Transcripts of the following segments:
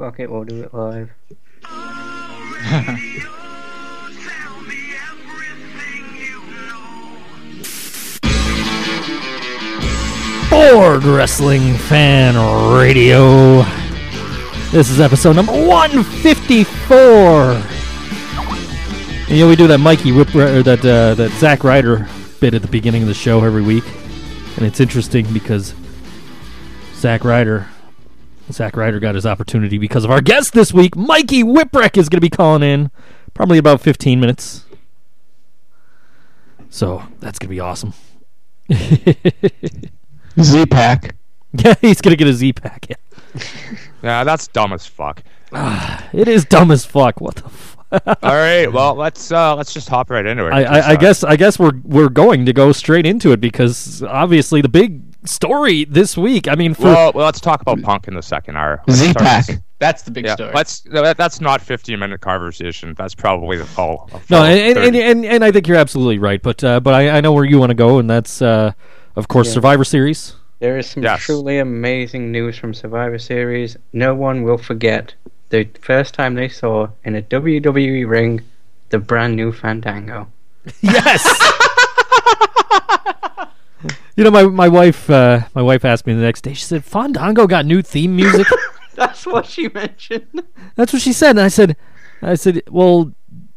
Fuck it, we'll do it live. Board Wrestling Fan Radio. This is episode number 154. And, you know, we do that Mikey Whip or that uh, that Zack Ryder bit at the beginning of the show every week, and it's interesting because Zack Ryder, Zack Ryder got his opportunity because of our guest this week. Mikey Whipwreck is going to be calling in, probably about 15 minutes. So that's going to be awesome. Z Pack. Yeah, he's gonna get a Z pack. Yeah. Yeah, that's dumb as fuck. It is dumb as fuck. What the fuck? All right, well let's uh let's just hop right into it. I, I, I uh, guess I guess we're we're going to go straight into it because obviously the big story this week. I mean, for Well, well, let's talk about Punk in the second hour. Let's Z Pack. That's the big Yeah, story. let's. that- That's not 15 minute conversation. That's probably the full. a no, full and and, and and I think you're absolutely right. But uh, but I, I know where you want to go, and that's uh, of course Yeah. Survivor Series. There is some Yes. truly amazing news from Survivor Series. No one will forget the first time they saw in a WWE ring the brand new Fandango. Yes. you know, my my wife uh, my wife asked me the next day. She said, "Fandango got new theme music." That's what she mentioned. That's what she said, and I said, I said, well,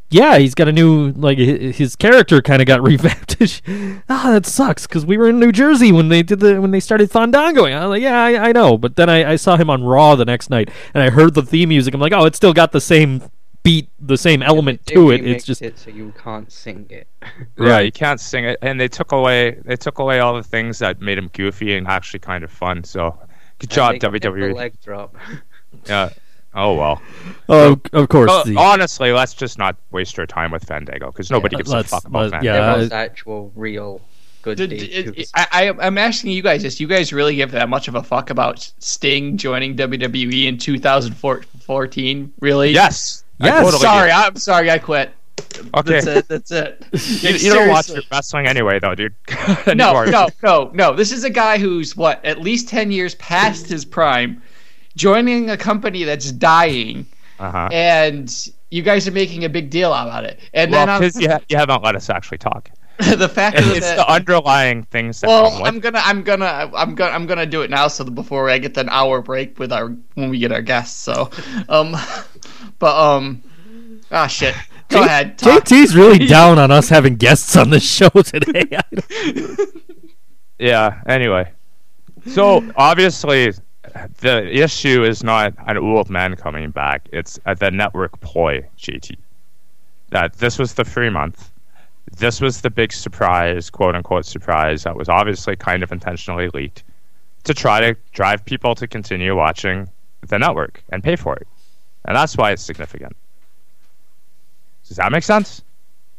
yeah, he's got a new like his character kind of got revamped. Ah, that sucks because we were in New Jersey when they did the when they started Fandangoing. I was like, yeah, I, I know, but then I, I saw him on Raw the next night, and I heard the theme music. I'm like, oh, it's still got the same beat, the same element They to it. remixed It's just it so you can't sing it. Yeah, you can't sing it, and they took away they took away all the things that made him goofy and actually kind of fun. So, good job And the WWE. leg drop. Yeah. Oh well. oh, of course. Oh, the- honestly, let's just not waste our time with Fandango because nobody gives a fuck about let- Fandango. yeah. there Uh, was actual, real good Did- deeds. it- It I, I, I'm asking you guys this. You guys really give that much of a fuck about Sting joining WWE in 2014? Really? Yes. Yes. totally sorry, do. I'm sorry. I quit. Okay. That's it. That's it. You, you don't watch Seriously. wrestling anyway, though, dude. No, no, no, no. This is a guy who's what at least ten years past his prime, joining a company that's dying, Uh-huh. and you guys are making a big deal about it. And Well, then on you, ha- you haven't let us actually talk. the fact of It's that, the underlying things that well, I'm gonna, I'm gonna, I'm gonna, I'm gonna do it now. So that before I get an hour break with our when we get our guests. So, um, but um, ah shit. Go J- ahead. Talk. JT's really down on us having guests on the show today. Yeah. Anyway, so obviously, the issue is not an old man coming back. It's uh, the network ploy, JT. That this was the free month. This was the big surprise, quote unquote surprise, that was obviously kind of intentionally leaked to try to drive people to continue watching the network and pay for it. And that's why it's significant. Does that make sense?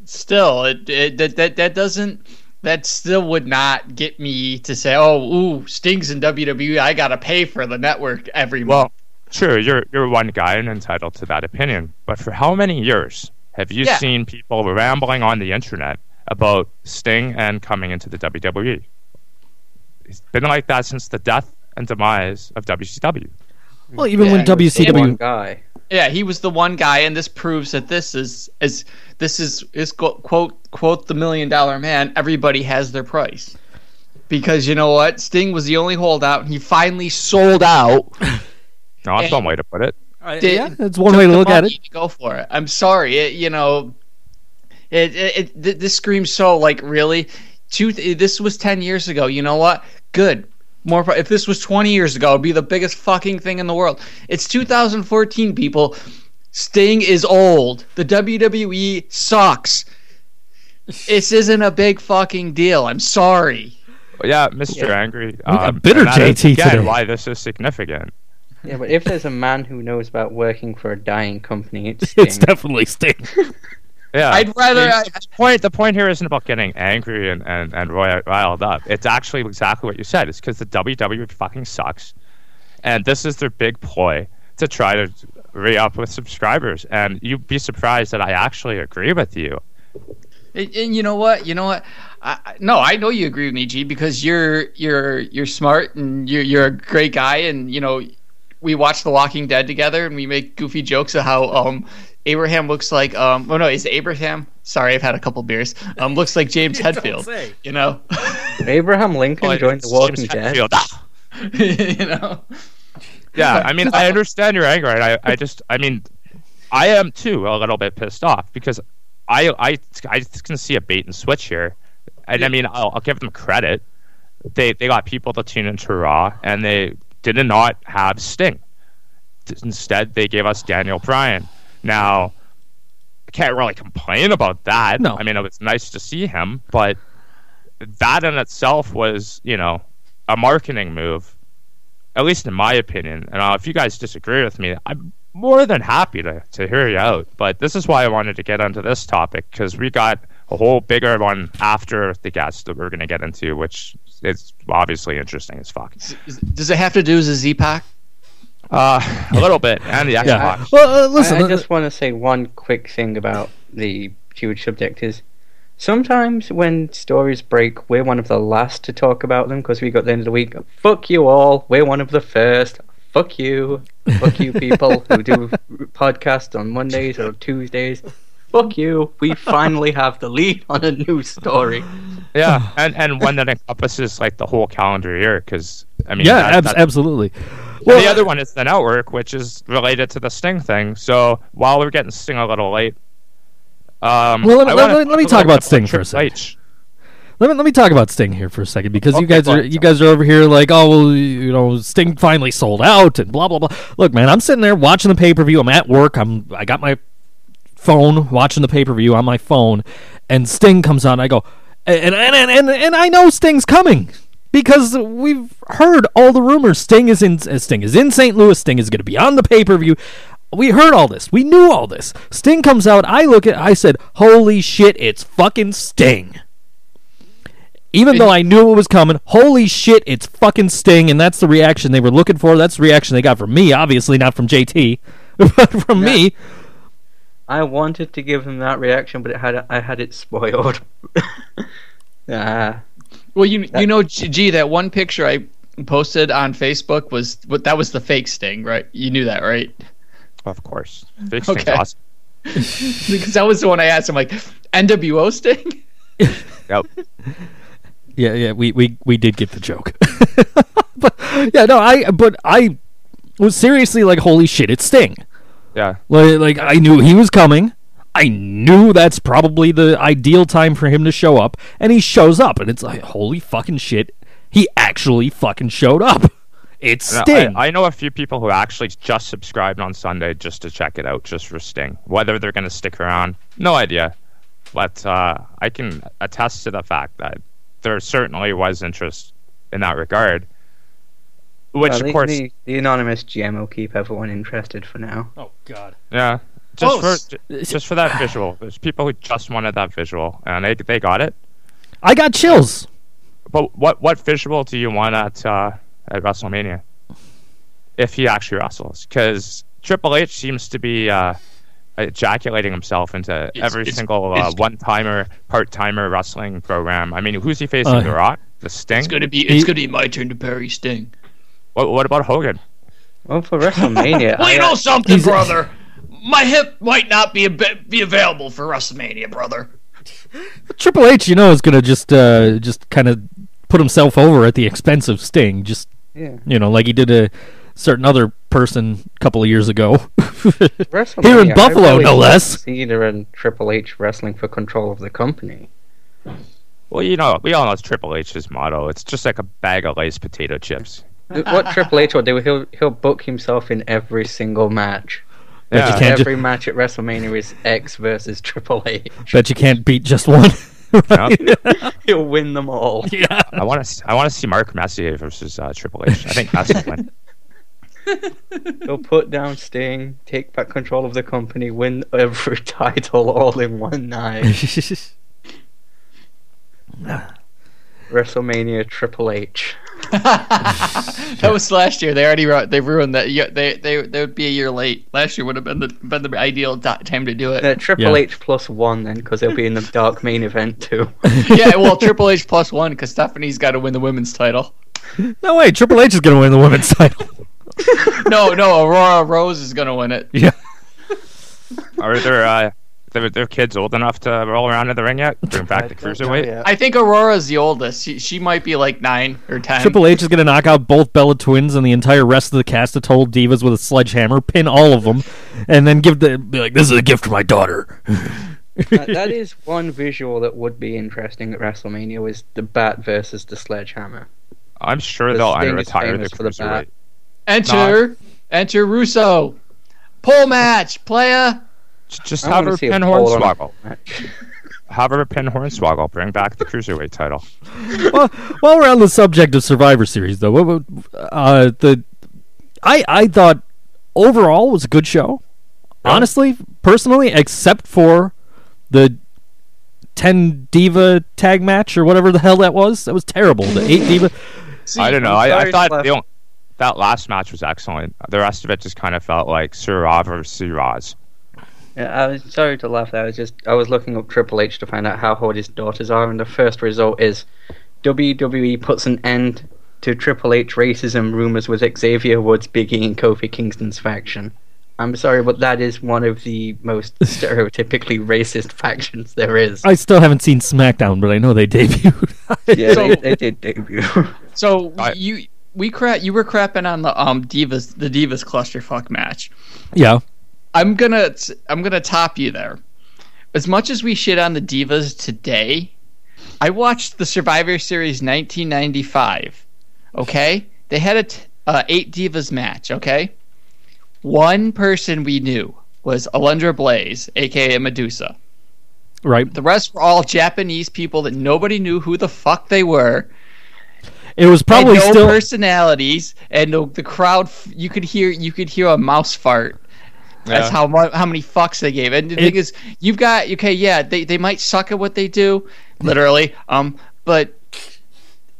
Still, it, it that, that that doesn't. That still would not get me to say, "Oh, ooh, Sting's in WWE. I gotta pay for the network every Well, month." sure, you're you're one guy and entitled to that opinion. But for how many years have you Yeah. seen people rambling on the internet about Sting and coming into the WWE? It's been like that since the death and demise of WCW. well, even Yeah, when He one WCW, guy. Yeah, he was the one guy, and this proves that this is is this is is quote quote, quote the million dollar man. Everybody has their price because you know what? Sting was the only holdout, and he finally sold out. No, that's And- one way to put it. Did- yeah, that's one took way to look at it. to Go for it. I'm sorry. It, you know, it, it, it this screams so like really. Two, this was ten years ago. You know what? Good. More. pro- If this was twenty years ago, it'd be the biggest fucking thing in the world. It's 2014, people. Sting is old. The WWE sucks. This isn't a big fucking deal. I'm sorry. But yeah, Mr. Yeah. Angry. got Um, bitter and that is, JT again, today. why this is significant. Yeah, but if there's a man who knows about working for a dying company, it's Sting. It's definitely Sting. Yeah, I'd rather- I the point the point here isn't about getting angry and and and roy- riled up. It's actually exactly what you said. It's because the WWE fucking sucks, and this is their big ploy to try to re up with subscribers. And you'd be surprised that I actually agree with you. And, and you know what? You know what? I, I- no, I know you agree with me, G, because you're you're you're smart and you're you're a great guy, and you know we watch The Walking Dead together and we make goofy jokes of how um Abraham looks like um oh no is Abraham? Sorry I've had a couple beers. Um looks like James Hetfield you know? Abraham Lincoln Oh, joined the Walking James Dead. You know? Yeah, I mean, I understand your anger, and I, I just, I mean, I am too a little bit pissed off because I, I, I can see a bait and switch here, and I mean, I'll, I'll give them credit. They, they got people to tune into Raw, and they did not have Sting. Instead, they gave us Daniel Bryan. Now, I can't really complain about that. No. I mean, it was nice to see him, but that in itself was, you know, a marketing move at least in my opinion. And uh, if you guys disagree with me, I'm more than happy to, to hear you out. But this is why I wanted to get onto this topic because we got a whole bigger one after the guest that we're going to get into, which is obviously interesting as fuck. Does it have to do with the Z Pack Uh, a little bit, and the Xbox. Yeah. Well, uh, listen. I, I just want to say one quick thing about the huge subject is sometimes when stories break, we're one of the last to talk about them because we got the end of the week. Fuck you all. We're one of the first. Fuck you. Fuck you people who do podcasts on Mondays or Tuesdays. Fuck you. We finally have the lead on a new story. Yeah, and and one that encompasses like the whole calendar year because I mean, yeah, that- abs- that- absolutely. Well, the other one is the network, which is related to the Sting thing. So while we're getting Sting a little late, um, Well, let me- let let me talk talk a little about Sting for a Triple second. H. Let me let me talk about Sting here for a second because you guys are you guys are over here like oh well you know Sting finally sold out and blah blah blah. Look, man, I'm sitting there watching the pay per view. I'm at work. I'm I got my phone watching the pay per view on my phone, and Sting comes on. I go and and, and and and I know Sting's coming because we've heard all the rumors. Sting is in uh, Sting is in St. Louis. Sting is going to be on the pay per view. We heard all this. We knew all this. Sting comes out. I look at. I said, "Holy shit! It's fucking Sting." Even though I knew it was coming, holy shit, it's fucking Sting, and that's the reaction they were looking for. That's the reaction they got from me, obviously not from JT, but from me. I wanted to give him that reaction, but it had I had it spoiled. ah, Well, you you know, G, G, that one picture I posted on Facebook was what that was the fake Sting, right? You knew that, right? Of course, fake Sting's Okay. awesome. Because that was the one I asked. I'm like, NWO Sting. Yep. Yeah, yeah, we, we, we did get the joke. but yeah, no, I but I was seriously like, holy shit, it's Sting. Yeah. Like, like I knew he was coming. I knew that's probably the ideal time for him to show up, and he shows up, and it's like, holy fucking shit, he actually fucking showed up. It's Sting. I, I know a few people who actually just subscribed on Sunday just to check it out, just for Sting. Whether they're going to stick around, no idea. But uh, I can attest to the fact that there certainly was interest in that regard. Which, well, of the, course, the, the anonymous GM will keep everyone interested for now. oh God. yeah, just Close. for just for that visual. There's people who just wanted that visual, and they they got it. I got chills. But what what visual do you want at uh, at WrestleMania? If he actually wrestles, because Triple H seems to be uh, ejaculating himself into It's- every it's- single uh, one timer, part timer wrestling program. I mean, who's he facing? Uh, the Rock, the Sting. It's gonna be He- it's gonna be my turn to bury Sting. What, what about Hogan? Well, for WrestleMania, Well, you know something, he's- brother. My hip might not be a bit, be available for WrestleMania, brother. Triple H, you know, is gonna just uh, just kind of put himself over at the expense of Sting. Just yeah, you know, like he did a certain other person a couple of years ago. Here in Buffalo, really no want less. Cedar and Triple H wrestling for control of the company. Well, you know, we all know it's Triple H's motto. It's just like a bag of Lay's potato chips. What Triple H will do, he'll he'll book himself in every single match. Bet you can't every match at WrestleMania is X versus Triple H. Bet you can't beat just one. right? he'll win them all. yeah. I want to. I want to see Mark Messier versus uh, Triple H. I think that's the win. He'll put down Sting, take back control of the company, win every title all in one night. WrestleMania Triple H. that was last year. They already ru- they ruined that. Yeah, they they they would be a year late. Last year would have been the been the ideal ti- time to do it. Uh, Triple Yeah. H plus one then, because they'll be in the dark main event too. yeah, well, Triple H plus one because Stephanie's got to win the women's title. no way, Triple H is gonna win the women's title. no, no, Aurora Rose is gonna win it. Yeah. Are there uh, their, their kids old enough to roll around in the ring yet? Bring back the cruiserweight. I think Aurora's the oldest. She, she might be like nine or ten. Triple H is going to knock out both Bella Twins and the entire rest of the cast of Total Divas with a sledgehammer, pin all of them, and then give the be like, "This is a gift for my daughter." that, that is one visual that would be interesting at WrestleMania was the bat versus the sledgehammer. I'm sure The they'll Sting is retire the famous for the cruiserweight. bat. Enter, enter Russo. Pole match, playa. J- Just I have her a pin pole on a Hornswoggle. match. Have her pin Hornswoggle. Bring back the cruiserweight title. well, while we're on the subject of Survivor Series, though, what, what, uh, the I I thought overall was a good show. Honestly, personally, except for the ten diva tag match or whatever the hell that was, that was terrible. The eight diva. See, I don't know. I'm I, I thought the on- that last match was excellent. The rest of it just kind of felt like Sirah versus Roz. Yeah, I was sorry to laugh. There. I was just I was looking up Triple H to find out how old his daughters are, and the first result is WWE puts an end to Triple H racism rumors with Xavier Woods, Biggie, and Kofi Kingston's faction. I'm sorry, but that is one of the most stereotypically racist factions there is. I still haven't seen SmackDown, but I know they debuted. yeah, So- they, they did debut. So I- you we crap you were crapping on the um divas the divas clusterfuck match. yeah. I'm gonna I'm gonna top you there. As much as we shit on the divas today, I watched the Survivor Series 1995. Okay, they had a t- uh, eight divas match. Okay, one person we knew was Alundra Blaze, aka Medusa. Right. The rest were all Japanese people that nobody knew who the fuck they were. It was probably no still. personalities, and the, the crowd. f- You could hear you could hear a mouse fart. That's how mu- how many fucks they gave. And the It- thing is, you've got okay, yeah, they they might suck at what they do, literally. Um, but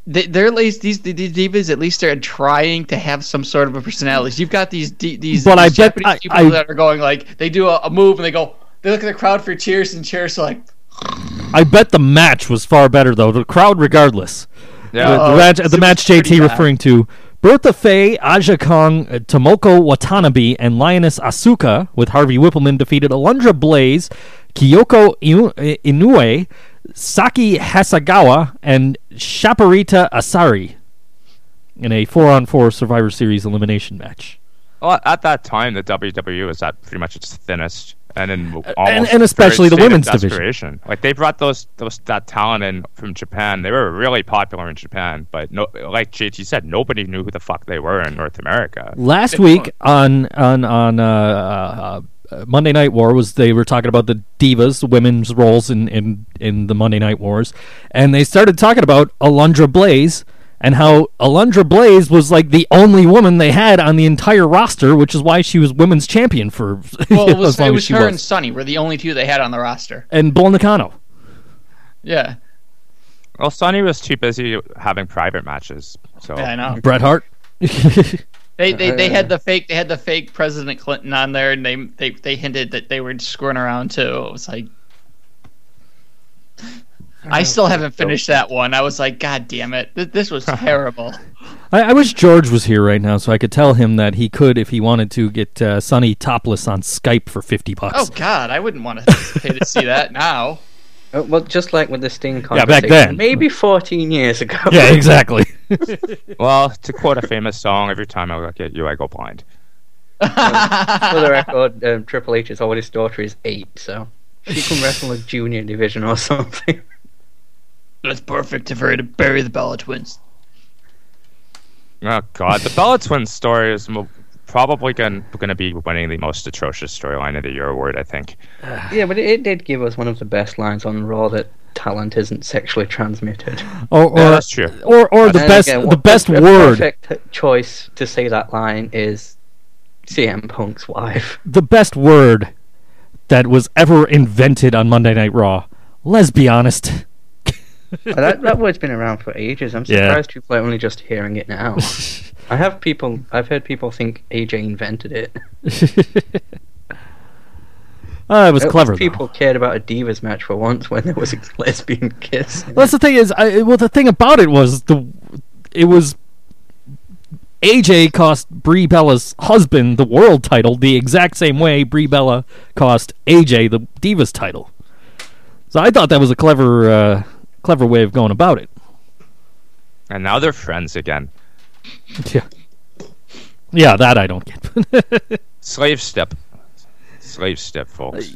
they, they're at least these the, the divas at least they're trying to have some sort of a personality. You've got these these, But I these bet- Japanese I- people I- that are going like they do a, a move and they go they look at the crowd for cheers and cheers like I bet the match was far better though. The crowd, regardless. Yeah. the, the match, the match JT bad. referring to Bertha Faye, Aja Kong, uh, Tomoko Watanabe, and Lioness Asuka with Harvey Wippleman defeated Alundra Blaze, Kyoko uh, Inoue, Saki Hasegawa, and Chaparita Asari in a four-on-four Survivor Series elimination match. Well, at that time, the WWE was at pretty much its thinnest, and in almost and- and especially the third state of women's division. Like they brought those those that talent in from Japan. They were really popular in Japan, but no, like JT said, nobody knew who the fuck they were in North America. Last week on on on uh, uh, Monday Night War was they were talking about the divas, the women's roles in, in in the Monday Night Wars, and they started talking about Alundra Blaze and how Alundra Blaze was like the only woman they had on the entire roster, which is why she was women's champion for well, it as was, long it as was she her and. Sunny were the only two they had on the roster. And Bull Nakano. Yeah, Well, Sunny was too busy having private matches, so yeah, I know. Bret Hart. They, they they Uh, had the fake they had the fake President Clinton on there, and they they, they hinted that they were screwing around too. It was like I still haven't finished that one. I was like, God damn it, Th- this was terrible. I, I wish George was here right now so I could tell him that he could, if he wanted to, get uh, Sunny topless on Skype for fifty bucks. oh God, I wouldn't want to pay to see that now. Uh, well, just like with the Sting back conversation, then. maybe 14 years ago. Yeah, exactly. Well, to quote a famous song, every time I look at you, I go blind. For the record, um, Triple H's oldest daughter is eight, so she can wrestle a junior division or something. It's perfect for her to bury the Bella twins. Oh God, the Bella Twins story is mo- probably going to be winning the most atrocious storyline of the year award. I think. yeah, but it, it did give us one of the best lines on Raw that talent isn't sexually transmitted. or or, Yeah, that's true. or or the best again, the best the word perfect choice to say that line is CM Punk's wife. the best word that was ever invented on Monday Night Raw. Let's be honest. That that word's been around for ages. I'm Yeah. surprised people are only just hearing it now. I have people. I've heard people think AJ invented it. Uh, it was At clever. though. People cared about a divas match for once when there was a lesbian kiss. That's the thing is, I, well, the thing about it was the it was AJ cost Brie Bella's husband the world title the exact same way Brie Bella cost AJ the Divas title. So I thought that was a clever, uh, clever way of going about it. And now they're friends again. Yeah, yeah, that I don't get. Slave step. Slave step, folks. Uh,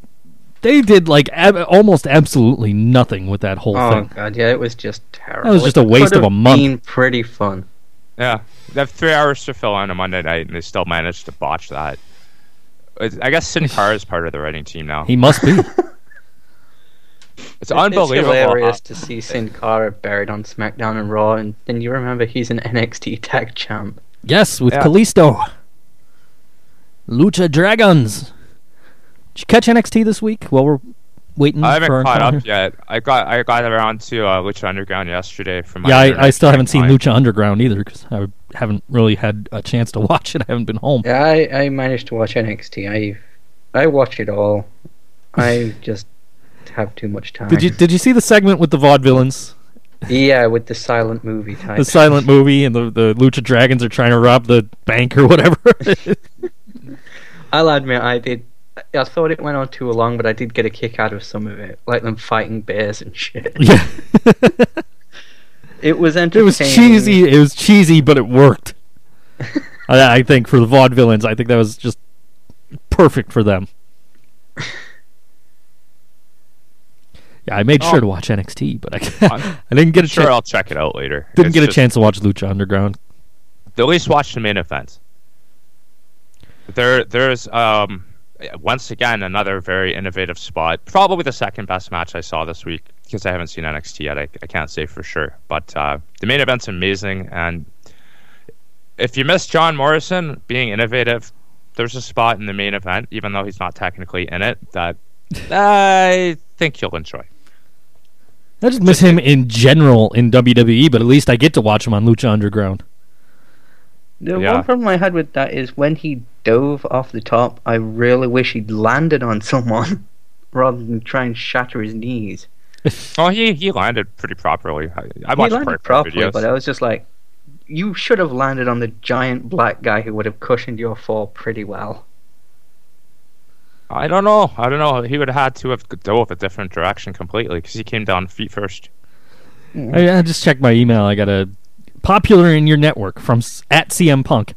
they did like ab- almost absolutely nothing with that whole Oh thing. Oh god, yeah, it was just terrible. That was just It a waste of a month. Been pretty fun. Yeah, they have three hours to fill on a Monday night, and they still managed to botch that. I guess Sin Cara is part of the writing team now. He must be. It's unbelievable. It's hilarious to see Sin Cara buried on SmackDown and Raw, and then you remember he's an NXT Tag Champ. yes, with Yeah. Kalisto. Lucha Dragons. Did you catch NXT this week? While we're waiting for it? I haven't for caught up here? yet. I got I got around to uh, Lucha Underground yesterday from Yeah, I, I still haven't seen line. Lucha Underground either because I haven't really had a chance to watch it. I haven't been home. Yeah, I, I managed to watch NXT. I I watch it all. I just have too much time. Did you Did you see the segment with the vaudevillains? Yeah, with the silent movie type. The silent movie and the the Lucha Dragons are trying to rob the bank or whatever. I'll admit, I did. I thought it went on too long, but I did get a kick out of some of it, like them fighting bears and shit. yeah, It was entertaining. it was cheesy. It was cheesy, but it worked. I, I think for the vaudevillains, I think that was just perfect for them. Yeah, I made Oh. sure to watch NXT, but I, I'm didn't get a sure chance. I'll check it out later. Didn't It's get a chance to watch Lucha Underground. At least watch the main event. There, there's um, once again another very innovative spot. Probably the second best match I saw this week because I haven't seen NXT yet. I, I can't say for sure, but uh, the main event's amazing. And if you miss John Morrison being innovative, there's a spot in the main event, even though he's not technically in it, that I think you'll enjoy. I just miss him in general in WWE, but at least I get to watch him on Lucha Underground. The Yeah. one problem I had with that is when he dove off the top, I really wish he'd landed on someone rather than try and shatter his knees. Oh, he he landed pretty properly. I, I he watched landed properly, videos. but I was just like, you should have landed on the giant black guy who would have cushioned your fall pretty well. I don't know. I don't know. He would have had to have dove a different direction completely because he came down feet first. I, I just checked my email. I got a popular in your network from at CM Punk.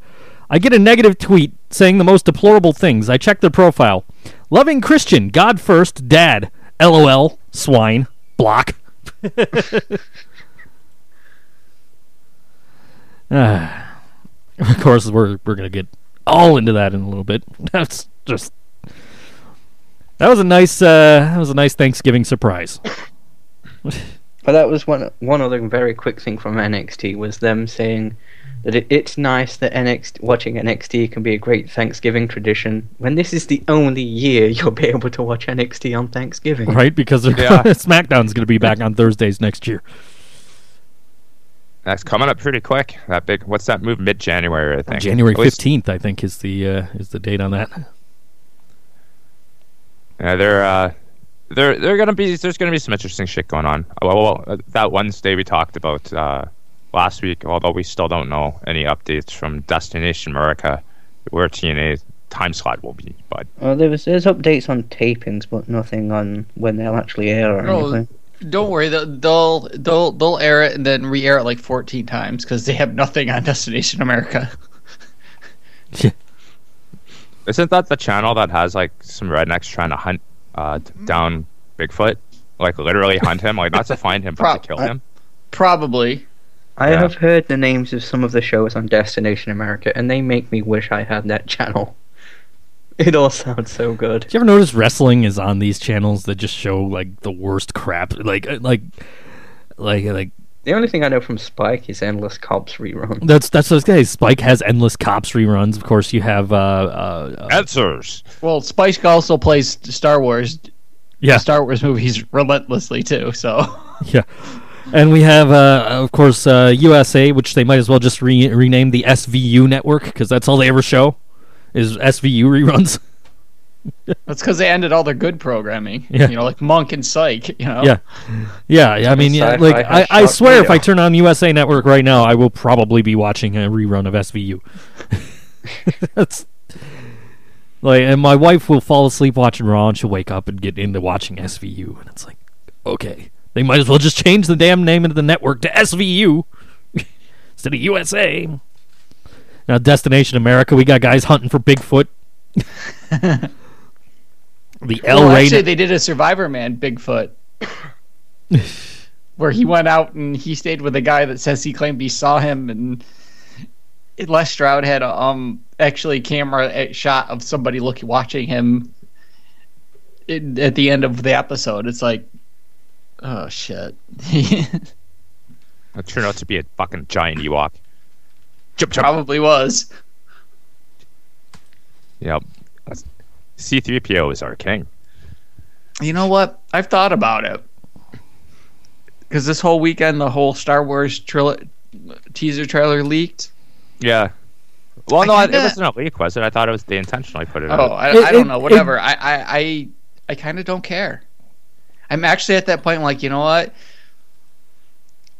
I get a negative tweet saying the most deplorable things. I check their profile. Loving Christian, God first, dad. LOL, swine, block. Ah. of course, we're we're gonna get all into that in a little bit. That's just that was a nice uh, that was a nice Thanksgiving surprise. But that was one one other very quick thing from NXT was them saying that it, it's nice that NXT watching NXT can be a great Thanksgiving tradition when this is the only year you'll be able to watch NXT on Thanksgiving. right? Because they're Yeah. SmackDown's going to be back on Thursdays next year. That's coming up pretty quick. That big. What's that move? Mid January, I think. January fifteenth, I think, is the uh, is the date on that. Yeah, they're uh, they're they're gonna be. There's gonna be some interesting shit going on. Uh, Well, well uh, that Wednesday we talked about uh, last week, although we still don't know any updates from Destination America, where TNA time slot will be. But Well, there was there's updates on tapings, but nothing on when they'll actually air or No, anything. Don't worry, they'll they'll they'll, they'll air it and then re-air it like 14 times because they have nothing on Destination America. Isn't that the channel that has like some rednecks trying to hunt uh, d- down Bigfoot? Like literally hunt him, like not to find him, but Prob- to kill I- him. Probably. I Yeah. have heard the names of some of the shows on Destination America, and they make me wish I had that channel. It all sounds so good. Did you ever notice wrestling is on these channels that just show like the worst crap, like uh, like like like The only thing I know from Spike is Endless Cops reruns. that's that's what I was gonna say. Spike has endless cops reruns. Of course, you have uh, uh, uh Answers. Well, Spike also plays Star Wars, yeah Star Wars movies relentlessly too. So yeah. And we have, uh, of course, uh, USA, which they might as well just re- rename the SVU network because that's all they ever show is SVU reruns. That's because they ended all their good programming. Yeah. You know, like Monk and Psych. You know. Yeah, yeah. yeah, I mean, yeah, like I, I swear, if I turn on USA Network right now, I will probably be watching a rerun of SVU. That's like, and my wife will fall asleep watching Raw, and she'll wake up and get into watching SVU, and it's like, okay, they might as well just change the damn name of the network to SVU instead of USA. Now, Destination America, we got guys hunting for Bigfoot. The L Well, rated. actually, they did a Survivor Man Bigfoot, where he went out and he stayed with a guy that says he claimed he saw him, and Les Stroud had a um actually camera uh, shot of somebody looking watching him. in- at the end of the episode, it's like, oh shit. It turned out to be a fucking giant Ewok. Jump, jump. Probably was. Yep. C3PO is our king. You know what? I've thought about it. Because this whole weekend, the whole Star Wars tril- teaser trailer leaked. Yeah. Well, no, I it kinda- wasn't a leak, was it? I thought it was they intentionally put it Oh, out. I, It- I don't it- know. it- Whatever. I, I, I, I kind of don't care. I'm actually at that point. Like, you know what?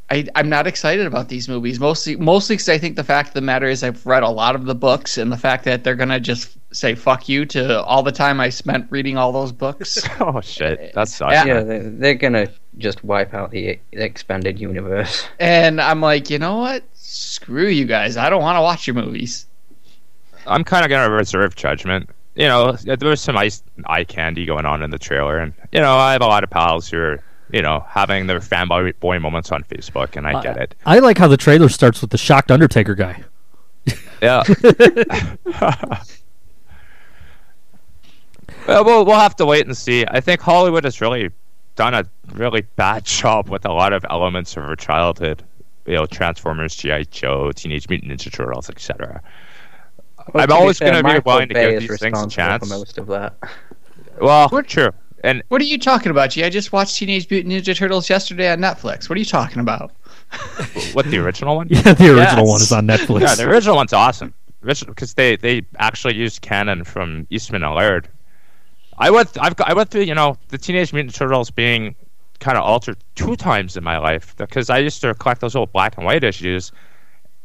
I, I'm not excited about these movies. Mostly, mostly because I think the fact of the matter is I've read a lot of the books, and the fact that they're gonna just say "fuck you" to all the time I spent reading all those books. Oh shit, that sucks. Yeah. Yeah, they're, they're gonna just wipe out the, the expanded universe. and I'm like, you know what? Screw you guys. I don't want to watch your movies. I'm kind of gonna reserve judgment. You know, there was some ice, eye candy going on in the trailer, and you know, I have a lot of pals who are, you know, having their fanboy boy moments on Facebook, and I get it. I like how the trailer starts with the shocked Undertaker guy. Yeah. Well, we'll we'll have to wait and see. I think Hollywood has really done a really bad job with a lot of elements of our childhood. You know, Transformers, GI Joe, Teenage Mutant Ninja Turtles, etc. Well, I'm to always gonna be Michael willing to Bay give is these things a chance. For most of that. Well, true. And What are you talking about? Gee, I just watched Teenage Mutant Ninja Turtles yesterday on Netflix. What are you talking about? what the original one? Yeah, the original Yes. one is on Netflix. Yeah, the original one's awesome. Because they, they actually used canon from Eastman and Laird. I went I've got, I went through you know the Teenage Mutant Turtles being kind of altered two times in my life because I used to collect those old black and white issues,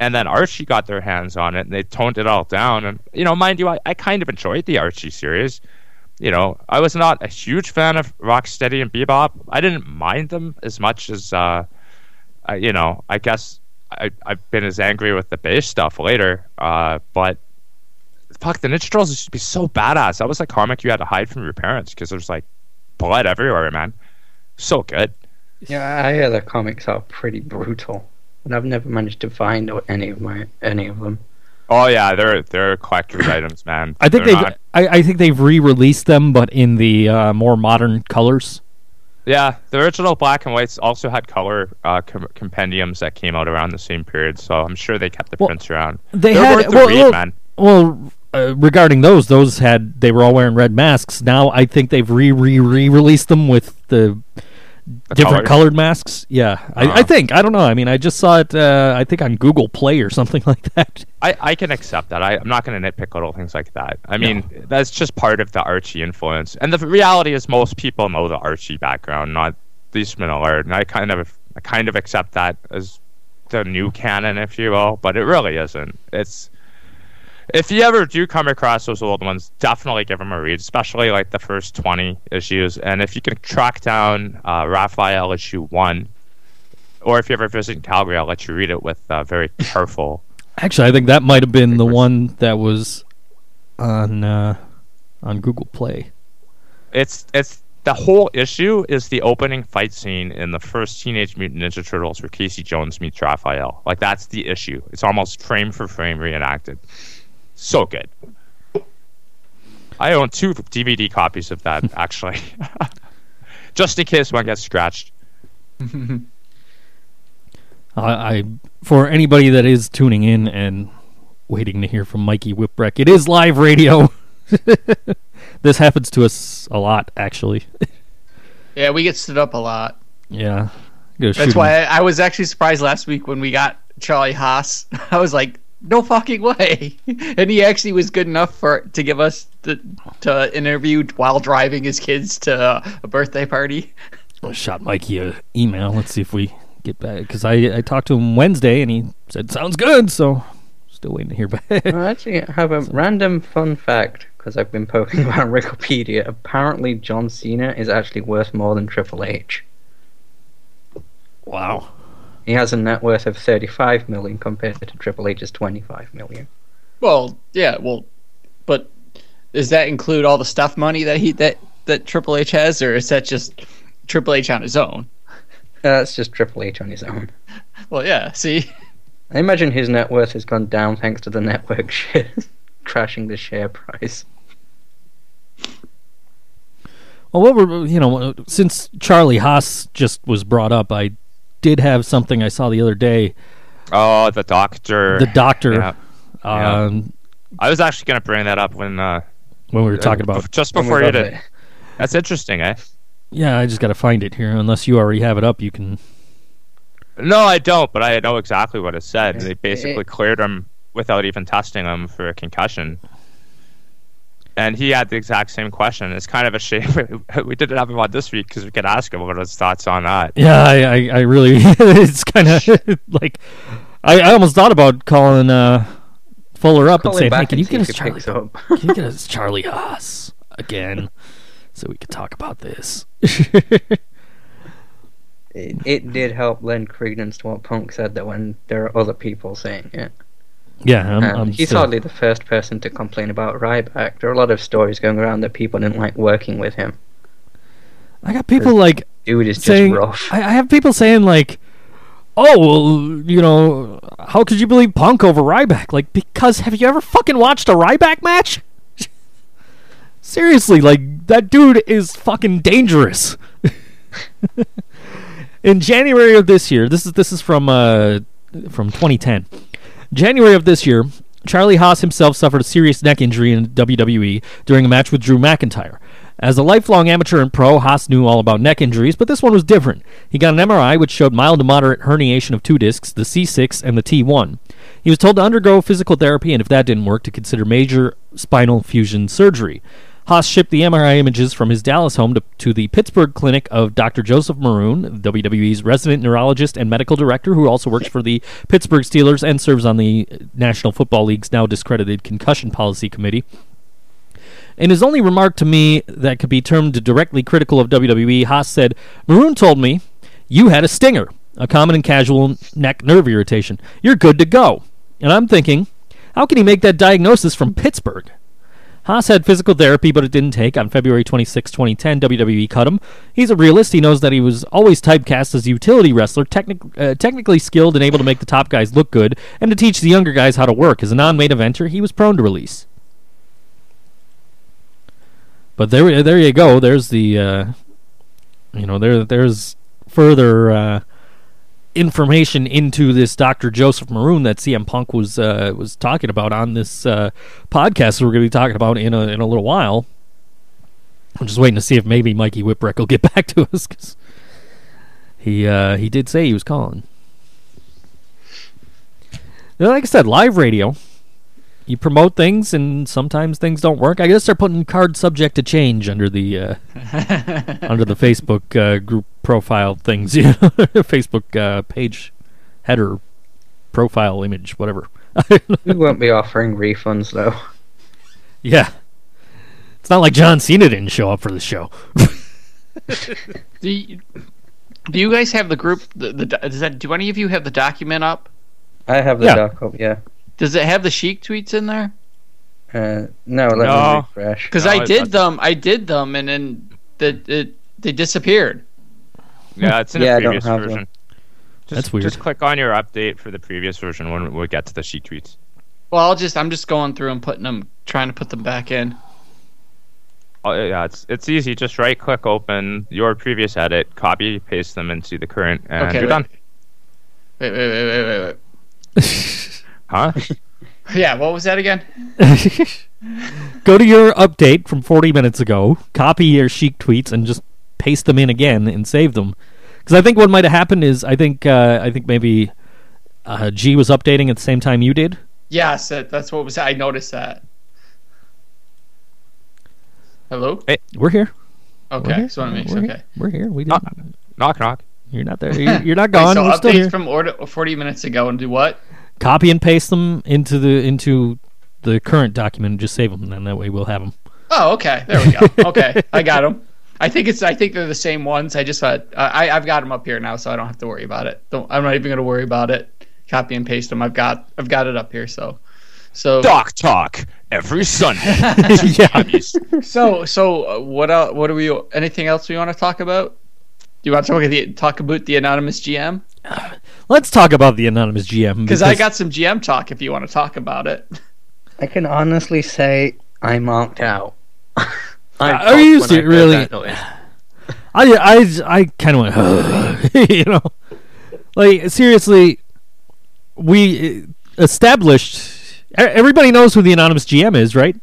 and then Archie got their hands on it and they toned it all down. And you know, mind you, I, I kind of enjoyed the Archie series. You know, I was not a huge fan of Rocksteady and Bebop. I didn't mind them as much as uh, I, you know, I guess I, I've been as angry with the Bay's stuff later. Uh, but fuck, the Ninja Turtles used to be so badass. That was like comic you had to hide from your parents because there's like blood everywhere, man. So good. Yeah, I hear the comics are pretty brutal, and I've never managed to find any of my any of them. Oh yeah, they're they're collector's items, man. I think They're they've not- I, I think they've re-released them, but in the uh, more modern colors. yeah, the original black and whites also had color uh, com- compendiums that came out around the same period, so I'm sure they kept the Well, prints around. They They're had worth well, read, well, man. well uh, regarding those, those had they were all wearing red masks. Now I think they've re re re released them with the The different colors. colored masks. Yeah, I, I Uh-huh. think I don't know. I mean, I just saw it. Uh, I think on Google Play or something like that. I, I can accept that. I, I'm not going to nitpick little things like that. I mean, that's just part of the Archie influence. And the reality is, most people know the Archie background, not the Eastman and Laird. And I kind of I kind of accept that as the new canon, if you will. But it really isn't. It's if you ever do come across those old ones, definitely give them a read, especially like the first 20 issues. And if you can track down uh, Raphael issue one, or if you ever visit Calgary, I'll let you read it with uh, very careful. Actually, I think that might have been the one that was on uh, on Google Play. it's it's the whole issue is the opening fight scene in the first Teenage Mutant Ninja Turtles where Casey Jones meets Raphael. Like that's the issue. It's almost frame for frame reenacted. So good. I own two DVD copies of that actually, just in case one gets scratched. I, I for anybody that is tuning in and waiting to hear from Mikey Whipwreck, it is live radio. this happens to us a lot, actually. Yeah, we get stood up a lot. yeah, That's why I, I was actually surprised last week when we got Charlie Haas. I was like, No fucking way. And he actually was good enough for to give us the, to interview while driving his kids to uh, a birthday party. I shot Mikey a email. Let's see if we get back because I I talked to him Wednesday and he said sounds good. So still waiting to hear back. I actually have a random fun fact because I've been poking around Wikipedia. Apparently, John Cena is actually worth more than Triple H. wow. He has a net worth of 35 million compared to Triple H's 25 million. Well, yeah, well, but does that include all the stuff money that he that that Triple H has, or is that just Triple H on his own? Uh, That's just Triple H on his own. Well, yeah. See, I imagine his net worth has gone down thanks to the network share crashing the share price. Well, what were you know? Since Charlie Haas just was brought up, I did have something I saw the other day. Oh, the doctor. The doctor. Yeah. Yeah. Um, I was actually going to bring that up when uh, when we were talking about. bef- just before you did. there. That's interesting, eh? Yeah, I just got to find it here. Unless you already have it up, you can. No, I don't, but I know exactly what it said. Yeah. They basically It- cleared him without even testing him for a concussion. And he had the exact same question. It's kind of a shame we didn't have him on this week because we could ask him what his thoughts on that. Yeah, I, I, I really. it's kind of like I, I almost thought about calling uh, Fuller up Call and him saying, "Hey, can and you see get us Charlie? picks. Can you get us Charlie Haas again, so we could talk about this?" It, it did help lend credence to what Punk said that when there are other people saying it. Yeah, I'm, And I'm he's still- hardly the first person to complain about Ryback. There are a lot of stories going around that people didn't like working with him. I got people like Dude is just saying rough. I, I have people saying like, "Oh, well, you know, how could you believe Punk over Ryback?" Like, because have you ever fucking watched a Ryback match? Seriously, like that dude is fucking dangerous. In January of this year, this is this is from uh from 2010. January of this year, Charlie Haas himself suffered a serious neck injury in WWE during a match with Drew McIntyre. As a lifelong amateur and pro, Haas knew all about neck injuries, but this one was different. He got an MRI which showed mild to moderate herniation of two discs, the C6 and the T1. He was told to undergo physical therapy and if that didn't work, to consider major spinal fusion surgery. Haas shipped the MRI images from his Dallas home to, to the Pittsburgh clinic of Dr. Joseph Maroon, WWE's resident neurologist and medical director, who also works for the Pittsburgh Steelers and serves on the National Football League's now discredited concussion policy committee. In his only remark to me that could be termed directly critical of WWE, Haas said, Maroon told me, You had a stinger, a common and casual neck nerve irritation. You're good to go. And I'm thinking, how can he make that diagnosis from Pittsburgh? Haas had physical therapy, but it didn't take. On February 26, 2010, WWE cut him. He's a realist. He knows that he was always typecast as a utility wrestler, technic- uh, technically skilled and able to make the top guys look good, and to teach the younger guys how to work. As a non-main eventer, he was prone to release. But there, there you go. There's the, uh, you know, there, there's further uh, information into this Dr. Joseph Maroon that CM Punk was uh, was talking about on this uh, podcast. that We're going to be talking about in a in a little while. I'm just waiting to see if maybe Mikey Whipwreck will get back to us because he uh, he did say he was calling. Like I said, live radio. You promote things, and sometimes things don't work. I guess they're putting card subject to change under the uh, under the Facebook uh, group profile things, you know, Facebook uh, page header profile image, whatever. we won't be offering refunds though. yeah, it's not like John Cena didn't show up for the show. Do you, do you guys have the group? The, the does that? Do any of you have the document up? I have the Yeah. doc yeah. Does it have the chic tweets in there? Uh, no, let No. me refresh. Because No, I did doesn't. them. I did them, and then the, it they disappeared. Yeah, it's in Yeah, I the don't previous have version. them. Just, That's weird. Just click on your update for the previous version when we get to the sheet tweets. Well, I'll just I'm just going through and putting them, trying to put them back in. Oh yeah, it's it's easy. Just right click open your previous edit, copy, paste them into the current, and Okay, you're wait. done. Wait, wait, wait, wait, wait, Huh? Yeah, what was that again? Go to your update from 40 minutes ago, copy your chic tweets, and just paste them in again and save them. Because I think what might have happened is I think uh, I think maybe uh, G was updating at the same time you did, Yes, that's what was. I noticed that. Hello. We're here. We're Okay, here. just want to make We're sure. here. Okay. We're here. We didn't. knock, knock. You're not there. You're, you're not Okay, gone. so We're still updates here. from order 40 minutes ago and do what? Copy and paste them into the into the current document and just save them, and then that way we'll have them. Oh, okay. There we go. Okay, I got them. I think it's. I think they're the same ones. I just thought I I've got them up here now, so I don't have to worry about it. Don't. I'm not even going to worry about it. Copy and paste them. I've got. I've got it up here. So. So. Doc talk every Sunday. yeah. So. So. Uh, what else? What do we? Anything else we want to talk about? Do you want to talk, the, talk about the anonymous GM? Let's talk about the anonymous GM Because I got some GM talk. If you want to talk about it. I can honestly say I marked out. I Are popped you when ser- I really? I I I kind of went, you know, like seriously, we uh, established. e- Everybody knows who the anonymous GM is, right?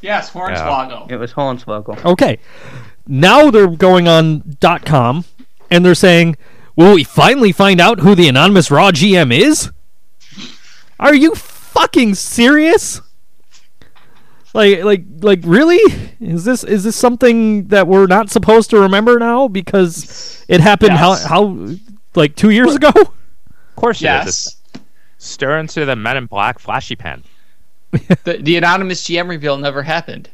Yes, Hornswoggle. It was Hornswoggle. Okay. Now they're going on .com and they're saying, "Will we finally find out who the anonymous Raw GM is?" Are you fucking serious? Like, like, like, really? Is this is this something that we're not supposed to remember now because it happened Yes. how how like two years ago? Of course. Yes. It's Stir into the Men in Black flashy pen. The, the anonymous GM reveal never happened.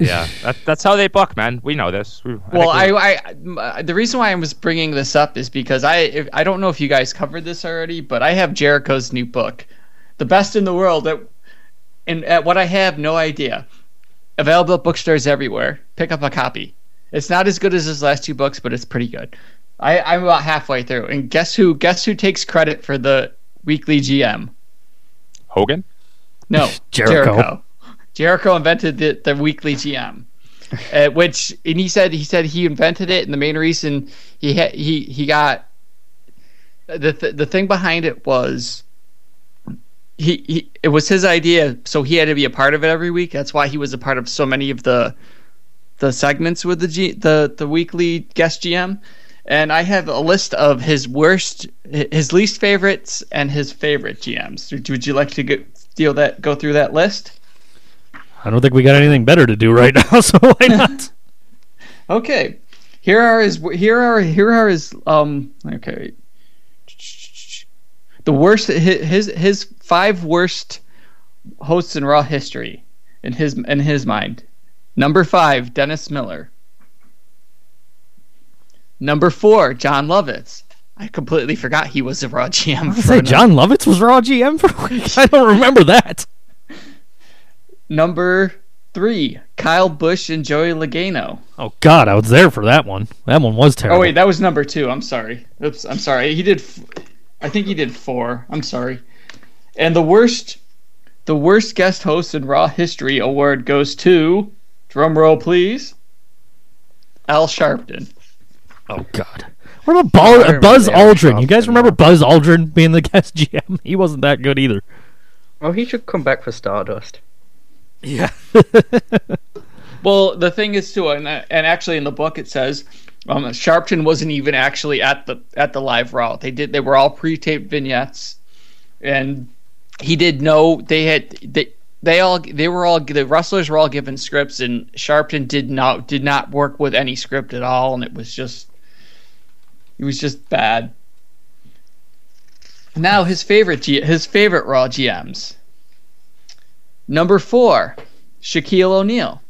Yeah, that, that's how they book, man. We know this. We, Well, think we- I, I, m- uh, the reason why I was bringing this up is because I, if, I don't know if you guys covered this already, but I have Jericho's new book, "The Best in the World." At, and at what I have, no idea. Available at bookstores everywhere. Pick up a copy. It's not as good as his last two books, but it's pretty good. I, I'm about halfway through, and guess who? Guess who takes credit for the weekly GM? Hogan. No, Jericho. Jericho. Jericho invented the, the weekly GM, uh, which and he said he said he invented it, and the main reason he ha- he he got the th- the thing behind it was he, he it was his idea, so he had to be a part of it every week. That's why he was a part of so many of the the segments with the G, the the weekly guest GM. And I have a list of his worst, his least favorites, and his favorite GMs. Would, you like to go, deal that go through that list? I don't think we got anything better to do right now, so why not? Okay. Here are his here are here are his um okay. The worst his his, five worst hosts in Raw history in his in his mind. Number 5, Dennis Miller. Number 4, Jon Lovitz. I completely forgot he was a Raw GM. I say Jon Lovitz was Raw GM for a week. I don't remember that. Number 3, Kyle Busch and Joey Logano. Oh God, I was there for that one. That one was terrible. Oh wait, that was number two. I'm sorry. Oops, I'm sorry. He did. F- I think he did four. I'm sorry. And the worst, the worst guest host in Raw history award goes to, drum roll please, Al Sharpton. Oh God. What about Ball- I Buzz Aldrin? You guys remember one. Buzz Aldrin being the guest GM? He wasn't that good either. Well, he should come back for Stardust. Yeah. Well, the thing is too, and, and actually in the book it says, um, Sharpton wasn't even actually at the at the live Raw. They did. They were all pre-taped vignettes, and he did know they had they. They all they were all the wrestlers were all given scripts and Sharpton did not did not work with any script at all and it was just it was just bad. Now his favorite G, his favorite Raw GMs. Number four, Shaquille O'Neal,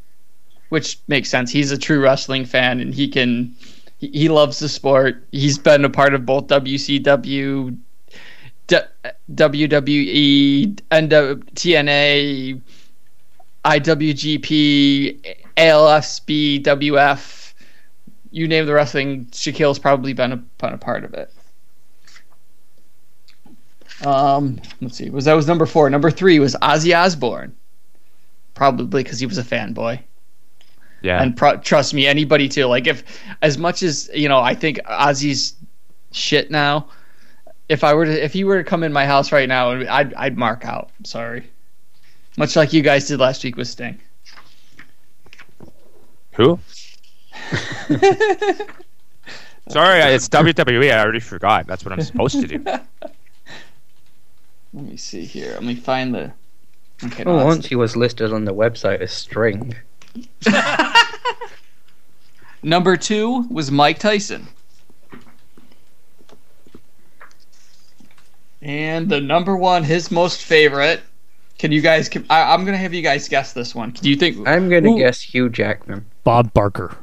which makes sense. He's a true wrestling fan and he can he, loves the sport. He's been a part of both WCW, D- WWE, and TNA, IWGP, ALSB, WF. You name the wrestling, Shaquille's probably been a, been a part of it. Um, let's see. Was that was number four? Number three was Ozzy Osbourne, probably because he was a fanboy. Yeah. And pro- trust me, anybody too. Like if, as much as you know, I think Ozzy's shit now. If I were to, if he were to come in my house right now, I'd I'd mark out. Sorry, much like you guys did last week with Sting. Who? Sorry, it's WWE. I already forgot. That's what I'm supposed to do. Let me see here. Let me find the. Okay. Oh, well, no, once he was listed on the website as string. Number two was Mike Tyson. And the number one, his most favorite. Can you guys? Can, I, I'm gonna have you guys guess this one. Do you think? I'm gonna Who- guess Hugh Jackman. Bob Barker.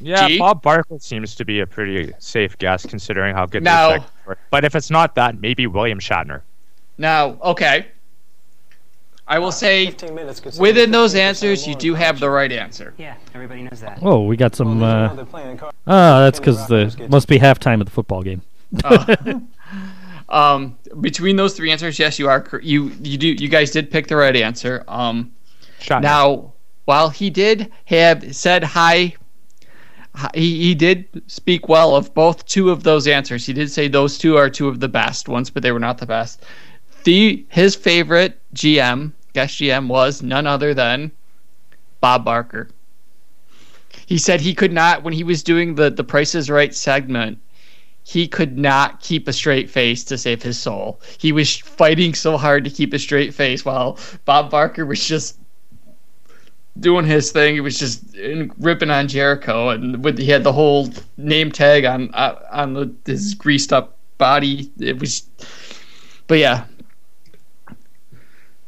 Yeah, G? Bob Barker seems to be a pretty safe guess considering how good Now- the effects were. But if it's not that, maybe William Shatner. No, okay. I will say minutes within those answers, you do have the right answer. Yeah, everybody knows that. Oh, we got some. Uh, you know they're playing cards. ah, that's because Kenny the must be halftime of the football game. Uh, um, between those three answers, yes, you are. You you do. You guys did pick the right answer. Um, Shatner. Now, while he did have said hi, hi- he, he did speak well of both two of those answers. He did say those two are two of the best ones, but they were not the best. The his favorite GM, guest GM, was none other than Bob Barker. He said he could not when he was doing the the Price is Right segment. He could not keep a straight face to save his soul. He was fighting so hard to keep a straight face while Bob Barker was just doing his thing. He was just in, ripping on Jericho, and with he had the whole name tag on uh, on the, his greased up body. It was, but yeah,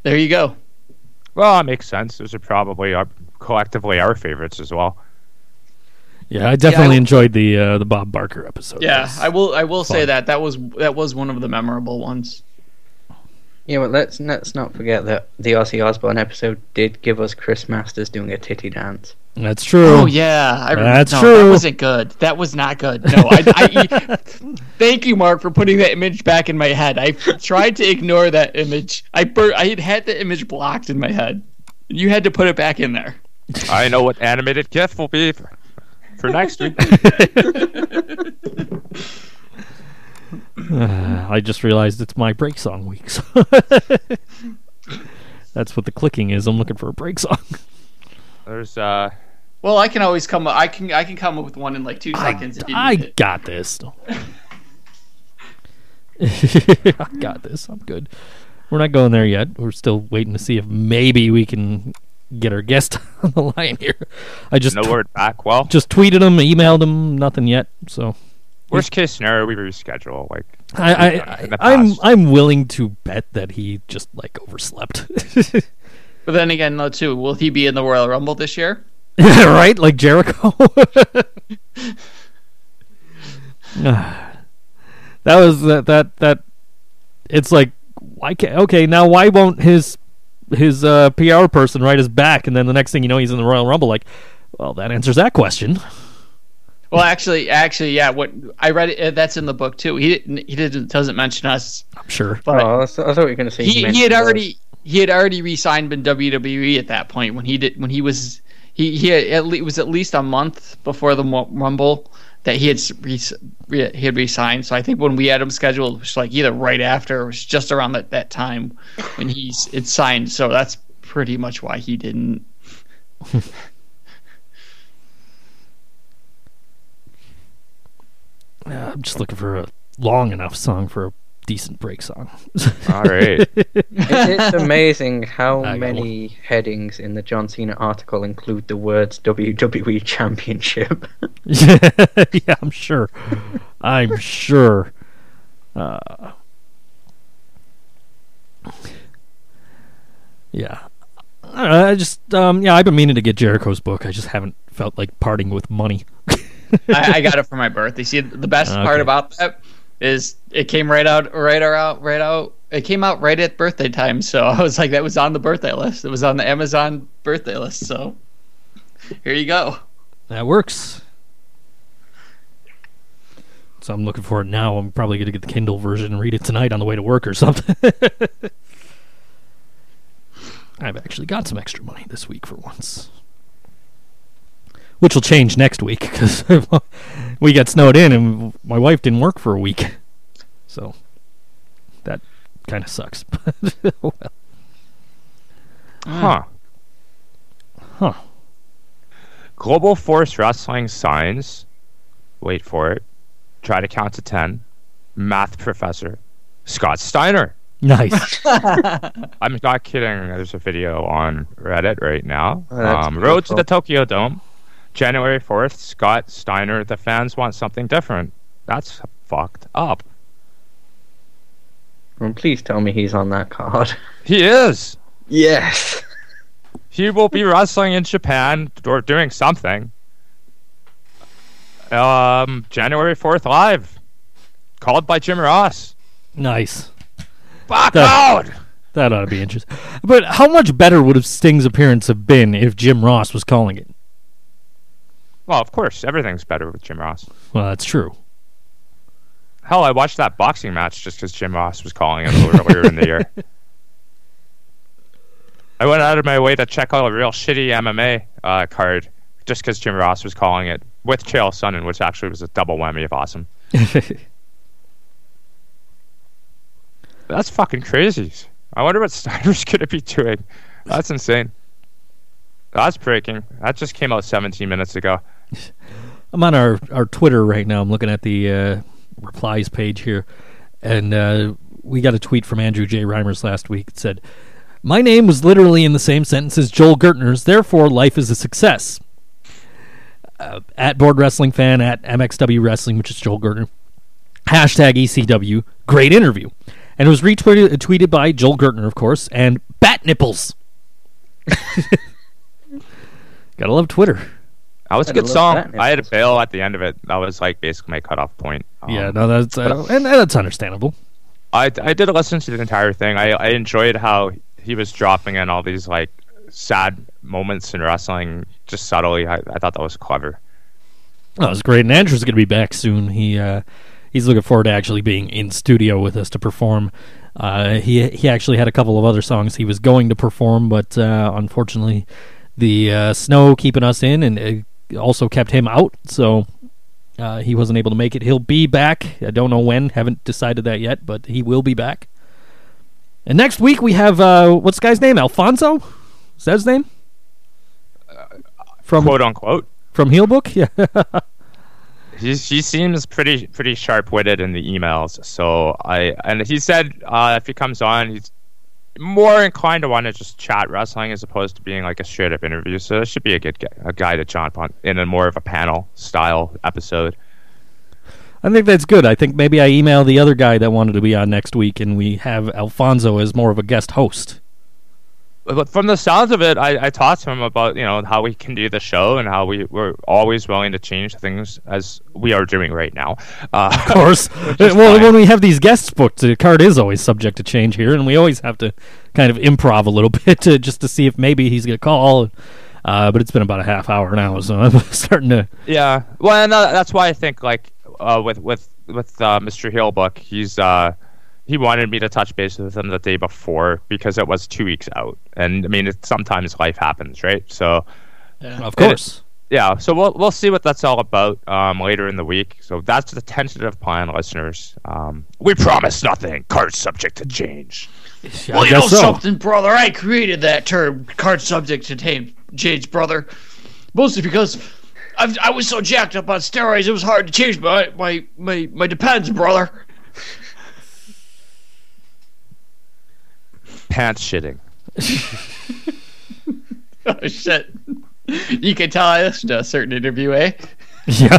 there you go. Well, it makes sense. Those are probably our, collectively our favorites as well. Yeah, I definitely I- enjoyed the uh, the Bob Barker episode. Yeah, I will. I will say that that was that was one of the memorable ones. Yeah, but let's let's not forget that the Ozzy Osbourne episode did give us Chris Masters doing a titty dance. that's true. Oh yeah, I remember. That's no, true. That wasn't good. That was not good. No, I, I, thank you, Mark, for putting that image back in my head. I tried to ignore that image. I bur- I had had the image blocked in my head. You had to put it back in there. I know what animated GIF will be for, for next week. Uh, I just realized it's my break song week. So that's what the clicking is. I'm looking for a break song. There's uh, Well, I can always come. up I can. I can come up with one in like two seconds. if you I got this. I got this. I'm good. We're not going there yet. We're still waiting to see if maybe we can get our guest on the line here. I just no word back. Well, just tweeted him, emailed him, nothing yet. So worst case scenario, we reschedule. Like I, I, we've done in the I I'm. I'm willing to bet that he just like overslept. But then again, though, too, will he be in the Royal Rumble this year? right? Like Jericho. that was that that that. It's like why can't okay now why won't his his uh, PR person write his back and then the next thing you know he's in the Royal Rumble like well that answers that question. Well, actually, actually, yeah. What I read, it, uh, that's in the book too. He didn't. He didn't. Doesn't mention us, I'm sure. but oh, I thought I you were going to say he, he mentioned had us. already he had already re-signed in WWE at that point when he did when he was he he had, at le- it was at least a month before the Rumble that he had s- re, re, he had re-signed. So I think when we had him scheduled, it was like either right after or it was just around that, that time when he's it signed. So that's pretty much why he didn't. Uh, I'm just looking for a long enough song for a decent break song. all right. It's amazing how I got many headings in the John Cena article include the words WWE Championship. yeah, I'm sure. I'm sure. Uh, yeah. I, don't know, I just um yeah, I've been meaning to get Jericho's book. I just haven't felt like parting with money. I, I got it for my birthday. See, the best ah, part about that is it came right out, right out, right out. It came out right at birthday time, so I was like, that was on the birthday list. It was on the Amazon birthday list. So here you go. That works. So I'm looking for it now. I'm probably going to get the Kindle version and read it tonight on the way to work or something. I've actually got some extra money this week for once. Which will change next week because we got snowed in and my wife didn't work for a week. So that kind of sucks. well, Huh. huh. Global Force Wrestling signs. Wait for it. Try to count to ten. Math professor. Scott Steiner. Nice. I'm not kidding. There's a video on Reddit right now. Oh, um, Road to the Tokyo Dome, January 4th. Scott Steiner. The fans want something different. That's fucked up. Well, please tell me he's on that card. He is. Yes. He will be wrestling in Japan or doing something. Um, January 4th live. Called by Jim Ross. nice. Fuck That- out! That ought to be interesting. But how much better would have Sting's appearance have been if Jim Ross was calling it? Well, of course, everything's better with Jim Ross. Well, that's true. Hell, I watched that boxing match just because Jim Ross was calling it earlier in the year. I went out of my way to check out a real shitty MMA uh, card just because Jim Ross was calling it with Chael Sonnen, which actually was a double whammy of awesome. That's fucking crazy. I wonder what Steiner's going to be doing. That's insane. That's breaking. That just came out 17 minutes ago. I'm on our, our Twitter right now. I'm looking at the uh, replies page here, and uh, we got a tweet from Andrew J. Reimers last week. It said, "My name was literally in the same sentence as Joel Gertner's. Therefore, life is a success." Uh, at Board Wrestling Fan at MXW Wrestling, which is Joel Gertner. Hashtag ECW. Great interview, and it was retweeted tweeted by Joel Gertner, of course, and Bat Nipples. Gotta love Twitter. That was a good song. I had a Nichols. bail at the end of it. That was like basically my cutoff point. Um, Yeah, no, that's uh, and that's understandable. I, I did listen to the entire thing. I, I enjoyed how he was dropping in all these like sad moments in wrestling just subtly. I, I thought that was clever. Oh, it was great. And Andrew's going to be back soon. He uh, he's looking forward to actually being in studio with us to perform. Uh, he he actually had a couple of other songs he was going to perform, but uh, unfortunately, the uh, snow keeping us in and it also kept him out, so uh, he wasn't able to make it. He'll be back. I don't know when. Haven't decided that yet, but he will be back. And next week we have uh, what's the guy's name? Alfonso. Is that his name? From Quote unquote. from Heelbook, yeah. He's, he seems pretty pretty sharp witted in the emails. So I and he said uh, if he comes on, he's more inclined to want to just chat wrestling as opposed to being like a straight up interview. So it should be a good a guy to jump on in a more of a panel style episode. I think that's good. I think maybe I email the other guy that wanted to be on next week, and we have Alfonso as more of a guest host. But from the sounds of it, I, I talked to him about you know how we can do the show and how we we're always willing to change things as we are doing right now. Uh, Of course. well, fine. when we have these guests booked, the card is always subject to change here, and we always have to kind of improv a little bit to, just to see if maybe he's going to call. Uh, but it's been about a half hour now, so I'm starting to. Yeah, well, and uh, that's why I think like uh, with with with uh, Mr. Hillbook, he's uh, he wanted me to touch base with him the day before because it was two weeks out, and I mean, it, sometimes life happens, right? So Of course. yeah, so we'll we'll see what that's all about um, later in the week. So that's the tentative plan, listeners. Um, we promise nothing. Cards subject to change. Yeah, Well, I you know so. something, brother. I created that term, card subject to tame change, brother. Mostly because I've, I was so jacked up on steroids, it was hard to change my my my, my depends, brother. Pants shitting. Oh shit! You can tell I listened to a certain interview, eh? Yeah.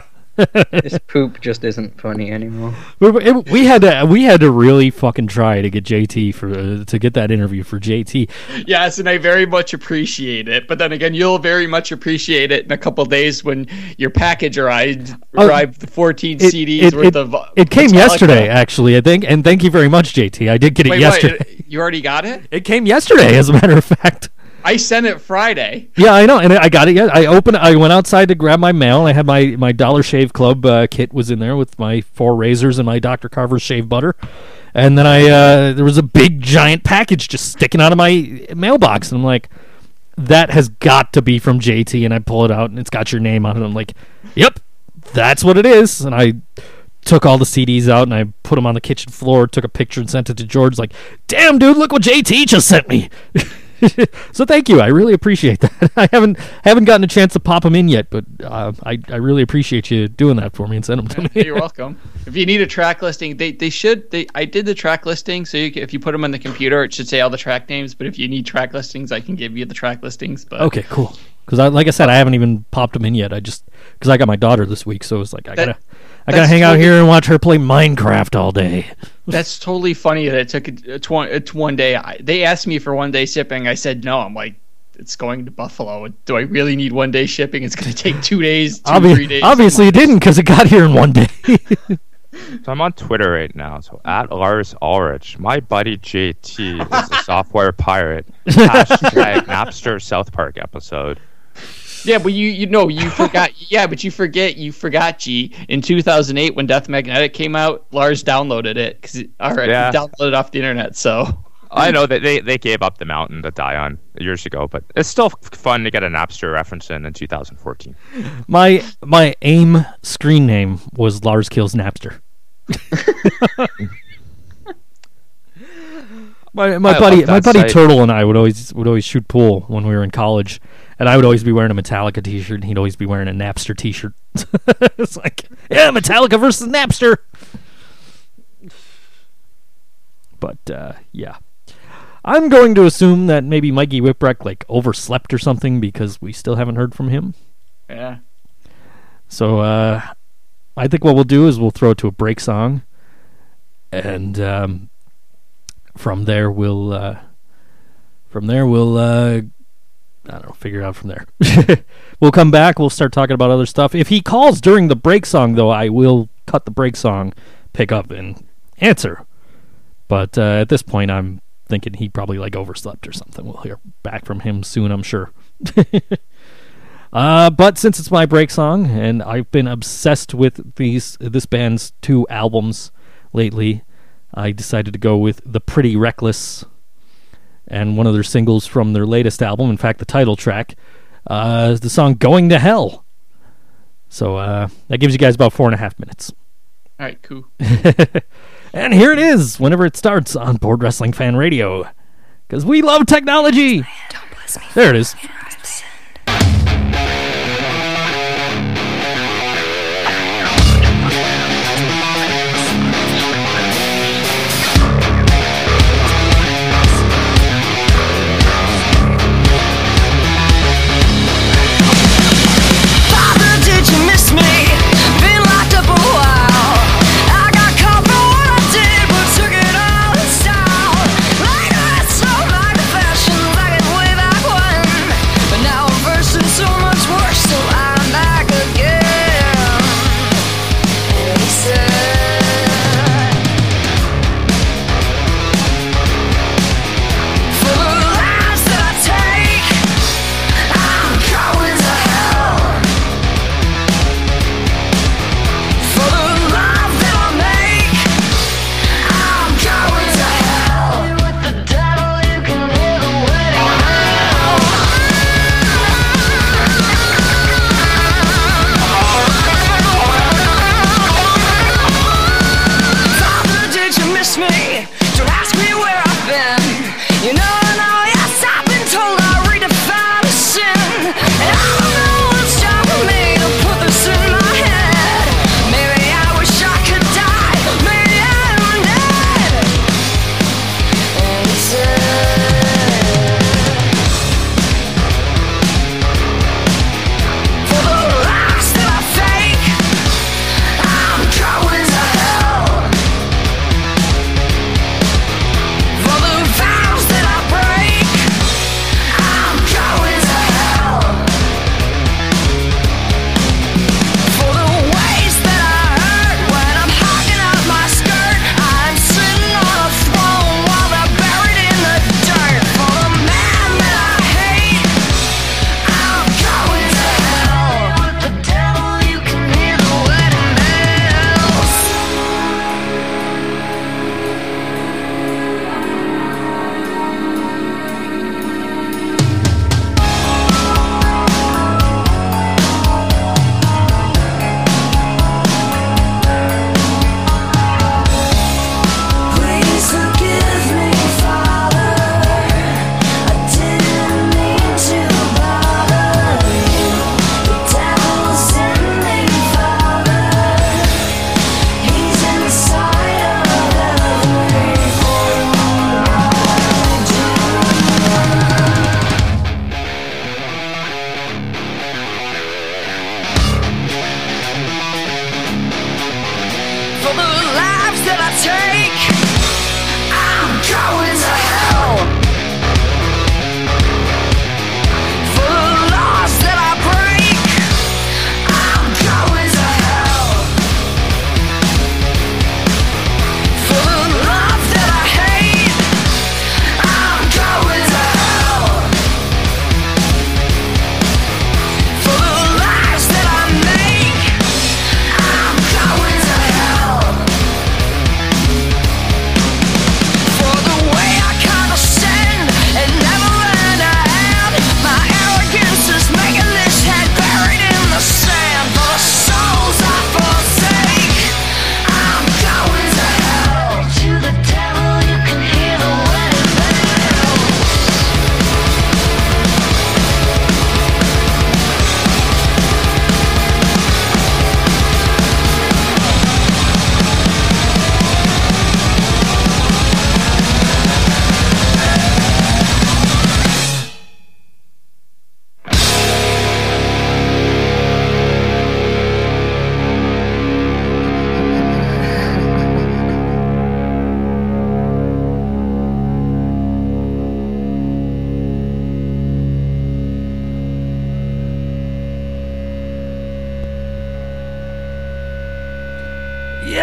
This poop just isn't funny anymore. We, we- we had to we had to really fucking try to get JT for uh, to get that interview for JT. Yes, and I very much appreciate it. But then again, you'll very much appreciate it in a couple days when your package arrived. Oh, arrived the 14 It, CDs it, worth it- of. uh, it came Metallica. yesterday, actually. I think, and thank you very much, JT. I did get it Wait, yesterday. wait, you already got it? It came yesterday, as a matter of fact. I sent it Friday. Yeah, I know, and I got it. Yeah, I opened. I went outside to grab my mail. I had my my Dollar Shave Club uh, kit was in there with my four razors and my Dr. Carver's shave butter, and then I uh, there was a big giant package just sticking out of my mailbox, and I'm like, that has got to be from JT, and I pull it out, and it's got your name on it. I'm like, yep, that's what it is, and I took all the CDs out and I put them on the kitchen floor, took a picture and sent it to George. Like, damn, dude, look what JT just sent me. So thank you. I really appreciate that. I haven't haven't gotten a chance to pop them in yet, but uh, I I really appreciate you doing that for me and send them to me. You're welcome. If you need a track listing, they, they should. They I did the track listing, so you if you put them on the computer, it should say all the track names. But if you need track listings, I can give you the track listings. But okay, cool. Because I, like I said, I haven't even popped them in yet. I just because I got my daughter this week, so it's like I That- gotta I gotta that's hang out here and watch her play Minecraft all day. That's totally funny that it took a, a, tw- a, one day. I, they asked me for one day shipping. I said no. I'm like, it's going to Buffalo. Do I really need one day shipping? It's going to take two days, two, Obvi- three days. obviously, it didn't because it got here in one day. So I'm on Twitter right now. So at Lars Ulrich, my buddy JT is a software pirate. Hashtag Napster South Park episode. Yeah, but you you know you forgot. yeah, but you forget you forgot. G in 2008 when Death Magnetic came out, Lars downloaded it because all right, Yeah. he downloaded it off the internet. So I know that they, they gave up the mountain to die on years ago, but it's still fun to get a Napster reference in in 2014. my my AIM screen name was Lars Kills Napster. my my I buddy my buddy site. Turtle and I would always would always shoot pool when we were in college, and I would always be wearing a Metallica T-shirt, and he'd always be wearing a Napster T-shirt. it's like yeah, Metallica versus Napster. But uh, yeah. I'm going to assume that maybe Mikey Whipwreck like overslept or something because we still haven't heard from him. yeah, So uh, I think what we'll do is we'll throw it to a break song, and um, from there we'll uh, from there we'll uh, I don't know figure it out from there. we'll come back. We'll start talking about other stuff. If he calls during the break song, though, I will cut the break song, pick up, and answer. But uh, at this point, I'm thinking he probably like overslept or something. We'll hear back from him soon, I'm sure. Uh, but since it's my break song, and I've been obsessed with these this band's two albums lately, I decided to go with "The Pretty Reckless" and one of their singles from their latest album. In fact, the title track, uh, is the song "Going to Hell." So uh, that gives you guys about four and a half minutes. all right, cool. And here it is, whenever it starts on Board Wrestling Fan Radio, because we love technology. There it is.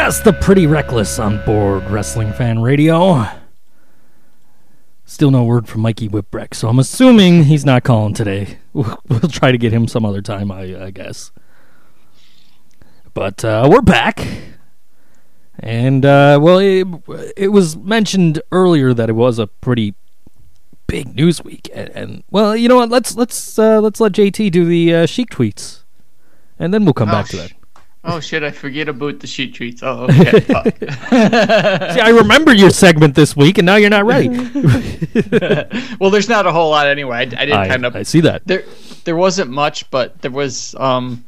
Yes, the pretty reckless on board Wrestling Fan Radio. Still no word from Mikey Whipwreck, so I'm assuming he's not calling today. We'll, we'll try to get him some other time, I, I guess. But uh, we're back. And, uh, well, it, it was mentioned earlier that it was a pretty big news week. And, and well, you know what? Let's let's uh, let's let JT do the uh, Sheik tweets, and then we'll come Oh, back to that. Oh shit! I forget about the sheet treats. Oh, okay. fuck. See, I remember your segment this week, and now you're not ready. well, there's not a whole lot anyway. I, I didn't I, kind of I see that. there. There wasn't much, but there was. Um,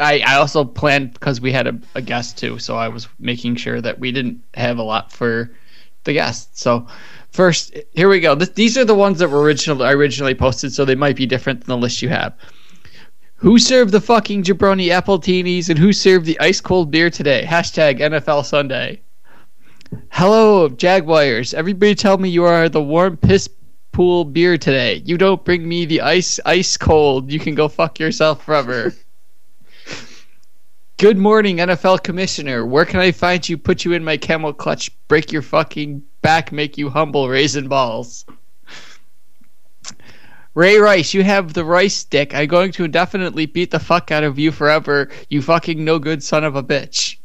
I I also planned because we had a, a guest too, so I was making sure that we didn't have a lot for the guest. So first, here we go. Th- these are the ones that were originally originally posted, so they might be different than the list you have. Who served the fucking jabroni appletinis and who served the ice cold beer today? Hashtag NFL Sunday. Hello, Jaguars. Everybody tell me you are the warm piss pool beer today. You don't bring me the ice ice cold. You can go fuck yourself forever. Good morning, NFL Commissioner. Where can I find you? Put you in my camel clutch, break your fucking back, make you humble, raisin balls. Ray Rice, you have the rice stick. I'm going to indefinitely beat the fuck out of you forever, you fucking no good son of a bitch.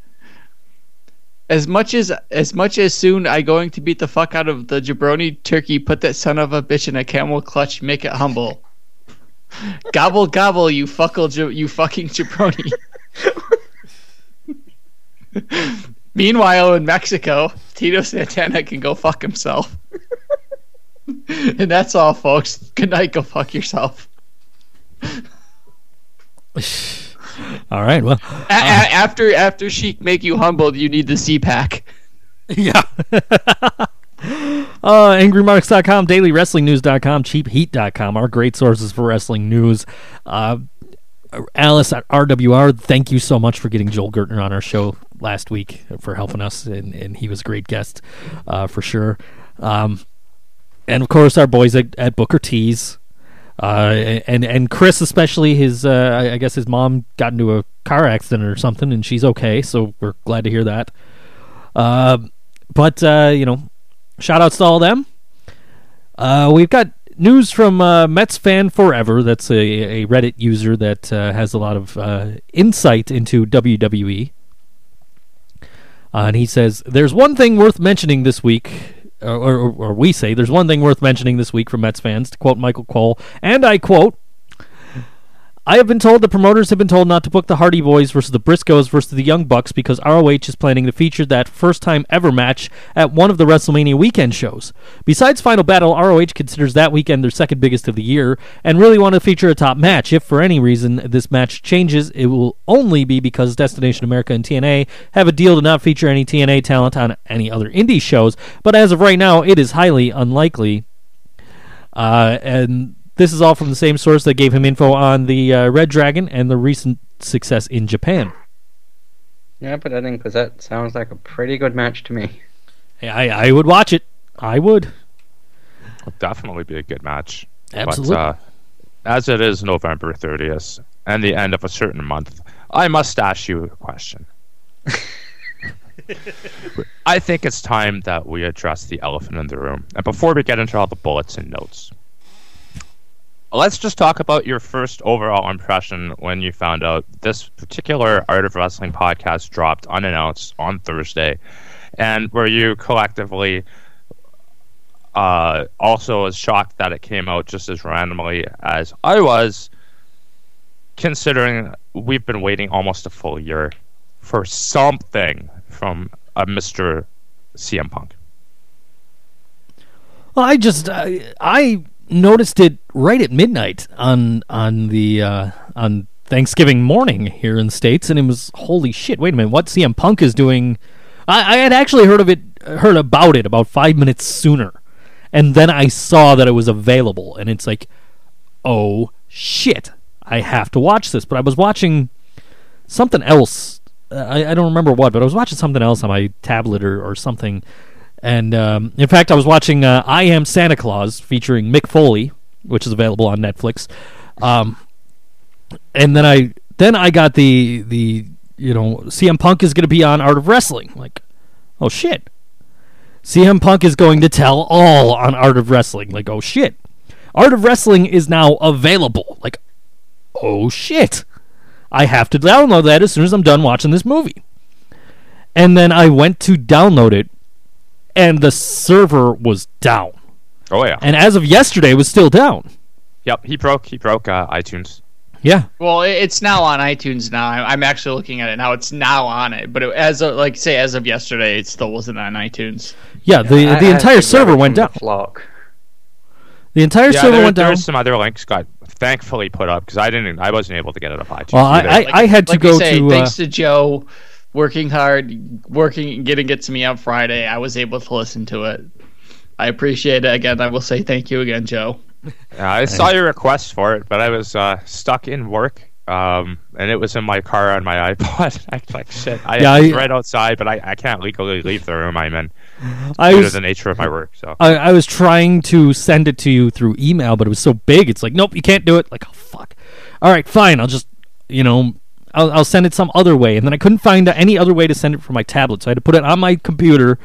As much as as much as soon I going to beat the fuck out of the jabroni turkey, put that son of a bitch in a camel clutch, make it humble. gobble gobble, you fuckle, you fucking jabroni. Meanwhile, in Mexico, Tito Santana can go fuck himself. and that's all, folks. Good night. Go fuck yourself. All right. Well, A- a- after after Sheik make you humbled, you need the CPAC. yeah. uh, AngryMarks.com, DailyWrestlingNews.com, CheapHeat.com, our great sources for wrestling news. Uh, Alice at RWR, thank you so much for getting Joel Gertner on our show last week for helping us, and, and he was a great guest uh, for sure. Um, and of course, our boys at, at Booker T's. Uh, and and Chris especially his uh, I- guess his mom got into a car accident or something and she's okay so we're glad to hear that. Uh, but uh, you know, shout outs to all of them. Uh, we've got news from uh, Mets fan forever. That's a, a Reddit user that uh, has a lot of insight into WWE. And he says, "There's one thing worth mentioning this week." Or, or, or we say there's one thing worth mentioning this week from Mets fans, to quote Michael Cole, and I quote: I have been told the promoters have been told not to book the Hardy Boys versus the Briscoes versus the Young Bucks because ROH is planning to feature that first time ever match at one of the WrestleMania weekend shows. Besides Final Battle, ROH considers that weekend their second biggest of the year and really want to feature a top match. If for any reason this match changes, it will only be because Destination America and TNA have a deal to not feature any TNA talent on any other indie shows. But as of right now, it is highly unlikely. Uh, and this is all from the same source that gave him info on the uh, Red Dragon and the recent success in Japan. Yeah, but I think because that sounds like a pretty good match to me. I, I would watch it. I would. Would definitely be a good match. Absolutely. But uh, as it is November 30th and the end of a certain month, I must ask you a question. I think it's time that we address the elephant in the room. And before we get into all the bullets and notes, let's just talk about your first overall impression when you found out this particular Art of Wrestling podcast dropped unannounced on Thursday. And were you collectively uh, also as shocked that it came out just as randomly as I was, considering we've been waiting almost a full year for something from a Mr. CM Punk. Well, I just I, I noticed it right at midnight on on the uh, on Thanksgiving morning here in the states, and it was holy shit. Wait a minute, what CM Punk is doing? I, I had actually heard of it, heard about it about five minutes sooner, and then I saw that it was available, and it's like, oh shit, I have to watch this. But I was watching something else. Uh, I, I don't remember what, but I was watching something else on my tablet or, or something. And um, in fact, I was watching uh, I Am Santa Claus featuring Mick Foley, which is available on Netflix. Um, and then I then I got the the you know, CM Punk is going to be on Art of Wrestling. Like, oh shit. CM Punk is going to tell all on Art of Wrestling. Like, oh shit. Art of Wrestling is now available. Like, oh shit. I have to download that as soon as I'm done watching this movie. And then I went to download it, and the server was down. Oh yeah. And as of yesterday, it was still down. Yep. He broke. He broke uh, iTunes. Yeah. Well, it's now on iTunes now. I- I'm actually looking at it now. It's now on it, but it, as of, like say as of yesterday, it still wasn't on iTunes. Yeah, the I- the I entire actually server went down. the Flock. The entire Yeah, server there, went down. there's some other links got thankfully put up because I didn't. I wasn't able to get it up iTunes. Well, I, either. I, I had to like go say, to. Uh, thanks to Joe working hard, working, getting it to me on Friday. I was able to listen to it. I appreciate it again. I will say thank you again, Joe. Yeah, I saw your request for it, but I was uh, stuck in work, um, and it was in my car on my iPod. I was like, shit, I, Yeah, it's I- right outside, but I, I can't legally leave the room I'm in I due to was the nature of my work. So I, I was trying to send it to you through email, but it was so big. It's like, nope, you can't do it. Like, oh fuck. All right, fine. I'll just, you know, I'll, I'll send it some other way. And then I couldn't find any other way to send it from my tablet, so I had to put it on my computer.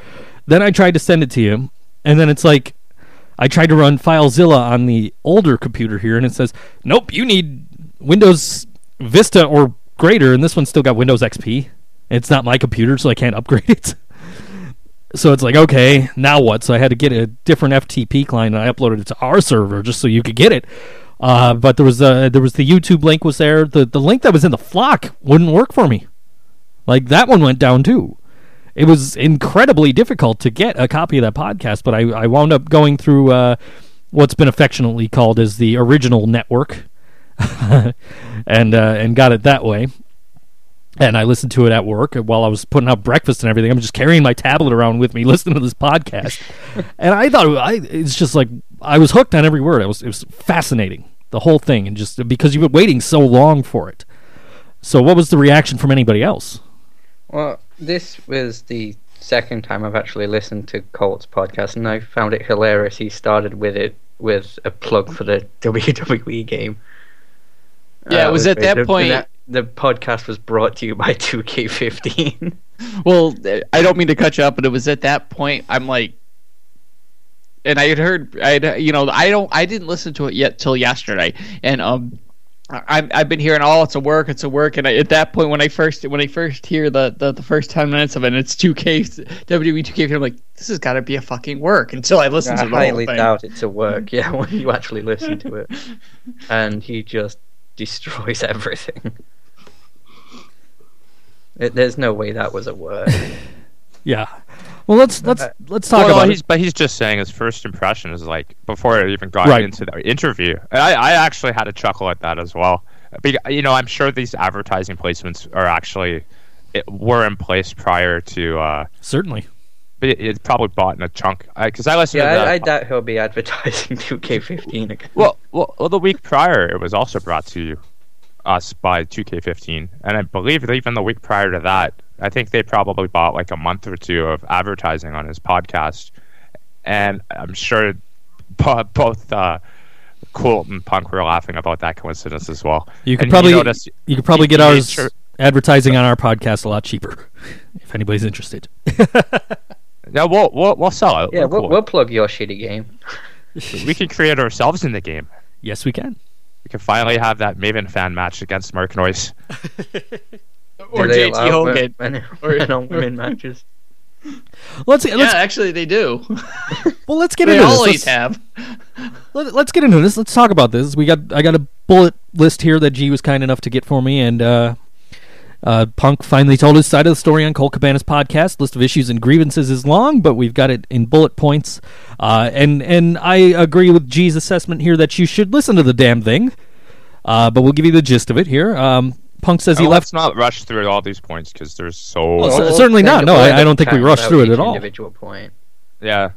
Then I tried to send it to you, and then it's like, I tried to run FileZilla on the older computer here, and it says, nope, you need Windows Vista or greater, and this one's still got Windows XP. It's not my computer, so I can't upgrade it. So it's like, okay, now what? So I had to get a different FTP client, and I uploaded it to our server just so you could get it. Uh, but there was uh, there was the YouTube link was there. The the link that was in the flock wouldn't work for me. Like that one went down too. It was incredibly difficult to get a copy of that podcast, but I, I wound up going through uh, what's been affectionately called as the original network, and uh, and got it that way and I listened to it at work while I was putting out breakfast and everything. I'm just carrying my tablet around with me, listening to this podcast, and I thought I, it's just like I was hooked on every word. It was it was fascinating, the whole thing, and just because you've been waiting so long for it. So, what was the reaction from anybody else? Well, this was the second time I've actually listened to Colt's podcast, and I found it hilarious. He started with it with a plug for the WWE game. Yeah, it uh, was at that point- The, the podcast was brought to you by 2K15. Well, I don't mean to cut you up, but it was at that point I'm like, and I had heard, I you know, I don't, I didn't listen to it yet till yesterday, and um, I, I've been hearing, oh, it's a work, it's a work, and I, at that point when I first, when I first hear the the, the first ten minutes of it, and it's 2K, WWE 2K, I'm like, this has got to be a fucking work until I listen I to the whole highly thing. doubt it to work. Yeah, when you actually listen to it, and he just destroys everything. It, there's no way that was a word. Yeah. Well, let's let's Uh, let's talk well, about he's, it. but he's just saying his first impression is like before it even got Right. into the interview. I, I actually had a chuckle at that as well. Be- You know, I'm sure these advertising placements are actually it, were in place prior to. Uh, Certainly. but it, it's probably bought in a chunk because I listened yeah, to the, I, I doubt he'll be advertising 2K15 again. Well, well, well, the week prior, it was also brought to us by 2K15, and I believe that even the week prior to that, I think they probably bought like a month or two of advertising on his podcast, and I'm sure both uh, Colt and Punk were laughing about that coincidence as well. You could And probably notice- you could probably get he ours sure- advertising on our podcast a lot cheaper if anybody's interested. yeah, we'll we'll, we'll sell it. yeah, We're we'll, we'll plug your shitty game. we can create ourselves in the game. yes, we can. We can finally have that Maven fan match against Mark Noise. Or JT Hogan. Men, Or- men on women matches. Let's Yeah, let's actually they do. well let's get into this. They always Let's- have. Let, us get into this. Let's talk about this. We got I got a bullet list here that G was kind enough to get for me, and uh, uh, Punk finally told his side of the story on Colt Cabana's podcast. List of issues and grievances is long, but we've got it in bullet points. Uh, and and I agree with G's assessment here that you should listen to the damn thing. Uh, but we'll give you the gist of it here. Um, Punk says he And left. let's not rush through all these points because there's so Well, We'll certainly not. No, I- I don't think we time rushed through it at all. Individual point. yeah.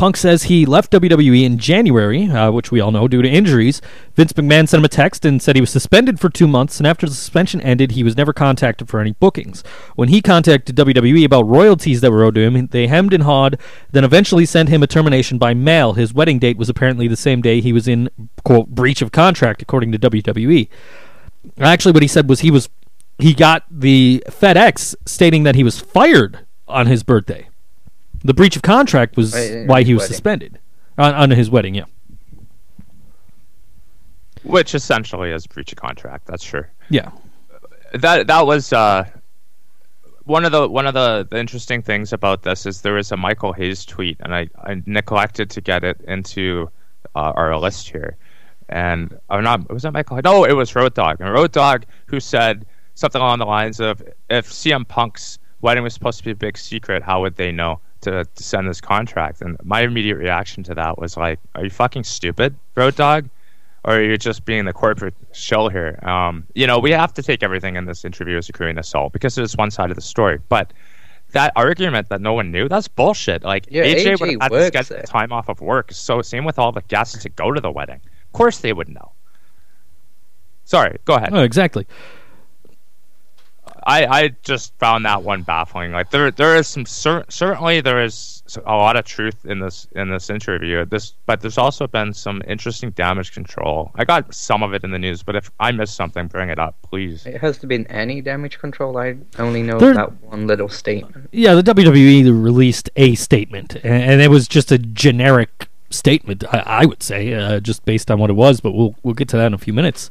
Punk says he left WWE in January, uh, which we all know, due to injuries. Vince McMahon sent him a text and said he was suspended for two months, and after the suspension ended, he was never contacted for any bookings. When he contacted WWE about royalties that were owed to him, they hemmed and hawed, then eventually sent him a termination by mail. His wedding date was apparently the same day he was in, quote, breach of contract, according to WWE. Actually, what he said was he was he got the FedEx stating that he was fired on his birthday. The breach of contract was Right, why he was wedding. suspended on, on his wedding. Yeah, which essentially is breach of contract. That's sure. yeah. that that was uh, one of the one of the, the interesting things about this is there was a Michael Hayes tweet, and I, I neglected to get it into uh, our list here. And or not was that Michael? No, it was Road Dog, and Road Dog who said something along the lines of, "If CM Punk's wedding was supposed to be a big secret, how would they know to, to send this contract?" And my immediate reaction to that was like, "Are you fucking stupid, Road Dog?" or are you're just being the corporate shell here. Um, you know, we have to take everything in this interview as a grain of salt because it is one side of the story. But that argument that no one knew, that's bullshit. Like Yeah, AJ, AJ would have had to works schedule time off of work. So same with all the guests to go to the wedding. Of course they would know. Sorry, go ahead. Oh, exactly. I, I just found that one baffling. Like there there is some cer- certainly there is a lot of truth in this in this interview. This but there's also been some interesting damage control. I got some of it in the news, but if I missed something, bring it up, please. It has to been any damage control. I only know There- that one little statement. Yeah, the WWE released a statement, a- and it was just a generic statement. I, I would say, uh, just based on what it was. But we'll we'll get to that in a few minutes.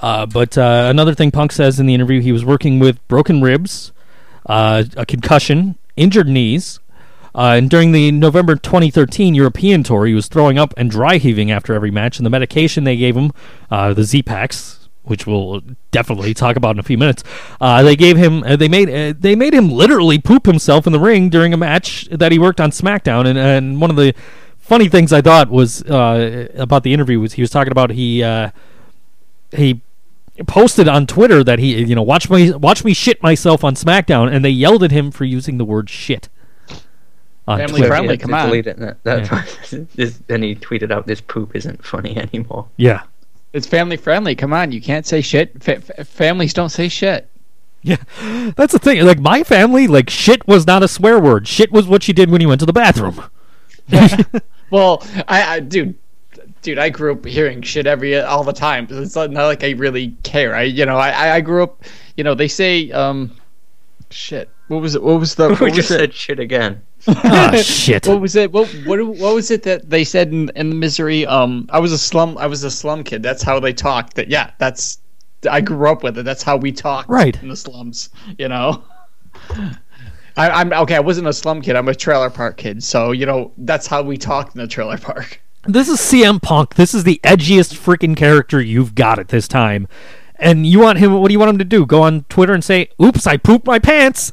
Uh, but uh, another thing Punk says in the interview, he was working with broken ribs, uh, a concussion, injured knees. Uh, and during the November 2013 European tour, he was throwing up and dry heaving after every match. And the medication they gave him, uh, the Z-Packs, which we'll definitely talk about in a few minutes, uh, they gave him, they made, they made him literally poop himself in the ring during a match that he worked on SmackDown. And, and one of the funny things I thought was about the interview was he was talking about he he posted on Twitter that he you know watch me watch me shit myself on SmackDown, and they yelled at him for using the word shit. On Family Twitter. friendly. He had to come on. delete it, and that, that this, then he tweeted out, "This poop isn't funny anymore." Yeah, It's family friendly. Come on, you can't say shit. Fa- fa- families don't say shit. yeah, that's the thing. Like my family, like shit was not a swear word. Shit was what you did when you went to the bathroom. Well, I, I dude, dude, I grew up hearing shit every all the time. It's not not like I really care. I, you know, I, I- I grew up. You know, they say, um, shit. What was it? What was the? What we was just it? said shit again. ah, shit. What was it? What what what was it that they said in, in the misery? Um, I was a slum. I was a slum kid. That's how they talked. That yeah, that's. I grew up with it. That's how we talked. Right. in the slums. You know. I, I'm okay. I wasn't a slum kid. I'm a trailer park kid. So you know that's how we talked in the trailer park. This is CM Punk. This is the edgiest freaking character you've got at this time. And you want him, what do you want him to do? Go on Twitter and say, oops, I pooped my pants?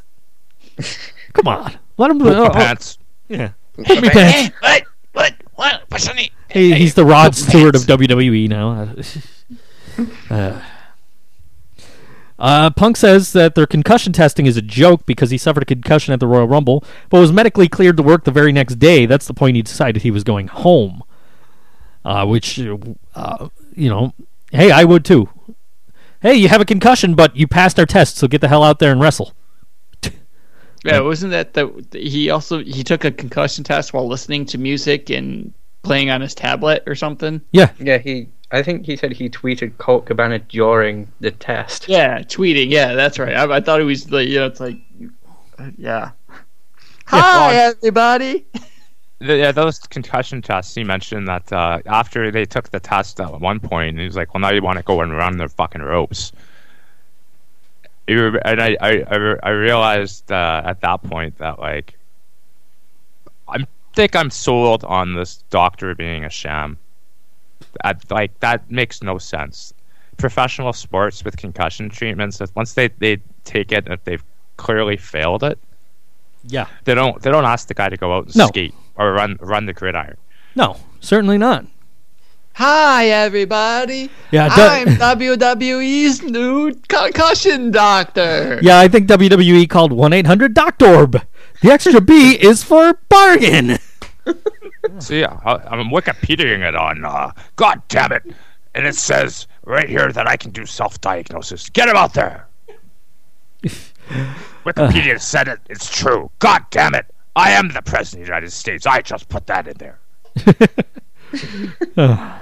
Come on. Let him. Poop oh, my oh, pants. yeah. Poop me pants. what? What? What? What's on it? Hey, he's the Rod Stewart of WWE now. Uh, uh, Punk says that their concussion testing is a joke because he suffered a concussion at the Royal Rumble, but was medically cleared to work the very next day. That's the point he decided he was going home. Uh, which, uh, you know, hey, I would too. Hey, you have a concussion, but you passed our test, so get the hell out there and wrestle. Yeah, wasn't that the he also he took a concussion test while listening to music and playing on his tablet or something? Yeah, Yeah, he. I think he said he tweeted Colt Cabana during the test. Yeah, tweeting. Yeah, that's right. I, I thought it was like you know, it's like, uh, yeah. Hi, everybody. The- yeah, those concussion tests. He mentioned that uh, after they took the test at one point, he was like, "Well, now you want to go and run the fucking ropes." And I, I, I, realized uh, at that point that like, I think I'm sold on this doctor being a sham. I, like that makes no sense. Professional sports with concussion treatments, once they, they take it, if they've clearly failed it, yeah. they don't they don't ask the guy to go out and No. skate or run run the gridiron. No, certainly not. Hi, everybody. Yeah, I'm WWE's new concussion doctor. yeah. I think WWE called one eight hundred Doctorb. The extra B is for bargain. See, I, I'm Wikipediaing it on. Uh, God damn it! And it says right here that I can do self-diagnosis. Get him out there. Wikipedia said it. It's true. God damn it! I am the president of the United States. I just put that in there.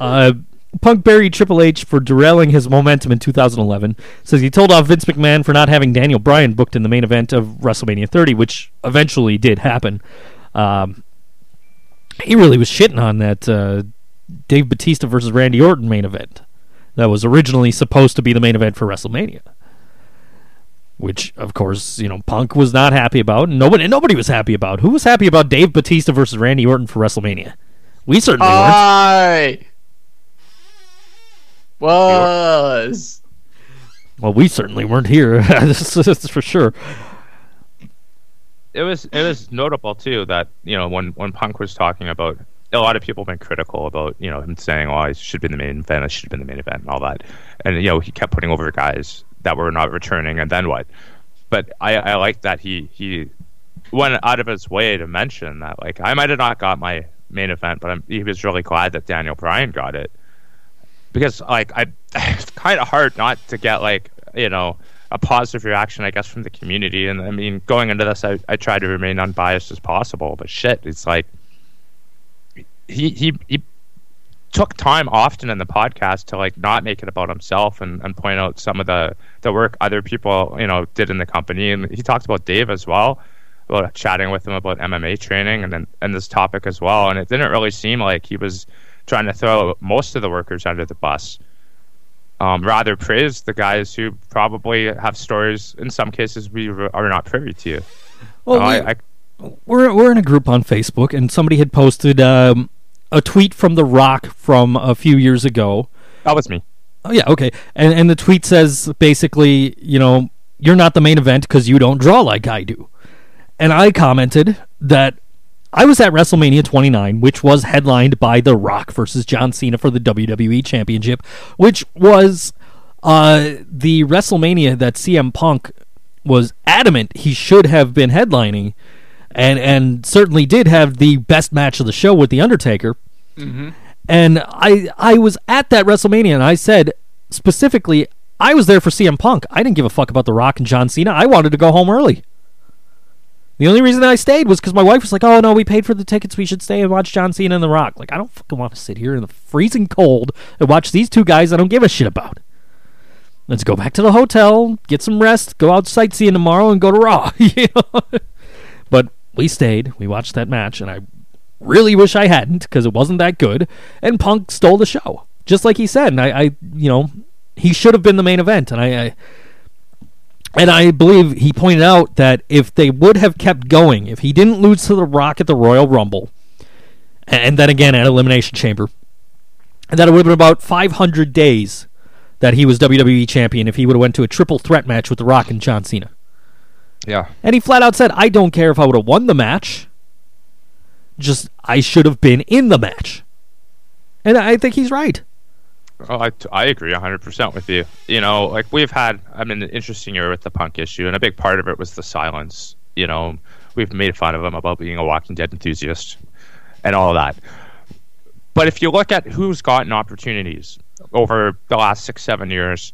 Uh, Punk buried Triple H for derailing his momentum in 2011. Says he told off Vince McMahon for not having Daniel Bryan booked in the main event of WrestleMania 30, which eventually did happen. Um, he really was shitting on that uh, Dave Batista versus Randy Orton main event that was originally supposed to be the main event for WrestleMania. Which, of course, you know, Punk was not happy about. and Nobody, nobody was happy about. Who was happy about Dave Batista versus Randy Orton for WrestleMania? We certainly weren't. I was. Well, we certainly weren't here. That's that's for sure. it was it was notable too that you know when when Punk was talking about a lot of people have been critical about you know him saying oh I should be in the main event I should have been in the main event and all that and you know he kept putting over guys that were not returning and then what? But I I like that he he went out of his way to mention that like I might have not got my main event but I'm, he was really glad that Daniel Bryan got it. Because like I it's kind of hard not to get like you know a positive reaction I guess from the community. And I mean going into this I, I try to remain unbiased as possible but shit it's like he he he took time often in the podcast to like not make it about himself and, and point out some of the the work other people you know did in the company. And he talked about Dave as well about chatting with him about MMA training and then and this topic as well. And it didn't really seem like he was trying to throw most of the workers under the bus. Um, rather praise the guys who probably have stories. In some cases we are not privy to. Well, Uh, we- I, I, we're we're in a group on Facebook, and somebody had posted um, a tweet from The Rock from a few years ago. that was me Oh yeah, okay. And and the tweet says basically, you know, you're not the main event because you don't draw like I do. And I commented that I was at WrestleMania 29, which was headlined by The Rock versus John Cena for the WWE Championship, which was uh, the WrestleMania that CM Punk was adamant he should have been headlining, and and certainly did have the best match of the show with the Undertaker. Mm-hmm. And I I was at that WrestleMania and I said specifically I was there for CM Punk. I didn't give a fuck about The Rock and John Cena. I wanted to go home early. The only reason I stayed was because my wife was like, "Oh no, we paid for the tickets. We should stay and watch John Cena and The Rock." Like, I don't fucking want to sit here in the freezing cold and watch these two guys I don't give a shit about. Let's go back to the hotel, get some rest, go out sightseeing tomorrow, and go to Raw. you know? But we stayed. We watched that match, and I really wish I hadn't because it wasn't that good. And Punk stole the show, just like he said. And I, I you know, he should have been the main event. And I, I, and I believe he pointed out that if they would have kept going, if he didn't lose to the Rock at the Royal Rumble, and then again at Elimination Chamber, that it would have been about 500 days that he was WWE champion if he would have went to a triple threat match with The Rock and John Cena. yeah And he flat out said, I don't care if I would have won the match. Just, I should have been in the match. And I think he's right. Oh, I, I agree 100% with you. You know, like we've had, I mean, an interesting year with the punk issue, and a big part of it was the silence. You know, we've made fun of him about being a Walking Dead enthusiast and all that. But if you look at who's gotten opportunities over the last six, seven years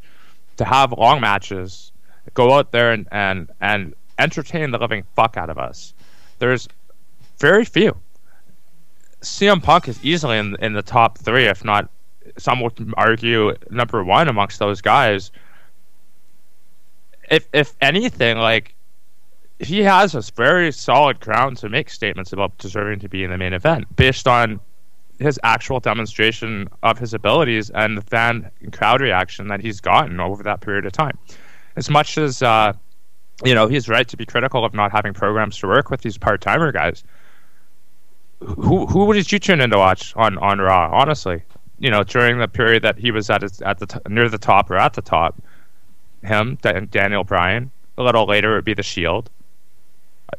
to have long matches, go out there and, and, and entertain the living fuck out of us, there's very few. CM Punk is easily in, in the top three, if not some would argue number one amongst those guys. If if anything, like he has a very solid ground to make statements about deserving to be in the main event based on his actual demonstration of his abilities and the fan and crowd reaction that he's gotten over that period of time. As much as uh, you know, he's right to be critical of not having programs to work with these part timer guys. Who who did you tune in to watch on on Raw? Honestly, you know, during the period that he was at his, at the t- near the top or at the top, him, Dan- Daniel Bryan. A little later, it would be the Shield.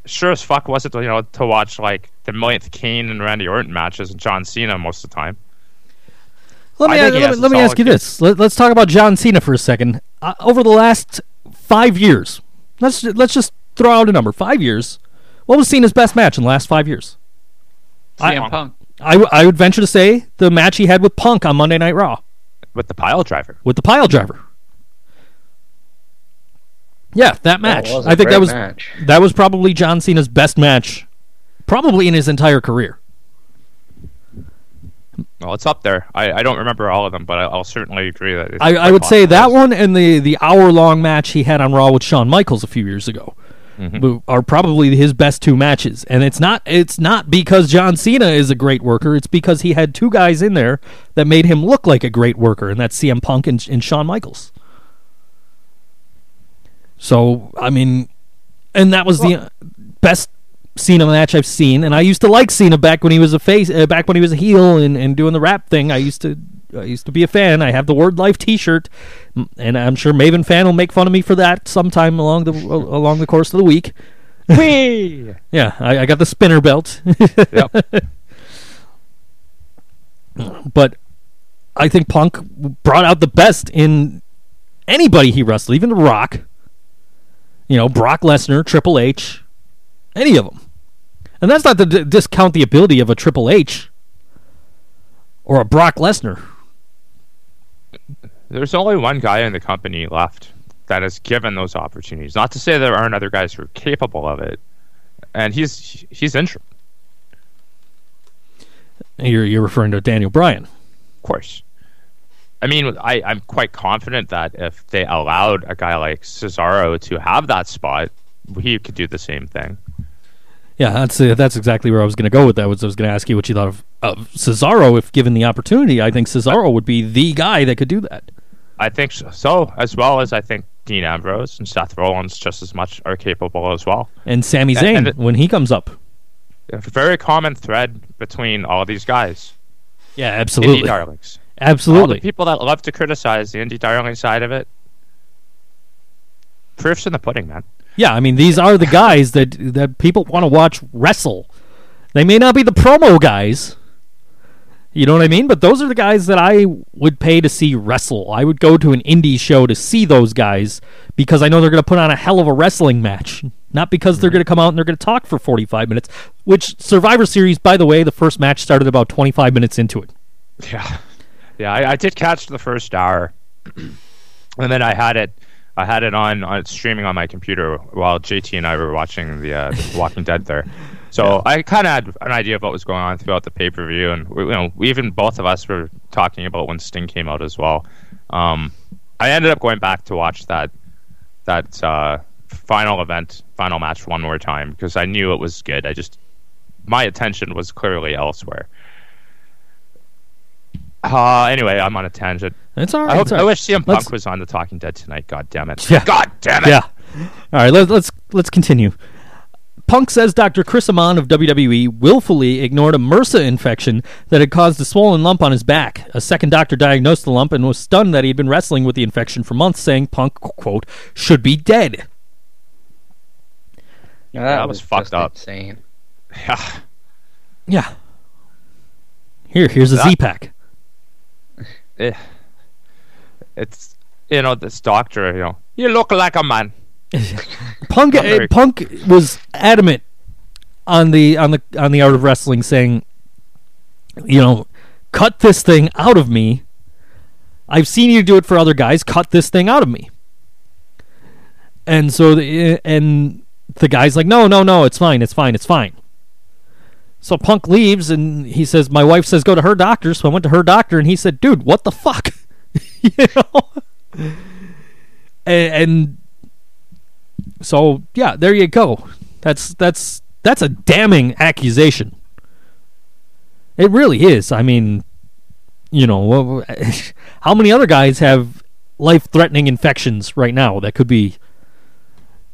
Sure as fuck was it, you know, to watch like the millionth Kane and Randy Orton matches and John Cena most of the time. Let me, he let me, let me ask you this. Let, let's talk about John Cena for a second. Uh, over the last five years, let's let's just throw out a number. Five years. What was Cena's best match in the last five years? CM Punk. I, w- I would venture to say the match he had with Punk on Monday Night Raw with the pile driver. with the pile driver. Yeah, that match. was a I think that was match. that was probably John Cena's best match, probably in his entire career. Well, it's up there. I, I don't remember all of them, but I, I'll certainly agree that. it's I, I would say that one and the the hour long match he had on Raw with Shawn Michaels a few years ago Mm-hmm. are probably his best two matches. And it's not it's not because John Cena is a great worker. It's because he had two guys in there that made him look like a great worker, and that's CM Punk and, and Shawn Michaels. So I mean, and that was the uh, best Cena match I've seen. And I used to like Cena back when he was a face, uh, back when he was a heel and, and doing the rap thing. I used to I used to be a fan. I have the Word Life T-shirt, and I'm sure Maven fan will make fun of me for that sometime along the along the course of the week. Whee! Yeah, I, I got the spinner belt. Yep. but I think Punk brought out the best in anybody he wrestled, even The Rock. You know, Brock Lesnar, Triple H, any of them. And that's not to d- discount the ability of a Triple H or a Brock Lesnar. There's only one guy in the company left that is given those opportunities. Not to say there aren't other guys who are capable of it, and he's he's injured, You're you're referring to Daniel Bryan. of course. I mean, I, I'm quite confident that if they allowed a guy like Cesaro to have that spot, he could do the same thing. Yeah, that's uh, that's exactly where I was going to go with that. Was I was going to ask you what you thought of, of Cesaro if given the opportunity. I think Cesaro would be the guy that could do that. I think so, as well as I think Dean Ambrose and Seth Rollins just as much are capable as well. And Sami And- Zayn and it- when he comes up. A very common thread between all these guys, Yeah, indie absolutely, darlings. All absolutely. the people that love to criticize the indie darling side of it. Proof's in the pudding, man. Yeah, I mean these are the guys that that people want to watch wrestle. They may not be the promo guys. You know what I mean? But those are the guys that I would pay to see wrestle. I would go to an indie show to see those guys because I know they're going to put on a hell of a wrestling match. Not because they're going to come out and they're going to talk for 45 minutes, which Survivor Series, by the way, the first match started about 25 minutes into it. Yeah, yeah. I, I did catch the first hour, and then I had it. I had it on, on streaming on my computer while JT and I were watching the, uh, the Walking Dead there. So I kind of had an idea of what was going on throughout the pay per view, and we, you know, we even both of us were talking about when Sting came out as well. Um, I ended up going back to watch that that uh, final event, final match one more time because I knew it was good. I just my attention was clearly elsewhere. Uh, anyway, I'm on a tangent. That's all I, hope, it's all I wish CM Punk Let's- was on The Talking Dead tonight. God damn it. Yeah. God damn it. Yeah. All right, Let's let's let's continue. Punk says Dr. Chris Amann of WWE willfully ignored a MRSA infection that had caused a swollen lump on his back. A second doctor diagnosed the lump and was stunned that he had been wrestling with the infection for months, saying Punk, quote, should be dead. Yeah, that was fucked up. Insane. Yeah. Yeah. Here, here's a That- Z-Pack. Eh. It's, you know, this doctor, you know, you look like a man. Punk uh, Punk was adamant on the on the on the art of wrestling, saying, you know, cut this thing out of me. I've seen you do it for other guys. Cut this thing out of me. And so, the, and the guy's like, no, no, no, it's fine, it's fine, it's fine. So Punk leaves, and he says, my wife says go to her doctor. So I went to her doctor, and he said, dude, what the fuck, you know. And, and so yeah, there you go. That's that's that's a damning accusation. It really is. I mean, you know, wh- wh- how many other guys have life-threatening infections right now that could be,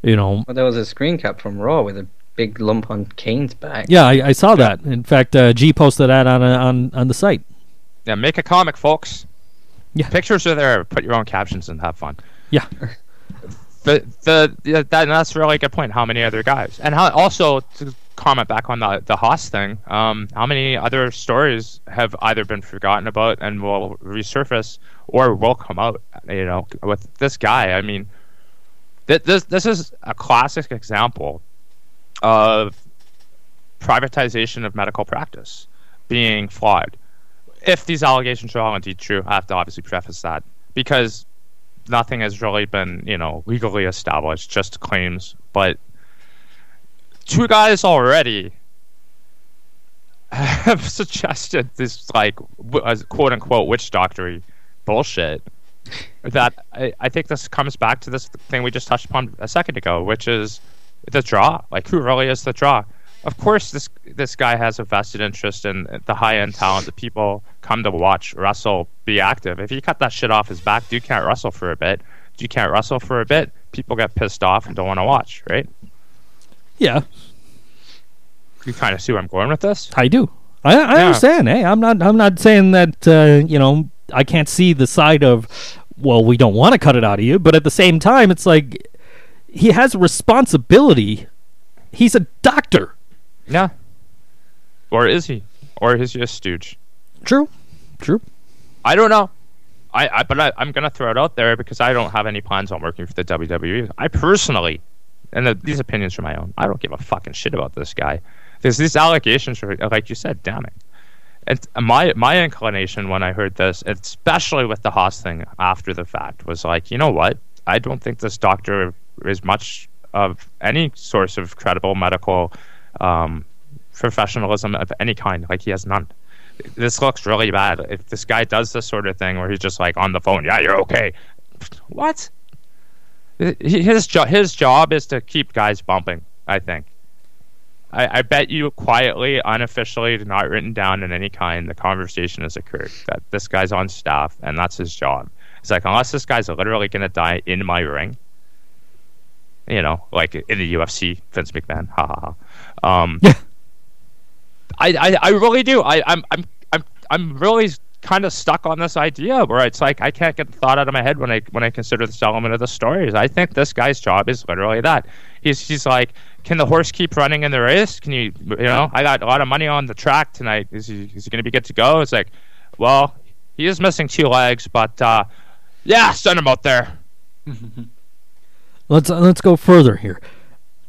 you know, Well, there was a screen cap from Raw with a big lump on Kane's back. yeah, I, I saw that. In fact, uh, G posted that on uh, on on the site. Yeah, make a comic, folks. Yeah. Pictures are there. Put your own captions and have fun. Yeah, the the that, that's a really good point. How many other guys? And how also to comment back on the the Haas thing. Um, how many other stories have either been forgotten about and will resurface or will come out? You know, with this guy. I mean, th- this this is a classic example of privatization of medical practice being flawed. If these allegations are all indeed true, I have to obviously preface that because nothing has really been, you know, legally established, just claims. But two guys already have suggested this like quote unquote witch doctory bullshit. That I, I think this comes back to this thing we just touched upon a second ago, which is the draw. Like who really is the draw? Of course, this this guy has a vested interest in the high end talent that people come to watch Russell be active. If you cut that shit off his back, dude can't wrestle for a bit. Do you can't wrestle for a bit. People get pissed off and don't want to watch, right? Yeah, You kind of see where I'm going with this. I do. I, I Yeah. understand. Hey, I'm not. I'm not saying that. Uh, you know, I can't see the side of. Well, we don't want to cut it out of you, but at the same time, it's like he has a responsibility. He's a doctor. Yeah. Or is he? Or is he a stooge? True. True. I don't know. I, I but I, I'm gonna throw it out there because I don't have any plans on working for the WWE. I personally, and the, these opinions are my own. I don't give a fucking shit about this guy. There's these allegations, are, like you said, damning. And my my inclination when I heard this, especially with the Haas thing after the fact, was like, you know what? I don't think this doctor is much of any source of credible medical um, professionalism of any kind. Like he has none this looks really bad. If this guy does this sort of thing where he's just like on the phone, yeah, you're okay. What? His job, his job is to keep guys bumping. I think. I, I bet you quietly, unofficially, not written down in any kind, the conversation has occurred that this guy's on staff and that's his job. It's like unless this guy's literally gonna die in my ring, you know, like in the UFC, Vince McMahon, ha ha ha. Um, Yeah. I, I, really do. I, I'm, I'm, I'm, I'm really kind of stuck on this idea where it's like I can't get the thought out of my head when I when I consider this element of the stories. I think this guy's job is literally that. He's he's like, can the horse keep running in the race? Can you you know? I got a lot of money on the track tonight. Is he is he going to be good to go? It's like, well, he is missing two legs, but uh, yeah, send him out there. Let's let's go further here.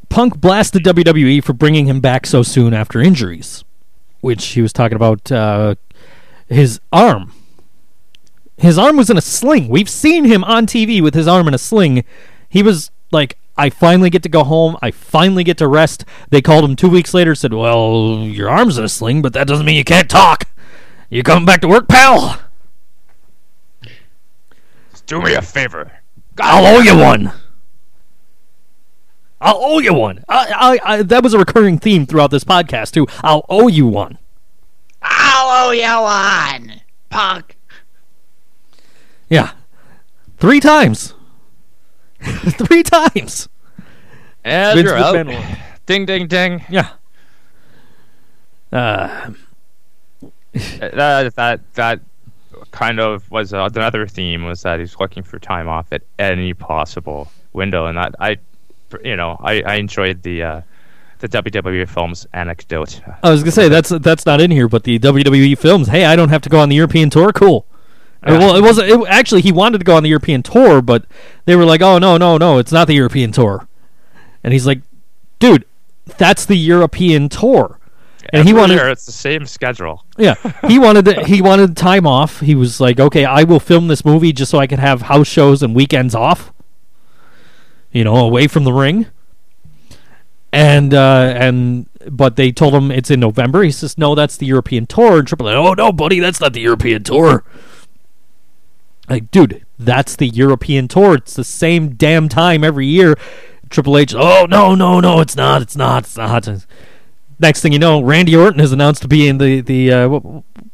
Punk blasted WWE for bringing him back so soon after injuries, which he was talking about uh, his arm. His arm was in a sling. We've seen him on TV with his arm in a sling. He was like, "I finally get to go home. I finally get to rest." They called him two weeks later. Said, "Well, your arm's in a sling, but that doesn't mean you can't talk. You coming back to work, pal? Do me a favor. I'll owe you one." I'll owe you one. I, I, I, that was a recurring theme throughout this podcast too. I'll owe you one. I'll owe you one, punk. Yeah, three times. three times. And Vince you're out. McMahon won. Ding ding ding. Yeah. Uh, that that that kind of was uh, another theme was that he's looking for time off at any possible window, and that I, you know, I, I enjoyed the uh, the WWE films anecdote. I was gonna say that's that's not in here, but the WWE films. Hey, I don't have to go on the European tour. Cool. Uh, well, it wasn't. It, actually, he wanted to go on the European tour, but they were like, "Oh no, no, no! It's not the European tour." And he's like, "Dude, that's the European tour." And he wanted, year it's the same schedule. yeah, he wanted to, he wanted time off. He was like, "Okay, I will film this movie just so I can have house shows and weekends off." You know, away from the ring. And uh, and but they told him it's in November. He says, "No, that's the European tour." And Triple H, "Oh no, buddy, that's not the European tour." Like, dude, that's the European tour. It's the same damn time every year. Triple H, "Oh no, no, no, it's not. It's not. It's not." Next thing you know, Randy Orton is announced to be in the the uh, what,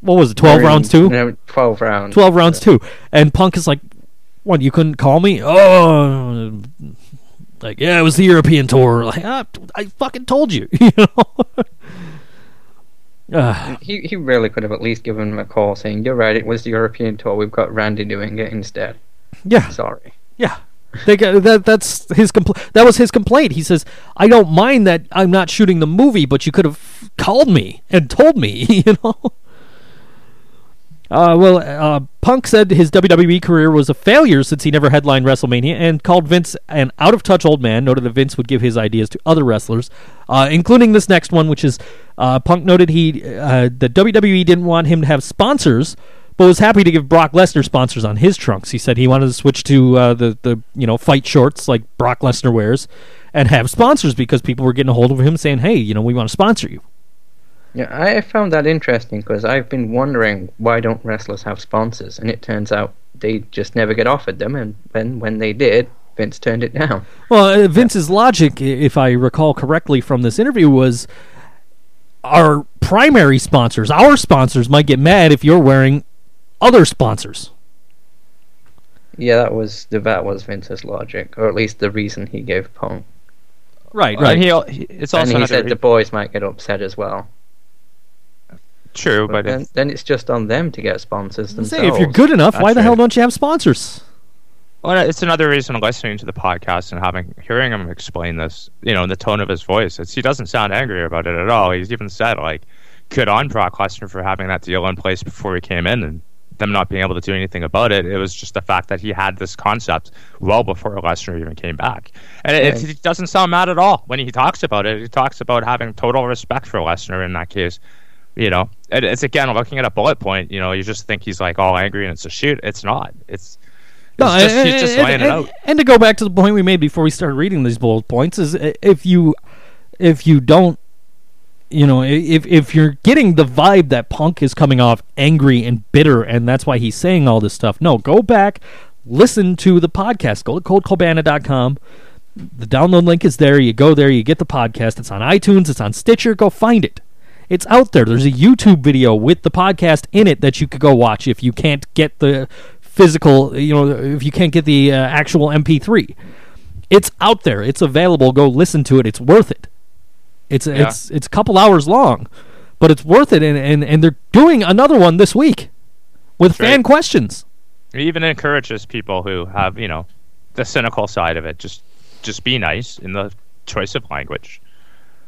what was it, twelve rounds too? No, twelve rounds. 12 rounds too. And Punk is like, what, you couldn't call me? Oh, like, yeah, it was the European tour. Like, ah, I fucking told you, you know? uh, He he really could have at least given him a call saying, "You're right. It was the European tour. We've got Randy doing it instead." yeah, Sorry. yeah. They got, that that's his compl- that was his complaint. He says, "I don't mind that I'm not shooting the movie, but you could have called me and told me, you know." Uh, well, uh, Punk said his WWE career was a failure since he never headlined WrestleMania and called Vince an out of touch old man. Noted that Vince would give his ideas to other wrestlers, uh, including this next one, which is uh, Punk noted he uh, the WWE didn't want him to have sponsors, but was happy to give Brock Lesnar sponsors on his trunks. He said he wanted to switch to uh, the the you know fight shorts like Brock Lesnar wears, and have sponsors because people were getting a hold of him saying, "Hey, you know, we want to sponsor you." Yeah, I found that interesting because I've been wondering why don't wrestlers have sponsors, and it turns out they just never get offered them, and when when they did, Vince turned it down. Well, uh, Vince's logic, if I recall correctly from this interview, was our primary sponsors, our sponsors, might get mad if you're wearing other sponsors. Yeah, that was the that was Vince's logic, or at least the reason he gave Punk. Right, right. And he, it's also and he another said the boys might get upset as well. True, But but then, it's, then it's just on them to get sponsors themselves. Say, if you're good enough, why That's the hell don't you have sponsors? well, it's another reason listening to the podcast and having hearing him explain this. You know, in the tone of his voice. It's, he doesn't sound angry about it at all. He's even said like, "Good on Brock Lesnar for having that deal in place before he came in and." Them not being able to do anything about it, it was just the fact that he had this concept well before Lesnar even came back, and it, Yeah. it doesn't sound mad at all when he talks about it. He talks about having total respect for Lesnar in that case, you know it, it's again looking at a bullet point you know you just think he's like all angry and it's a shoot it's not it's, No, it's just, and, he's just and- laying it out and to go back to the point we made before we started reading these bullet points is uh, if you if you don't you know if if you're getting the vibe that Punk is coming off angry and bitter and that's why he's saying all this stuff, no, go back, listen to the podcast. Go to coltcabana.com. The download link is there. You go there, you get the podcast. It's on iTunes, it's on Stitcher. Go find it. It's out there. There's a YouTube video with the podcast in it that you could go watch if you can't get the physical, you know, if you can't get the uh, actual MP3. It's out there. It's available. Go listen to it. It's worth it. It's Yeah. it's it's a couple hours long, but it's worth it. And and, and they're doing another one this week with fan right. questions. it even encourages people who have you know the cynical side of it just just be nice in the choice of language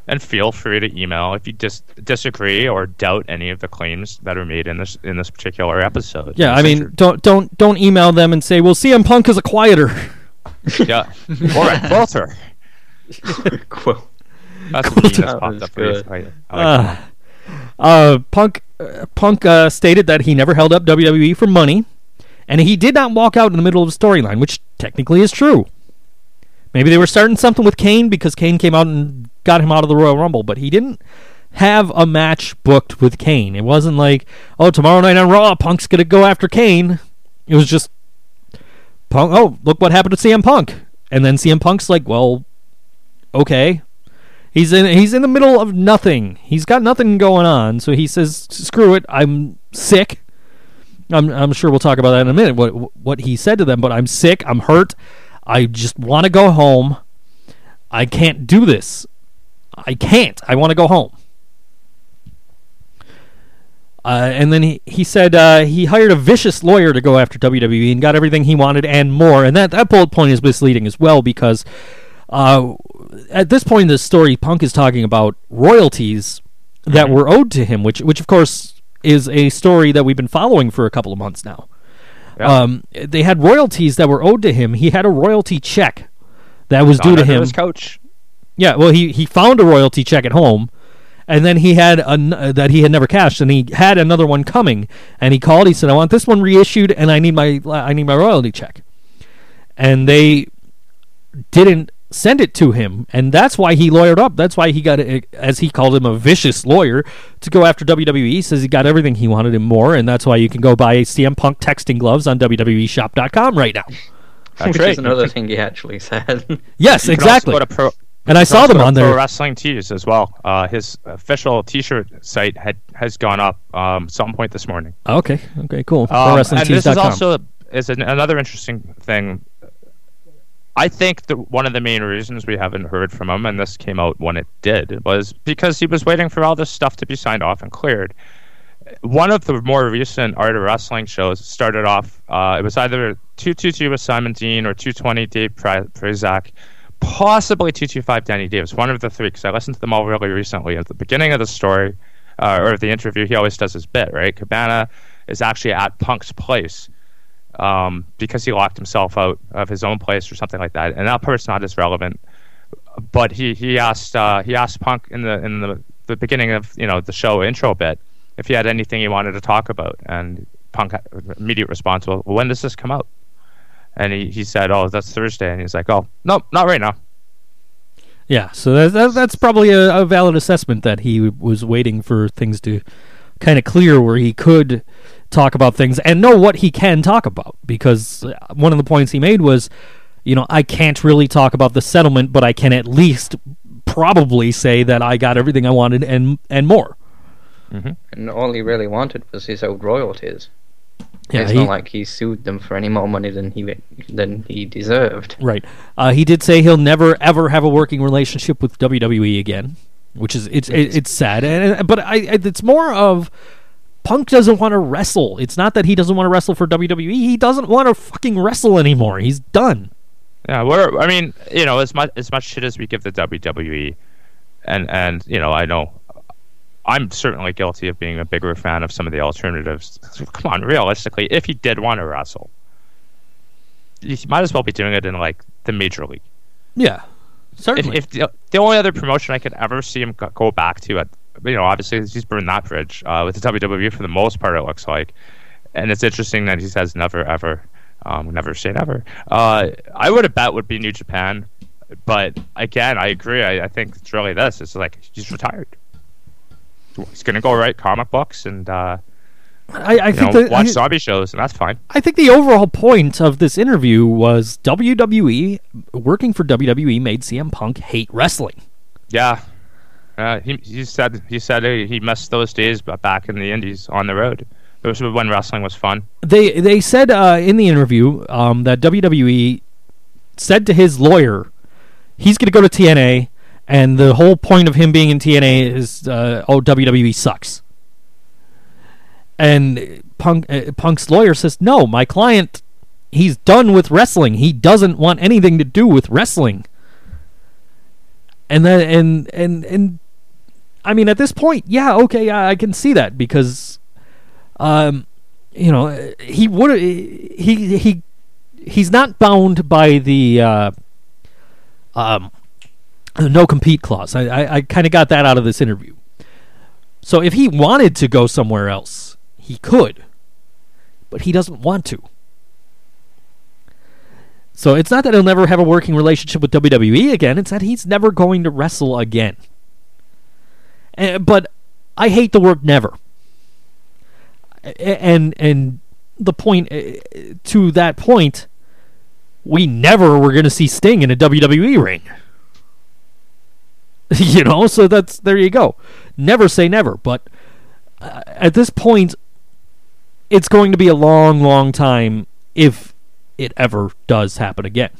and feel free to email if you dis- disagree or doubt any of the claims that are made in this in this particular episode Yeah, I mean, don't don't don't email them and say, "Well, CM Punk is a quieter." yeah or a quilter Cool. that's Quilter. the meanest That popped up good. I, I like Uh, uh, Punk uh, Punk uh, stated that he never held up WWE for money, and he did not walk out in the middle of a storyline, which technically is true. Maybe they were starting something with Kane because Kane came out and got him out of the Royal Rumble, but he didn't have a match booked with Kane. It wasn't like, oh, tomorrow night on Raw, Punk's gonna go after Kane. It was just Punk. Oh, look what happened to CM Punk, and then CM Punk's like, well, okay. He's in he's in the middle of nothing. He's got nothing going on, so he says, "Screw it. I'm sick." I'm I'm sure we'll talk about that in a minute. What what he said to them, but I'm sick. I'm hurt. I just want to go home. I can't do this. I can't. I want to go home. Uh, and then he, he said uh, he hired a vicious lawyer to go after WWE and got everything he wanted and more. And that, that bullet point is misleading as well because uh, at this point in the story, Punk is talking about royalties that were owed to him, which which of course is a story that we've been following for a couple of months now. Yeah. Um, they had royalties that were owed to him. He had a royalty check that was Not due to him. his coach Yeah, well, he he found a royalty check at home, and then he had an, uh, that he had never cashed, and he had another one coming, and he called. He said, "I want this one reissued, and I need my I need my royalty check," and they didn't send it to him, and that's why he lawyered up. That's why he got, a, as he called him, a vicious lawyer to go after WWE. He says he got everything he wanted and more, and that's why you can go buy CM Punk texting gloves on WWEshop.com right now. That's Which right. is another thing he actually said. Yes, You can also exactly. go to pro- And I saw them go to on Pro there. Wrestling Tees as well. Uh, his official T-shirt site had has gone up um, some point this morning. Okay, okay, cool. Um, and this is also is an, another interesting thing. I think that one of the main reasons we haven't heard from him, and this came out when it did, was because he was waiting for all this stuff to be signed off and cleared. One of the more recent Art of Wrestling shows started off. Uh, it was either 222 with Simon Dean or 220 Dave Pre- Prazak, possibly 225 Danny Davis. One of the three, because I listened to them all really recently. At the beginning of the story uh, or the interview, he always does his bit, right? Cabana is actually at Punk's place um, because he locked himself out of his own place or something like that. And that part's not as relevant. But he he asked uh, he asked Punk in the in the, the beginning of you know the show intro bit if he had anything he wanted to talk about, and Punk had immediate response well when does this come out? And he, he said oh that's Thursday, and he's like oh no not right now. Yeah, so that, that's probably a, a valid assessment that he was waiting for things to kind of clear where he could talk about things and know what he can talk about. Because uh, one of the points he made was, you know, I can't really talk about the settlement, but I can at least probably say that I got everything I wanted and and more. And all he really wanted was his old royalties. Yeah, it's he- not like he sued them for any more money than he than he deserved. Right. Uh, he did say he'll never ever have a working relationship with WWE again, which is it's it, it's sad. And, and- but I, I it's more of Punk doesn't want to wrestle. It's not that he doesn't want to wrestle for WWE. He doesn't want to fucking wrestle anymore. He's done. Yeah, we're. I mean, you know, as much as much shit as we give the WWE, and and you know, I know, I'm certainly guilty of being a bigger fan of some of the alternatives. Come on, realistically, if he did want to wrestle, he might as well be doing it in like the major league. Yeah. If, Certainly. if the, the only other promotion I could ever see him go- go back to, at you know, obviously he's burned that bridge uh, with the WWE for the most part. It looks like, and it's interesting that he says never ever, um, never say never. Uh, I would have bet would be New Japan, but again, I agree. I, I think it's really this. It's like he's retired. He's gonna go write comic books and uh, I, I think know, that, watch I, zombie shows, and that's fine. I think the overall point of this interview was WWE working for WWE made CM Punk hate wrestling. Yeah. Uh, he, he said he said he missed those days back in the indies on the road. Those were when wrestling was fun. they they said uh, in the interview um, that WWE said to his lawyer, he's going to go to TNA, and the whole point of him being in TNA is, uh, oh, WWE sucks. And Punk uh, Punk's lawyer says, no, my client, he's done with wrestling. He doesn't want anything to do with wrestling. And then and and and I mean, at this point, yeah, okay, I, I can see that because um, you know, he would he he he's not bound by the uh, um, no compete clause. I I, I kind of got that out of this interview. So if he wanted to go somewhere else, he could, but he doesn't want to. So it's not that he'll never have a working relationship with WWE again. It's that he's never going to wrestle again. Eh, but I hate the word never and and the point uh, to that point, we never were going to see Sting in a WWE ring. you know, so that's there you go. Never say never, but uh, at this point, it's going to be a long, long time if it ever does happen again.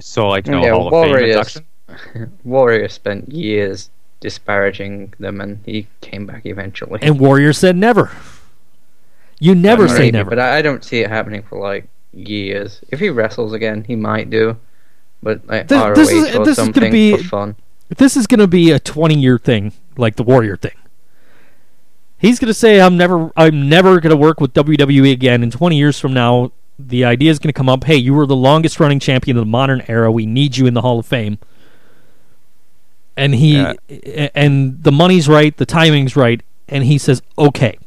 So like no Yeah, Hall of Fame Warriors. induction. Warrior spent years disparaging them, and he came back eventually. And Warrior said never. You never say never. But I don't see it happening for like years. If he wrestles again, he might do. But like Th- this is- or this is gonna be- fun. this is going to be a 20 year thing like the warrior thing he's going to say i'm never i'm never going to work with wwe again in 20 years from now the idea is going to come up hey you were the longest running champion of the modern era we need you in the hall of fame and he Yeah. and the money's right the timing's right and he says okay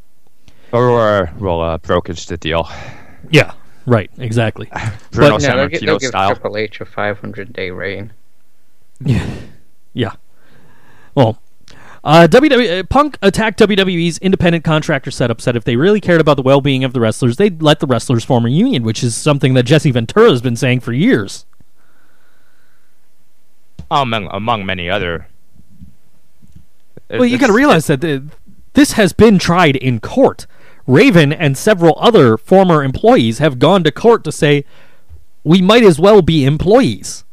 Or we'll uh, brokerage the deal. yeah right exactly Bruno No, they'll, gi- they'll give style. Triple H a 500 day reign. Yeah. yeah. Well, uh, WWE uh, Punk attacked WWE's independent contractor setup. Said if they really cared about the well-being of the wrestlers, they'd let the wrestlers form a union, which is something that Jesse Ventura has been saying for years. Among among many other. well, you got to realize that uh, this has been tried in court. Raven and several other former employees have gone to court to say we might as well be employees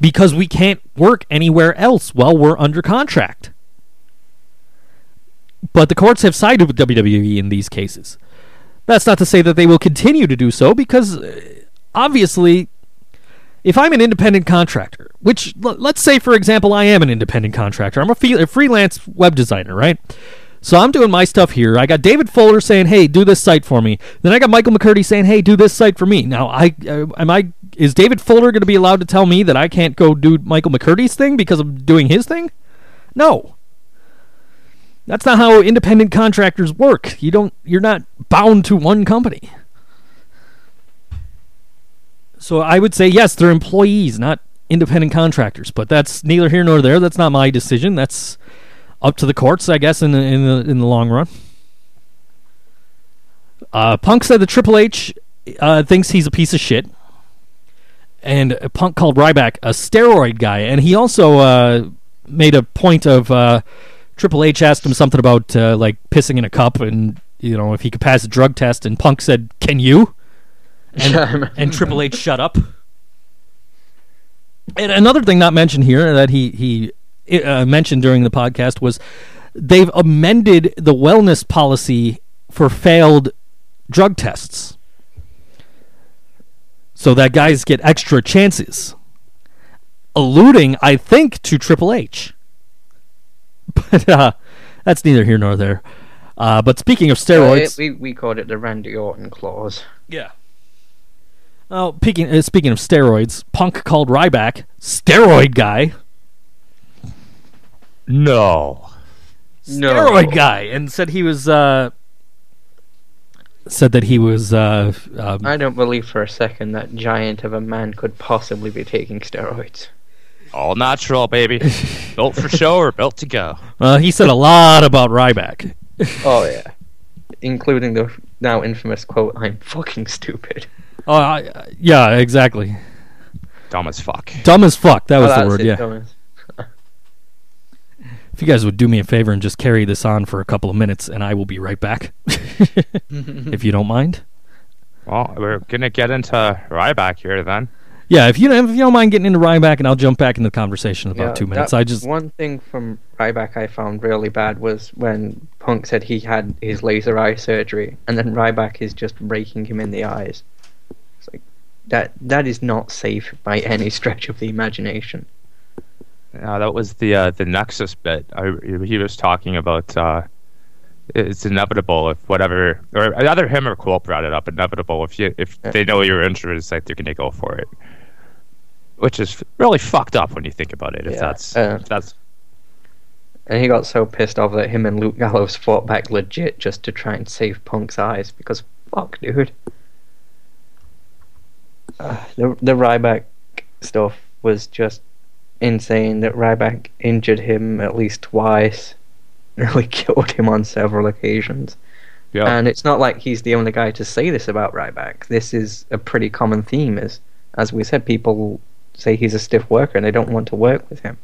because we can't work anywhere else while we're under contract. But the courts have sided with WWE in these cases. That's not to say that they will continue to do so because uh, obviously if I'm an independent contractor, which l- let's say for example I am an independent contractor, I'm a, a freelance web designer, right? So I'm doing my stuff here. I got David Fuller saying, "Hey, do this site for me." Then I got Michael McCurdy saying, "Hey, do this site for me." Now, I uh, am I is David Fuller going to be allowed to tell me that I can't go do Michael McCurdy's thing because I'm doing his thing? No. That's not how independent contractors work. You don't you're not bound to one company. So I would say yes, they're employees, not independent contractors. But that's neither here nor there. That's not my decision. That's up to the courts, I guess, in the in the in the long run. Uh, Punk said the Triple H uh, thinks he's a piece of shit, and Punk called Ryback a steroid guy, and he also uh, made a point of uh, Triple H asked him something about uh, like pissing in a cup, and you know if he could pass a drug test, and Punk said, "Can you?" And, and Triple H shut up. And another thing not mentioned here that he he uh, mentioned during the podcast was they've amended the wellness policy for failed drug tests, so that guys get extra chances, alluding, I think, to Triple H. But uh, that's neither here nor there. Uh, but speaking of Uh, steroids, we we called it the Randy Orton clause. yeah. Oh, speaking uh, speaking of steroids, Punk called Ryback steroid guy, No. No. steroid guy, and said he was uh, said that he was uh, um, I don't believe for a second that giant of a man could possibly be taking steroids. All natural, baby. built for show or built to go. uh, he said a lot about Ryback. Oh yeah, including the now infamous quote, "I'm fucking stupid." Oh, I, yeah, exactly. Dumb as fuck. Dumb as fuck. That was Oh, the word. Yeah. If you guys would do me a favor and just carry this on for a couple of minutes, and I will be right back, if you don't mind. Well, we're gonna get into Ryback here then. Yeah, if you if you don't mind getting into Ryback, and I'll jump back into the conversation in about Yeah, two minutes. that- I just one thing from Ryback I found really bad was when Punk said he had his laser eye surgery, and then Ryback is just raking him in the eyes. That. That is not safe by any stretch of the imagination. Uh, that was the uh, the Nexus bit. I, he was talking about. Uh, it's inevitable if whatever, or either him or Colt brought it up. Inevitable if you if they know you're injured, it's like they're gonna go for it. Which is really fucked up when you think about it. If Yeah, that's uh, if that's And he got so pissed off that him and Luke Gallows fought back legit just to try and save Punk's eyes because fuck, dude. Uh, the the Ryback stuff was just insane. That Ryback injured him at least twice, really killed him on several occasions. yeah. And it's not like he's the only guy to say this about Ryback. This is a pretty common theme. As as we said, people say he's a stiff worker and they don't want to work with him.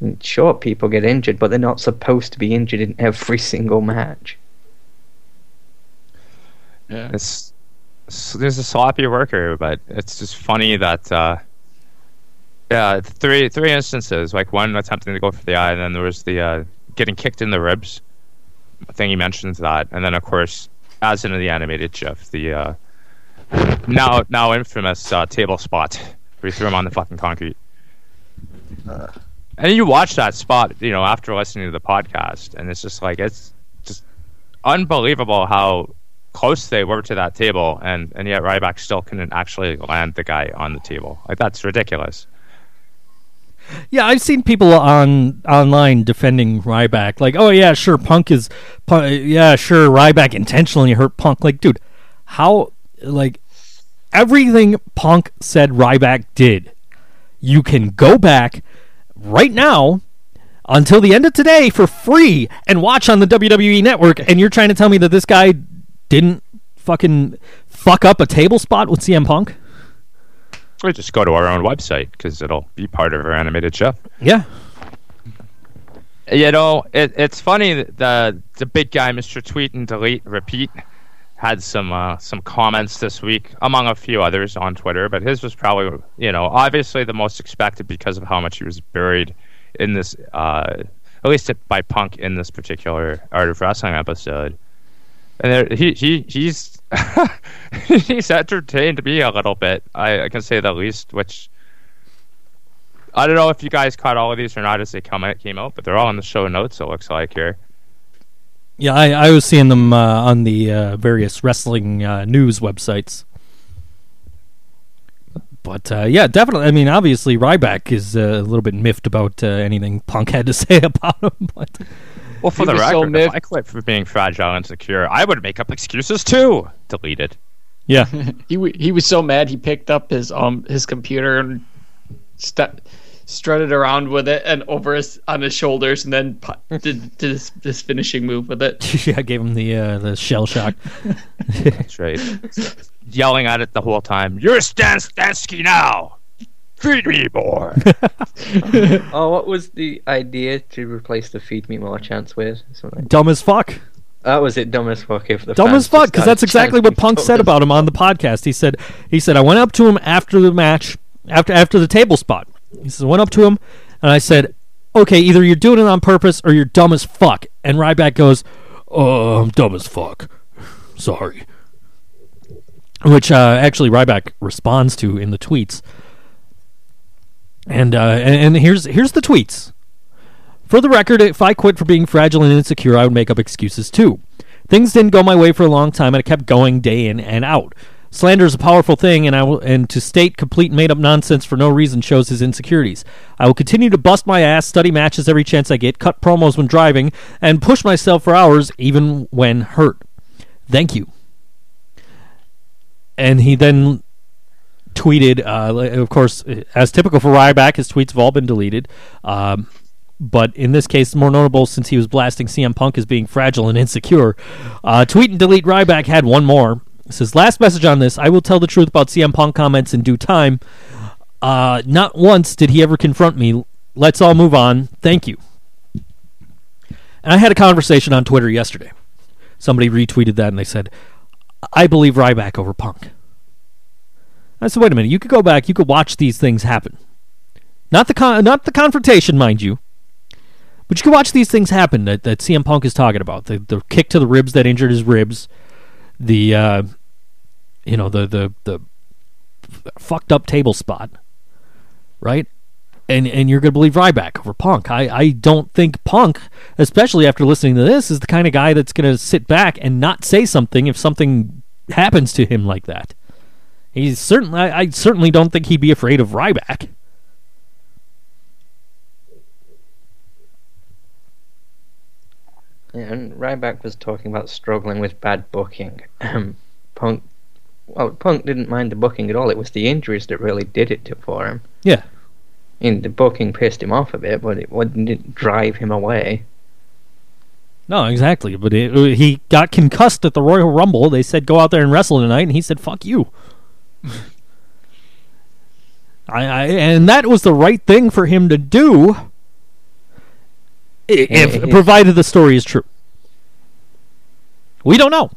And sure, people get injured, but they're not supposed to be injured in every single match. Yeah. It's, it's there's a sloppy worker, but it's just funny that uh, yeah, three three instances, like one attempting to go for the eye, and then there was the uh, getting kicked in the ribs. I think he mentions that, and then of course, as in the animated GIF, the uh, now now infamous uh, table spot where he threw him on the fucking concrete. and you watch that spot, you know, after listening to the podcast, and it's just like it's just unbelievable how close they were to that table, and and yet Ryback still couldn't actually land the guy on the table. Like that's ridiculous. yeah, I've seen people on online defending Ryback, like, oh yeah, sure, Punk is, Punk, yeah, sure, Ryback intentionally hurt Punk. Like, dude, how like everything Punk said Ryback did, you can go back right now until the end of today for free and watch on the WWE network and you're trying to tell me that this guy didn't fucking fuck up a table spot with CM Punk? We just go to our own website because it'll be part of our animated show. Yeah. You know, it, it's funny that the the big guy, Mr. Tweet and Delete Repeat, had some uh, some comments this week, among a few others on Twitter. But his was probably, you know, obviously the most expected because of how much he was buried in this, uh, at least by Punk in this particular Art of Wrestling episode. And there, he he he's he's entertained me a little bit. I, I can say the least, which. I don't know if you guys caught all of these or not as they come came out, but they're all in the show notes. It looks like here. Yeah, I, I was seeing them uh, on the uh, various wrestling uh, news websites. But uh, yeah, definitely. I mean, obviously, Ryback is uh, a little bit miffed about uh, anything Punk had to say about him. But Well, for He the was so record, if. I quit for being fragile and insecure, I would make up excuses too. Deleted. yeah, He w- he was so mad he picked up his um his computer and st- strutted around with it and over his on his shoulders, and then pu- did, did this, this finishing move with it. yeah, I gave him the uh, the shell shock. That's right. Yelling at it the whole time. You're Stan Stansky now. Feed me more. Oh, what was the idea to replace the "Feed Me More" chants with? Something. Dumb as fuck. That was it. Dumb as fuck. If the Dumb as fuck, because that's exactly what Punk said about him on the podcast. He said he said I went up to him after the match, after after the table spot. He says I went up to him and I said, "Okay, either you're doing it on purpose or you're dumb as fuck." And Ryback goes, "Oh, I'm dumb as fuck. Sorry." Which uh, actually Ryback responds to in the tweets. And uh, and, here's here's the tweets. For the record, if I quit for being fragile and insecure, I would make up excuses too. Things didn't go my way for a long time, and it kept going day in and out. Slander is a powerful thing, and I will, and to state complete made up nonsense for no reason shows his insecurities. I will continue to bust my ass, study matches every chance I get, cut promos when driving, and push myself for hours even when hurt. Thank you. And he then tweeted, uh, of course, as typical for Ryback, his tweets have all been deleted. Um, but in this case, more notable since he was blasting CM Punk as being fragile and insecure. Uh, tweet and delete Ryback had one more. It says, Last message on this. I will tell the truth about CM Punk comments in due time. Uh, not once did he ever confront me. Let's all move on. Thank you. And I had a conversation on Twitter yesterday. Somebody retweeted that and they said, I believe Ryback over Punk. I said, wait a minute. You could go back. You could watch these things happen. Not the con- not the confrontation, mind you. But you can watch these things happen that, that CM Punk is talking about. The the kick to the ribs that injured his ribs, the uh, you know the the the fucked up table spot, right? And and you're gonna believe Ryback over Punk. I I don't think Punk, especially after listening to this, is the kind of guy that's gonna sit back and not say something if something happens to him like that. He's certainly I, I certainly don't think he'd be afraid of Ryback. Yeah, and Ryback was talking about struggling with bad booking. Um, Punk, well, Punk didn't mind the booking at all. It was the injuries that really did it to, for him. Yeah. And the booking pissed him off a bit, but it wouldn't drive him away. No, exactly. But it, he got concussed at the Royal Rumble. They said go out there and wrestle tonight, and he said fuck you. I, I and that was the right thing for him to do. If provided the story is true, we don't know.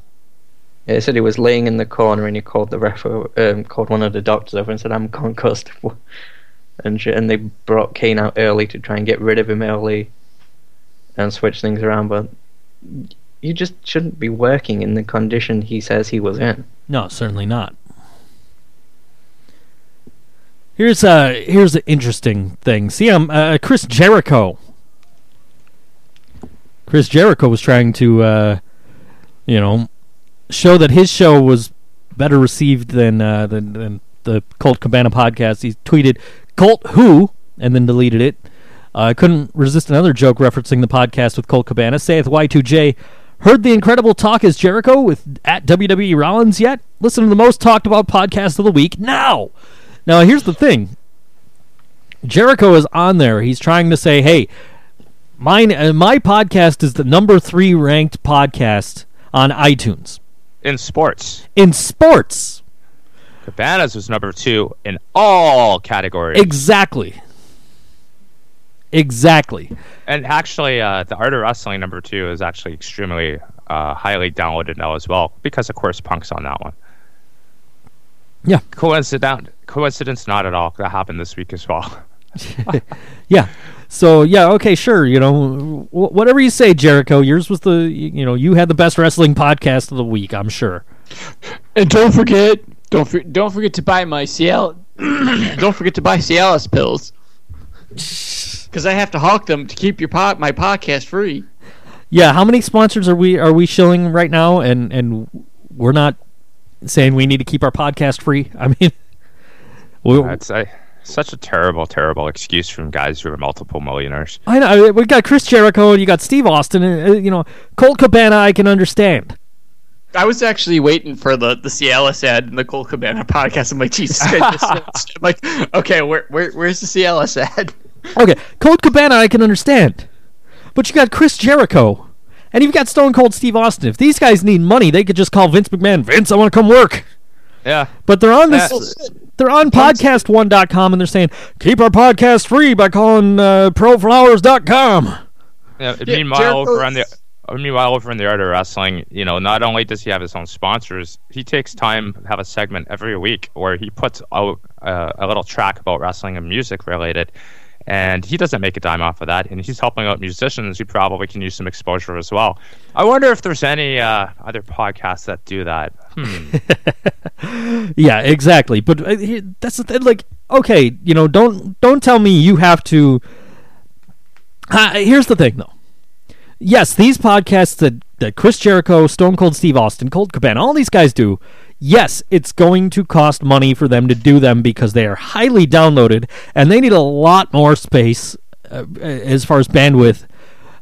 Yeah, They said he was laying in the corner and he called the ref, um, called one of the doctors over and said, "I'm concussed," and and they brought Kane out early to try and get rid of him early, and switch things around. But you just shouldn't be working in the condition he says he was in. No, certainly not. Here's a here's an interesting thing. See, um, uh, Chris Jericho. Chris Jericho was trying to, uh, you know, show that his show was better received than uh, than, than the Colt Cabana podcast. He tweeted "Colt who" and then deleted it. Uh, I couldn't resist another joke referencing the podcast with Colt Cabana. Saith Y2J. Heard the incredible Talk Is Jericho with at WWE Rollins yet? Listen to the most talked about podcast of the week now. Now here's the thing. Jericho is on there. He's trying to say, "Hey, mine, uh, my podcast is the number three ranked podcast on iTunes In sports, in sports." Cabana's was number two in all categories. Exactly. Exactly. and actually, uh, the Art of Wrestling number two is actually extremely uh, highly downloaded now as well, because of course Punk's on that one. Yeah. Coincident? Coincidence? Not at all. That happened this week as well. Yeah. So yeah, okay, sure. You know, wh- whatever you say, Jericho. Yours was the you know you had the best wrestling podcast of the week. I'm sure. And don't forget, don't for, don't forget to buy my Cialis. don't forget to buy Cialis pills. Because I have to hawk them to keep your pod, my podcast free. Yeah. How many sponsors are we are we shilling right now? And and we're not saying we need to keep our podcast free. I mean, we, That's uh, such a terrible, terrible excuse from guys who are multiple millionaires. I know we got Chris Jericho. You got Steve Austin. And, uh, you know, Colt Cabana. I can understand. I was actually waiting for the the Cialis ad in the Colt Cabana podcast. I'm like, Jesus Christ! I'm like, okay, where, where where's the Cialis ad? Okay, Colt Cabana I can understand, but you got Chris Jericho, and you've got Stone Cold Steve Austin. If these guys need money, they could just call Vince McMahon. Vince, I want to come work. Yeah. But they're on this. That's- They're on podcast1.com and they're saying keep our podcast free by calling uh, proflowers.com. Yeah, Yeah, meanwhile, over on the uh, meanwhile over in the art of wrestling, you know, not only does he have his own sponsors, he takes time to have a segment every week where he puts out uh, a little track about wrestling and music related, and he doesn't make a dime off of that, and he's helping out musicians who probably can use some exposure as well. I wonder if there's any uh, other podcasts that do that. Hmm. Yeah, exactly. But uh, that's the thing. Like, okay, you know, don't don't tell me you have to. Uh, here's the thing, though. Yes, these podcasts that that Chris Jericho, Stone Cold Steve Austin, Colt Cabana, all these guys do. Yes, it's going to cost money for them to do them because they are highly downloaded and they need a lot more space uh, as far as bandwidth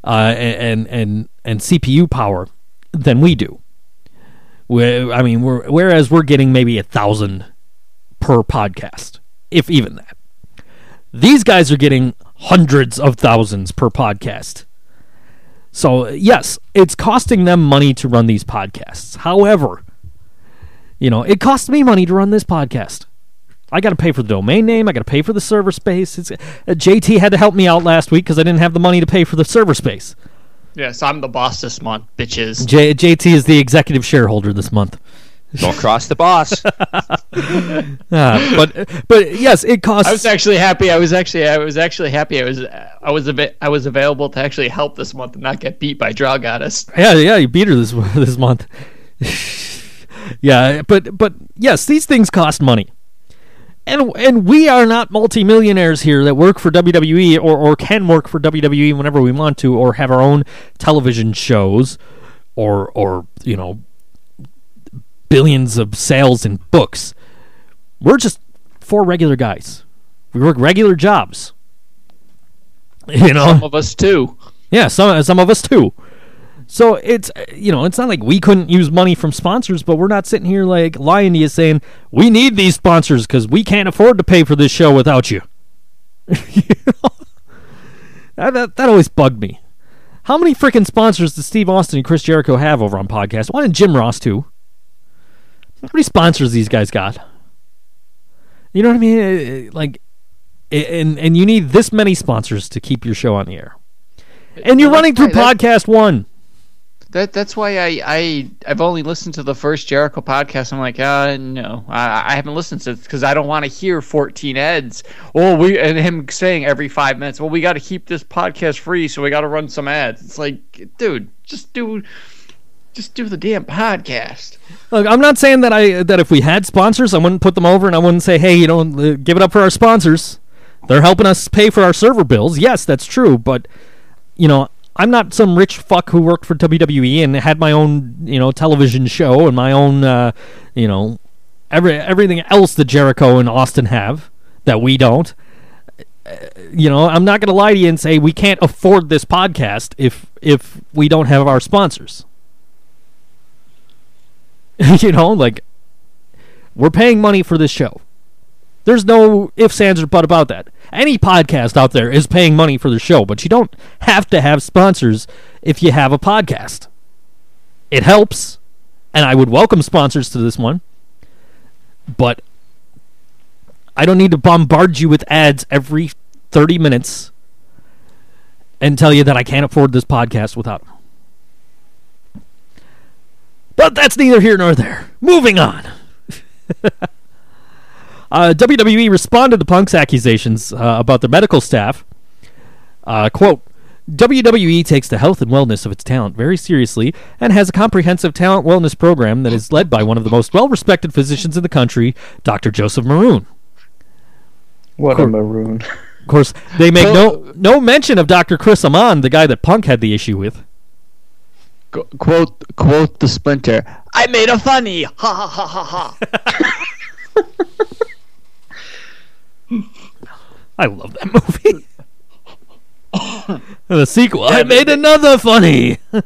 uh, and and and CPU power than we do. Where, I mean, we're, whereas we're getting maybe a thousand per podcast, if even that. These guys are getting hundreds of thousands per podcast. So, yes, it's costing them money to run these podcasts. However, you know, it costs me money to run this podcast. I got to pay for the domain name. I got to pay for the server space. It's, uh, JT had to help me out last week because I didn't have the money to pay for the server space. Yes, I'm the boss this month, bitches. J- JT is the executive shareholder this month. Don't cross the boss. Ah, but but yes, it costs. I was actually happy. I was actually I was actually happy. I was I was av- I was available to actually help this month and not get beat by Draw Goddess. yeah, yeah, you beat her this this month. yeah, but but yes, these things cost money, and and we are not multimillionaires here that work for WWE or or can work for WWE whenever we want to, or have our own television shows, or or you know billions of sales in books. We're just four regular guys. We work regular jobs. You know, Some of us too. Yeah, some some of us too. So it's you know it's not like we couldn't use money from sponsors, but we're not sitting here like lying to you saying we need these sponsors because we can't afford to pay for this show without you. You know? that, that that always bugged me. How many freaking sponsors does Steve Austin and Chris Jericho have over on podcast? Why didn't Jim Ross too? How many sponsors these guys got? You know what I mean? Like, and and you need this many sponsors to keep your show on the air. And you're running through podcast one. That that's why I I I've only listened to the first Jericho podcast. I'm like, uh, no, I, I haven't listened to it because I don't want to hear 14 ads. Well, we and him saying every five minutes, well, we got to keep this podcast free, so we got to run some ads. It's like, dude, just do, just do the damn podcast. Look, I'm not saying that I that if we had sponsors, I wouldn't put them over and I wouldn't say, hey, you know, uh, give it up for our sponsors. They're helping us pay for our server bills. Yes, that's true, but you know, I'm not some rich fuck who worked for WWE and had my own, you know, television show and my own, uh, you know, every everything else that Jericho and Austin have that we don't. Uh, You know, I'm not going to lie to you and say we can't afford this podcast if if we don't have our sponsors. you know, like we're paying money for this show. There's no ifs, ands, or but about that. Any podcast out there is paying money for the show, but you don't have to have sponsors if you have a podcast. It helps, and I would welcome sponsors to this one, but I don't need to bombard you with ads every 30 minutes and tell you that I can't afford this podcast without them. But that's neither here nor there. Moving on. uh, WWE responded to Punk's accusations uh, about their medical staff. Uh, quote WWE takes the health and wellness of its talent very seriously and has a comprehensive talent wellness program that is led by one of the most well respected physicians in the country, Dr. Joseph Maroon. What a maroon. Of course, they make no no mention of Dr. Chris Amann, the guy that Punk had the issue with. Quote quote the Splinter. I made a funny. Ha ha ha ha ha. I love that movie. the sequel. I made another funny. you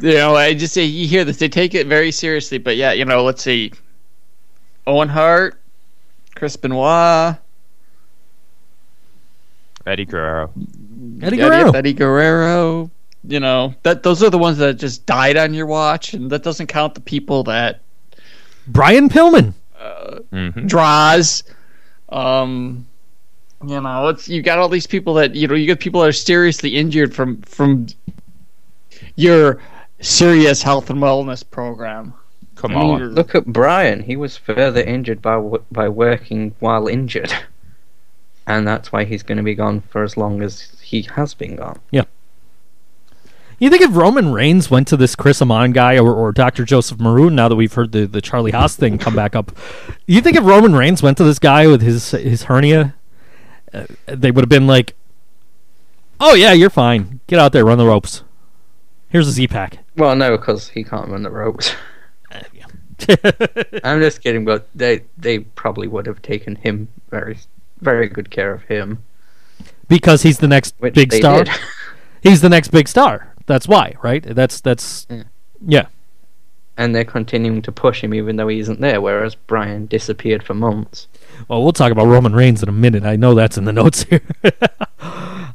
know, I just say you hear this, they take it very seriously. But yeah, you know, let's see, Owen Hart, Chris Benoit, Eddie Guerrero. Eddie Eddie, Guerrero. Eddie Guerrero. You know that those are the ones that just died on your watch, and that doesn't count the people that Brian Pillman. Hmm draws. Um, you know, it's you got all these people that you know you got people that are seriously injured from from your serious health and wellness program. Come I mean, on. Look at Brian. He was further injured by by working while injured, and that's why he's going to be gone for as long as he has been gone. You think if Roman Reigns went to this Chris Amann guy or, or Dr. Joseph Maroon, now that we've heard the, the Charlie Haas thing come back up, you think if Roman Reigns went to this guy with his his hernia, uh, they would have been like, "Oh yeah, you're fine. Get out there, run the ropes. Here's a Z pack." Well, no, because he can't run the ropes. I'm just kidding, but they they probably would have taken him very very good care of him. because he's the next Which big star. did. He's the next big star. That's why, right? That's that's Yeah. yeah. and they're continuing to push him even though he isn't there, whereas Brian disappeared for months. Well, we'll talk about Roman Reigns in a minute. I know that's in the notes here.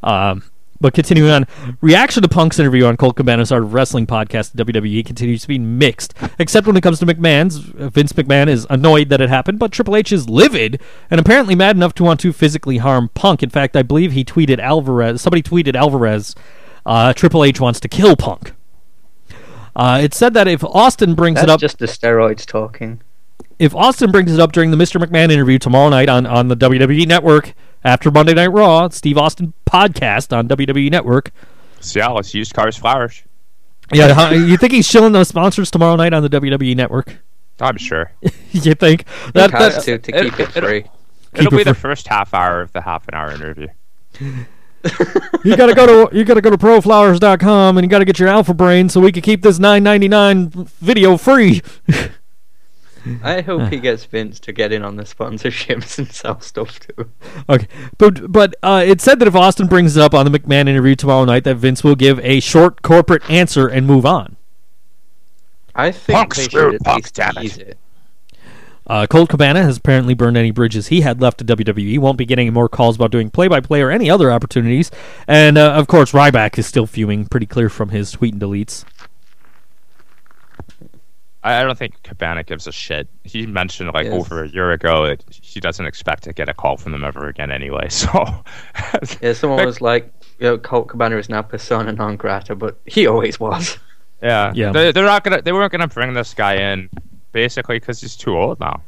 um, but continuing on, reaction to Punk's interview on Colt Cabana's Art of Wrestling podcast at WWE continues to be mixed, except when it comes to McMahon's. Vince McMahon is annoyed that it happened, but Triple H is livid and apparently mad enough to want to physically harm Punk. In fact, I believe he tweeted Alvarez. Somebody tweeted Alvarez. Uh, Triple H wants to kill Punk. Uh, it said that if Austin brings That's it up, just the steroids talking. if Austin brings it up during the Mr. McMahon interview tomorrow night on, on the WWE Network after Monday Night Raw, Steve Austin podcast on WWE Network. Cialis, used cars, flowers. Yeah, huh, you think he's shilling those sponsors tomorrow night on the WWE Network? I'm sure. you think He that, has that to to it- keep it it- free. It'll it be the first half hour of the half an hour interview. You gotta go to you gotta go to proflowers.com and you gotta get your alpha brain so we can keep this 9.99 video free. I hope he gets Vince to get in on the sponsorships and sell stuff too. Okay, but but uh, it said that if Austin brings it up on the McMahon interview tomorrow night, that Vince will give a short corporate answer and move on. I think Punk they screwed should at Punk, least damn it. tease it. Uh, Colt Cabana has apparently burned any bridges he had left to WWE. Won't be getting any more calls about doing play-by-play or any other opportunities. And uh, of course, Ryback is still fuming, pretty clear from his tweet and deletes. I I don't think Cabana gives a shit. He mentioned like Yes. over a year ago that he doesn't expect to get a call from them ever again anyway. So Yeah, someone was like, you know, Colt Cabana is now persona non grata, but he always was. yeah, Yeah. They, they're not gonna. They weren't gonna bring this guy in basically because he's too old now.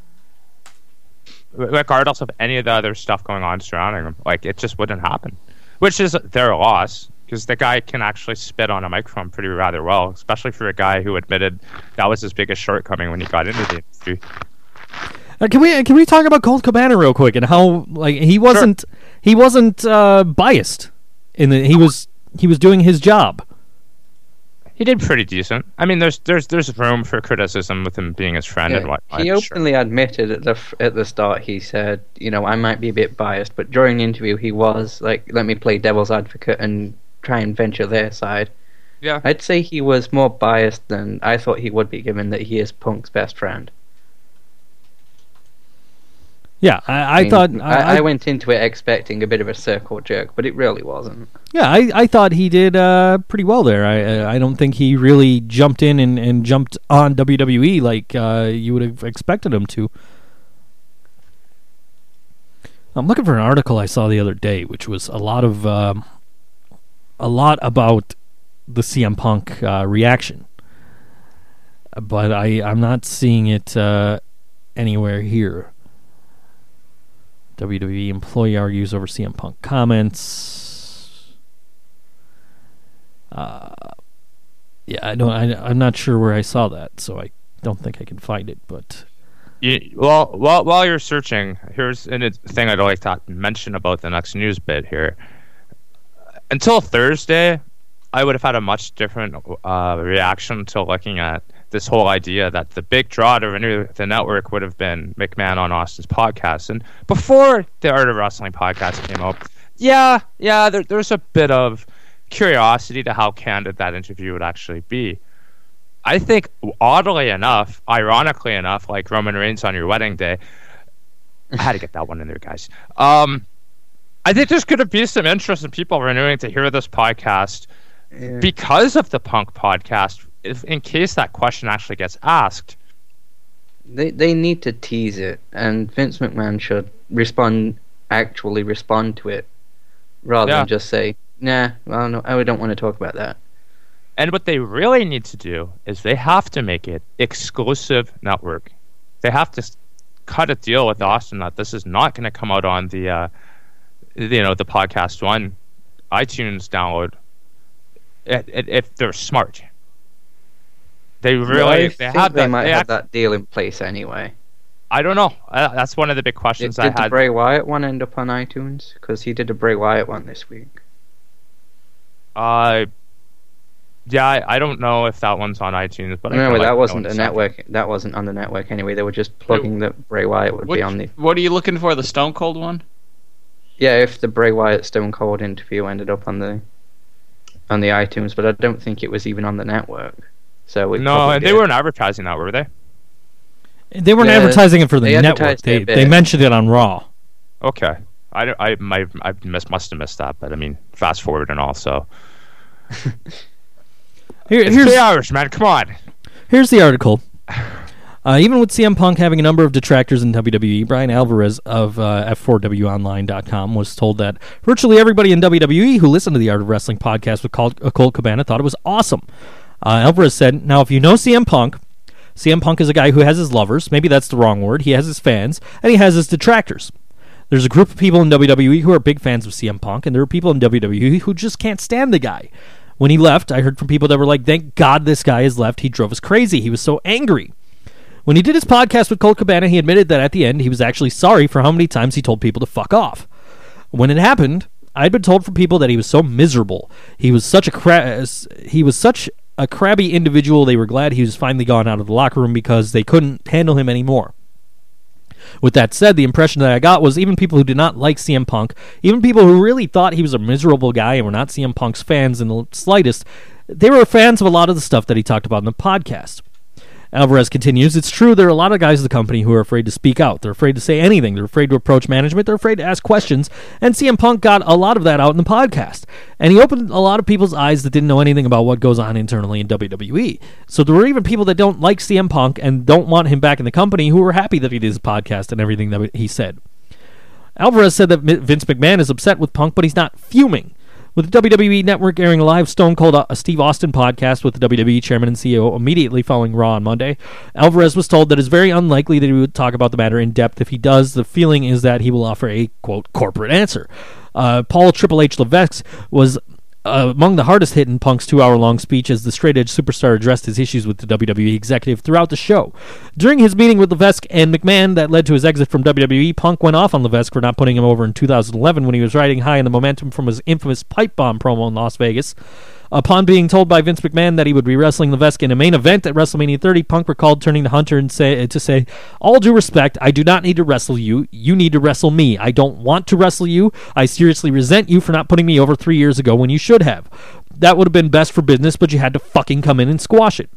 Regardless of any of the other stuff going on surrounding him, like it just wouldn't happen, which is their a loss because the guy can actually spit on a microphone pretty rather well, especially for a guy who admitted that was his biggest shortcoming when he got into the industry. Uh, can we can we talk about Colt Cabana real quick and how like he wasn't he wasn't uh, biased in the he was he was doing his job. He did pretty decent. I mean, there's there's there's room for criticism with him being his friend and whatnot. he sure. openly admitted at the at the start. He said, "You know, I might be a bit biased, but during the interview, he was like, let me play devil's advocate and try and venture their side." Yeah. I'd say he was more biased than I thought he would be, given that he is Punk's best friend. Yeah, I, I, mean, thought I, I went into it expecting a bit of a circle jerk, but it really wasn't. Yeah, I, I thought he did uh, pretty well there. I I don't think he really jumped in and, and jumped on WWE like uh, you would have expected him to. I'm looking for an article I saw the other day, which was a lot of um, a lot about the CM Punk uh, reaction, but I I'm not seeing it uh, anywhere here. WWE employee argues over CM Punk comments. Uh, yeah, I don't. I, I'm not sure where I saw that, so I don't think I can find it. But You, well, while while you're searching, here's a thing I'd like to mention about the next news bit here. Until Thursday, I would have had a much different uh, reaction to looking at this whole idea that the big draw to renew the network would have been McMahon on Austin's podcast. And before the Art of Wrestling podcast came up, yeah, yeah, there, there's a bit of curiosity to how candid that interview would actually be. I think oddly enough, ironically enough, like Roman Reigns on your wedding day, I had to get that one in there, guys. Um, I think there's going to be some interest in people renewing to hear this podcast Yeah. because of the Punk podcast. If, in case that question actually gets asked, They they need to tease it, and Vince McMahon should respond, actually respond to it, rather Yeah. than just say, "Nah, well, no, I don't want to talk about that." and what they really need to do is they have to make it exclusive network. They have to cut a deal with Austin that this is not going to come out on the, uh, you know, the podcast one, iTunes download. if they're smart, they really I they think have they that. might they have act- that deal in place anyway. I don't know. Uh, that's one of the big questions did I the had. Bray Wyatt one end up on iTunes? Because he did a Bray Wyatt one this week. Uh, yeah, I, I don't know if that one's on iTunes, but I Remember, feel like that wasn't a one's- network. That wasn't on the network anyway. They were just plugging that Bray Wyatt would Which, be on the. what are you looking for? The Stone Cold one? Yeah, if the Bray Wyatt Stone Cold interview ended up on the on the iTunes, but I don't think it was even on the network. So it No, probably and they weren't advertising that, were they? They weren't Yeah, advertising it for the they network. They it a bit. they mentioned it on Raw. Okay. I, I, might I miss, must have missed that, but I mean, fast forward and all, so. Here, It's here's three hours, man. Come on. Here's the article. Uh, even with CM Punk having a number of detractors in WWE, Bryan Alvarez of uh, F4WOnline.com was told that virtually everybody in WWE who listened to the Art of Wrestling podcast with Colt, uh, Colt Cabana thought it was awesome. Uh, Alvarez said, Now, if you know CM Punk, CM Punk is a guy who has his lovers. Maybe that's the wrong word. He has his fans, and he has his detractors. There's a group of people in WWE who are big fans of CM Punk, and there are people in WWE who just can't stand the guy. When he left, I heard from people that were like, "Thank God this guy has left. He drove us crazy. He was so angry." When he did his podcast with Colt Cabana, he admitted that at the end he was actually sorry for how many times he told people to fuck off. When it happened, I'd been told from people that he was so miserable. He was such a cra- he was such a crabby individual. They were glad he was finally gone out of the locker room because they couldn't handle him anymore. With that said, the impression that I got was even people who did not like CM Punk, even people who really thought he was a miserable guy and were not CM Punk's fans in the slightest, they were fans of a lot of the stuff that he talked about in the podcast. Alvarez continues, it's true there are a lot of guys in the company who are afraid to speak out. They're afraid to say anything. They're afraid to approach management. They're afraid to ask questions. And CM Punk got a lot of that out in the podcast. And he opened a lot of people's eyes that didn't know anything about what goes on internally in WWE. So there were even people that don't like CM Punk and don't want him back in the company who were happy that he did his podcast and everything that he said. Alvarez said that Vince McMahon is upset with Punk, but he's not fuming. With the WWE Network airing live Stone Cold uh, Steve Austin podcast with the WWE Chairman and CEO immediately following Raw on Monday, Alvarez was told that it's very unlikely that he would talk about the matter in depth. If he does, the feeling is that he will offer a quote corporate answer. Uh, Paul Triple H Levesque was uh, among the hardest hit in Punk's two hour long speech as the straight edge superstar addressed his issues with the WWE executive throughout the show. During his meeting with Levesque and McMahon that led to his exit from WWE, Punk went off on Levesque for not putting him over in 2011 when he was riding high in the momentum from his infamous pipe bomb promo in Las Vegas. Upon being told by Vince McMahon that he would be wrestling Levesque in a main event at WrestleMania 30, Punk recalled turning to Hunter and say to say, "All due respect, I do not need to wrestle you. You need to wrestle me. I don't want to wrestle you. I seriously resent you for not putting me over three years ago when you should have. That would have been best for business, but you had to fucking come in and squash it."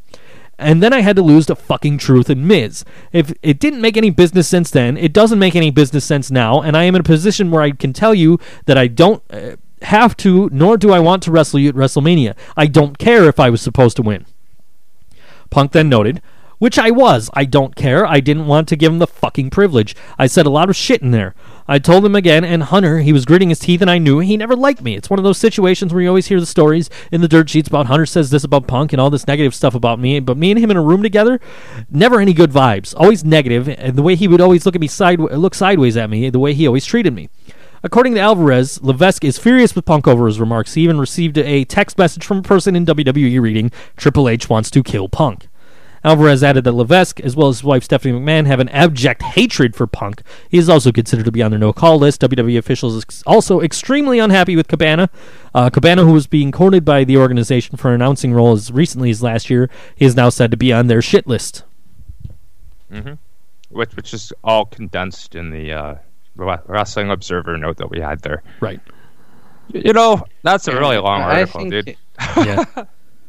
And then I had to lose to fucking Truth and Miz. If it didn't make any business sense then, it doesn't make any business sense now, and I am in a position where I can tell you that I don't uh, have to, nor do I want to wrestle you at WrestleMania. I don't care if I was supposed to win. Punk then noted, which I was. I don't care. I didn't want to give him the fucking privilege. I said a lot of shit in there. I told him again, and Hunter, he was gritting his teeth, and I knew he never liked me. It's one of those situations where you always hear the stories in the dirt sheets about Hunter says this about Punk and all this negative stuff about me, but me and him in a room together, never any good vibes. Always negative, and the way he would always look at me side, look sideways at me, the way he always treated me. According to Alvarez, Levesque is furious with Punk over his remarks. He even received a text message from a person in WWE reading, Triple H wants to kill Punk. Alvarez added that Levesque, as well as his wife Stephanie McMahon, have an abject hatred for Punk. He is also considered to be on their no-call list. WWE officials also extremely unhappy with Cabana. Uh, Cabana, who was being courted by the organization for an announcing role as recently as last year, is now said to be on their shit list. which which is all condensed in the uh, Wrestling Observer note that we had there. Right. You know, that's a really long I article, think dude. it-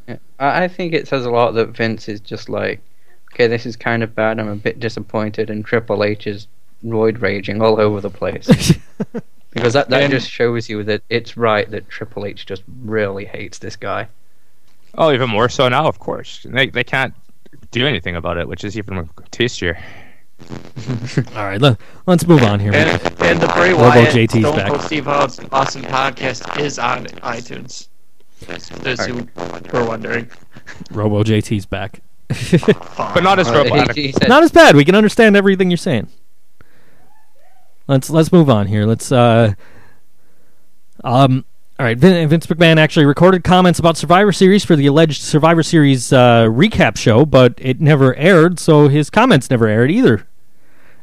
Yeah. I I think it says a lot that Vince is just like, okay, this is kind of bad. I'm a bit disappointed, and Triple H is roid raging all over the place because that that And- just shows you that it's right that Triple H just really hates this guy. Oh, even more so now, of course. They they can't do anything about it, which is even tastier. All right, let, let's move on here. And, and the Bray Robo Wyatt JT's Stone back. Cold Steve Austin, Austin podcast is on iTunes. Those who were wondering. Robo JT's back. But not as robotic. he said- Not as bad. We can understand everything you're saying. Let's let's move on here. Let's uh um all right, Vin- Vince McMahon actually recorded comments about Survivor Series for the alleged Survivor Series uh, recap show, but it never aired, so his comments never aired either.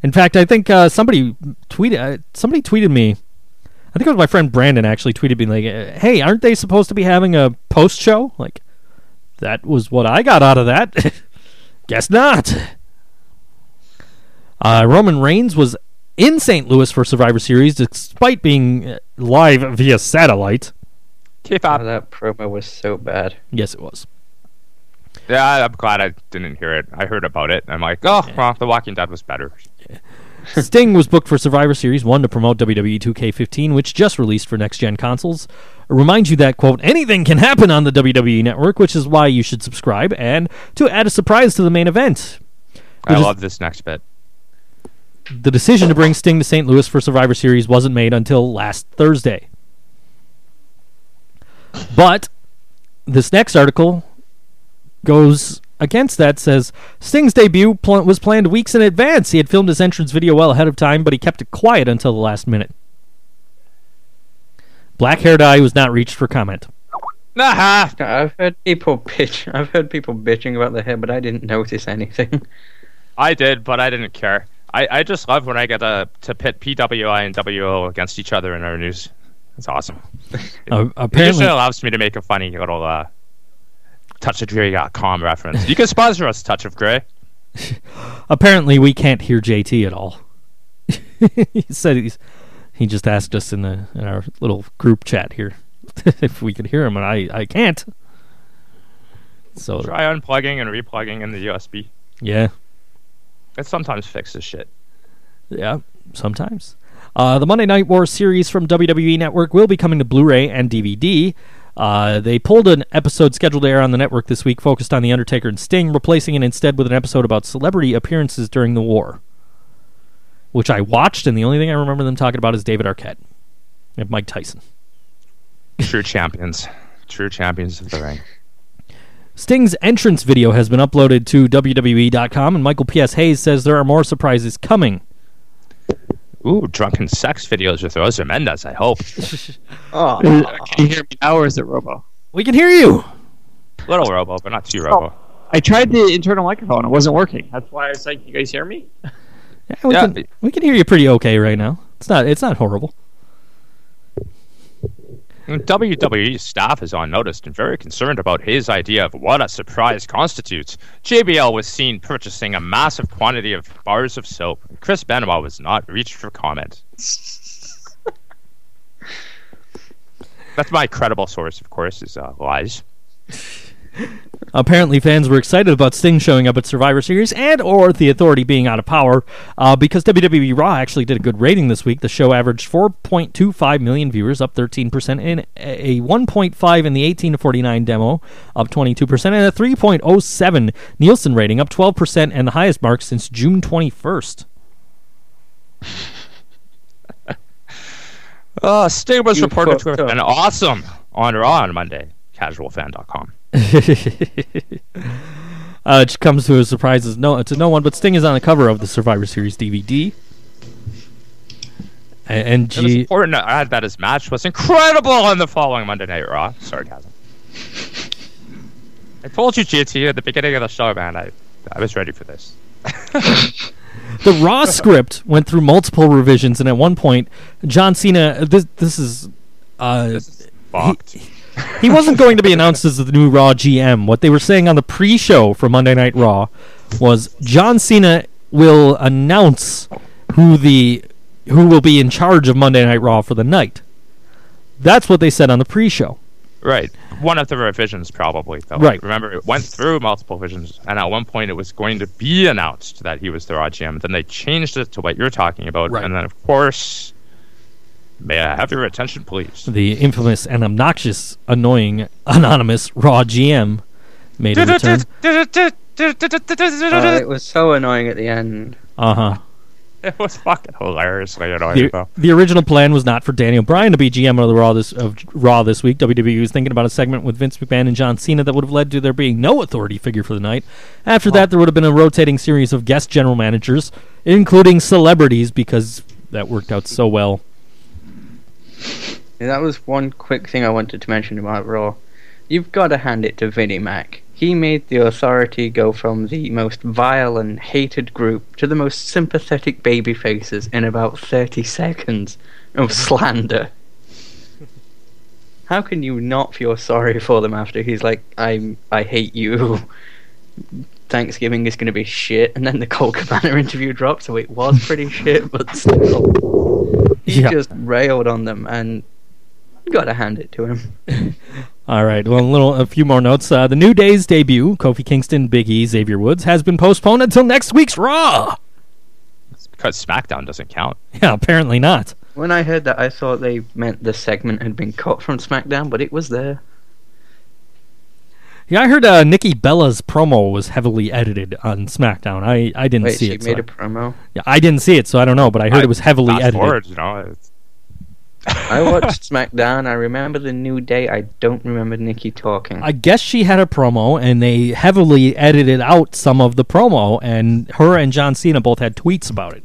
In fact, I think uh, somebody tweeted uh, somebody tweeted me. I think it was my friend Brandon actually tweeted me like, uh, "Hey, aren't they supposed to be having a post show?" Like, that was what I got out of that. Guess not. Uh, Roman Reigns was in St. Louis for Survivor Series, despite being uh, live via satellite. Keep Oh, up. that promo was so bad. Yes, it was. Yeah, I'm glad I didn't hear it. I heard about it. I'm like, oh, well, The Walking Dead was better. Sting was booked for Survivor Series 1 to promote WWE 2K15, which just released for next gen consoles. Remind you that, quote, anything can happen on the WWE network, which is why you should subscribe, and to add a surprise to the main event. I Which is- love this next bit. The decision to bring Sting to St. Louis for Survivor Series wasn't made until last Thursday. But this next article goes against that says Sting's debut pl- was planned weeks in advance. He had filmed his entrance video well ahead of time, but he kept it quiet until the last minute. Black hair dye was not reached for comment. Nah, I've heard people bitch. I've heard people bitching about the hair, but I didn't notice anything. I did, but I didn't care. I, I just love when I get to, to pit PWI and WO against each other in our news. It's awesome. Uh, It apparently, usually allows me to make a funny little uh, touchofgrey.com reference. You can sponsor us, Touch of Grey. apparently we can't hear JT at all. he said he's he just asked us in the in our little group chat here if we could hear him, and I I can't. So Try unplugging and replugging in the USB. yeah, It sometimes fixes shit. yeah, sometimes. Uh, the Monday Night War series from WWE Network will be coming to Blu-ray and DVD. Uh, they pulled an episode scheduled to air on the network this week, focused on the Undertaker and Sting, replacing it instead with an episode about celebrity appearances during the war, which I watched, and the only thing I remember them talking about is David Arquette and Mike Tyson. True champions. True champions of the ring. Sting's entrance video has been uploaded to WWE.com, and Michael P.S. Hayes says there are more surprises coming. Ooh, drunken sex videos with Rosa Mendes, I hope. Oh, Can you hear me now, or is it Robo? We can hear you. Little robo, but not too oh. robo. I tried the internal microphone; it wasn't working. That's why I was like, "You guys hear me?" Yeah, we, Yeah. Can, we can hear you pretty okay right now. It's not. It's not horrible. And WWE staff is on notice and very concerned about his idea of what a surprise constitutes. JBL was seen purchasing a massive quantity of bars of soap. Chris Benoit was not reached for comment. That's my credible source, of course, is uh, lies. Apparently, fans were excited about Sting showing up at Survivor Series and or the Authority being out of power uh, because WWE Raw actually did a good rating this week. The show averaged 4.25 million viewers, up 13%, and a 1.5 in the 18 to 49 demo, up 22%, and a 3.07 Nielsen rating, up 12%, and the highest mark since June 21st. Uh, Sting was You reported to have been awesome on Raw on Monday. Casualfan.com. Uh, which comes to a surprise is no, to no one, but Sting is on the cover of the Survivor Series DVD. A- And, It was important to add that his match was incredible on the following Monday Night Raw. Sarcasm. I told you, GT, at the beginning of the show, man. I, I was ready for this. the Raw script went through multiple revisions, and at one point, John Cena. This this is. Uh, This is fucked. he wasn't going to be announced as the new Raw GM. What they were saying on the pre-show for Monday Night Raw was John Cena will announce who the who will be in charge of Monday Night Raw for the night. That's what they said on the pre-show. Right. One of the revisions, probably. Though. Right. Remember, it went through multiple visions, and at one point it was going to be announced that he was the Raw GM. Then they changed it to what you're talking about, Right. and then of course, may I have your attention, please? The infamous and obnoxious, annoying, anonymous Raw GM made a return. Oh, it was so annoying at the end. Uh huh. It was fucking hilariously annoying, The, though. the original plan was not for Daniel Bryan to be GM of the Raw this of Raw this week. WWE was thinking about a segment with Vince McMahon and John Cena that would have led to there being no authority figure for the night. After that, there would have been a rotating series of guest general managers, including celebrities, because that worked out so well. Yeah, that was one quick thing I wanted to mention about Raw. You've got to hand it to Vinnie Mac. He made the authority go from the most vile and hated group to the most sympathetic baby faces in about 30 seconds of slander. How can you not feel sorry for them after he's like, I'm, I hate you. Thanksgiving is going to be shit, and then the Colt Cabana interview dropped, so it was pretty shit, but still. He Yeah. just railed on them, and gotta hand it to him. All right. Well, a little, a few more notes. Uh, the New Day's debut, Kofi Kingston, Big E, Xavier Woods, has been postponed until next week's Raw. It's because SmackDown doesn't count. Yeah, apparently not. When I heard that, I thought they meant the segment had been cut from SmackDown, but it was there. Yeah, I heard uh, Nikki Bella's promo was heavily edited on SmackDown. I, I didn't Wait, see she it. made so a promo. yeah, I didn't see it, so I don't know. But I heard I- it was heavily Fast edited. forward, you know. I watched SmackDown. I remember the New Day. I don't remember Nikki talking. I guess she had a promo, and they heavily edited out some of the promo, and her and John Cena both had tweets about it.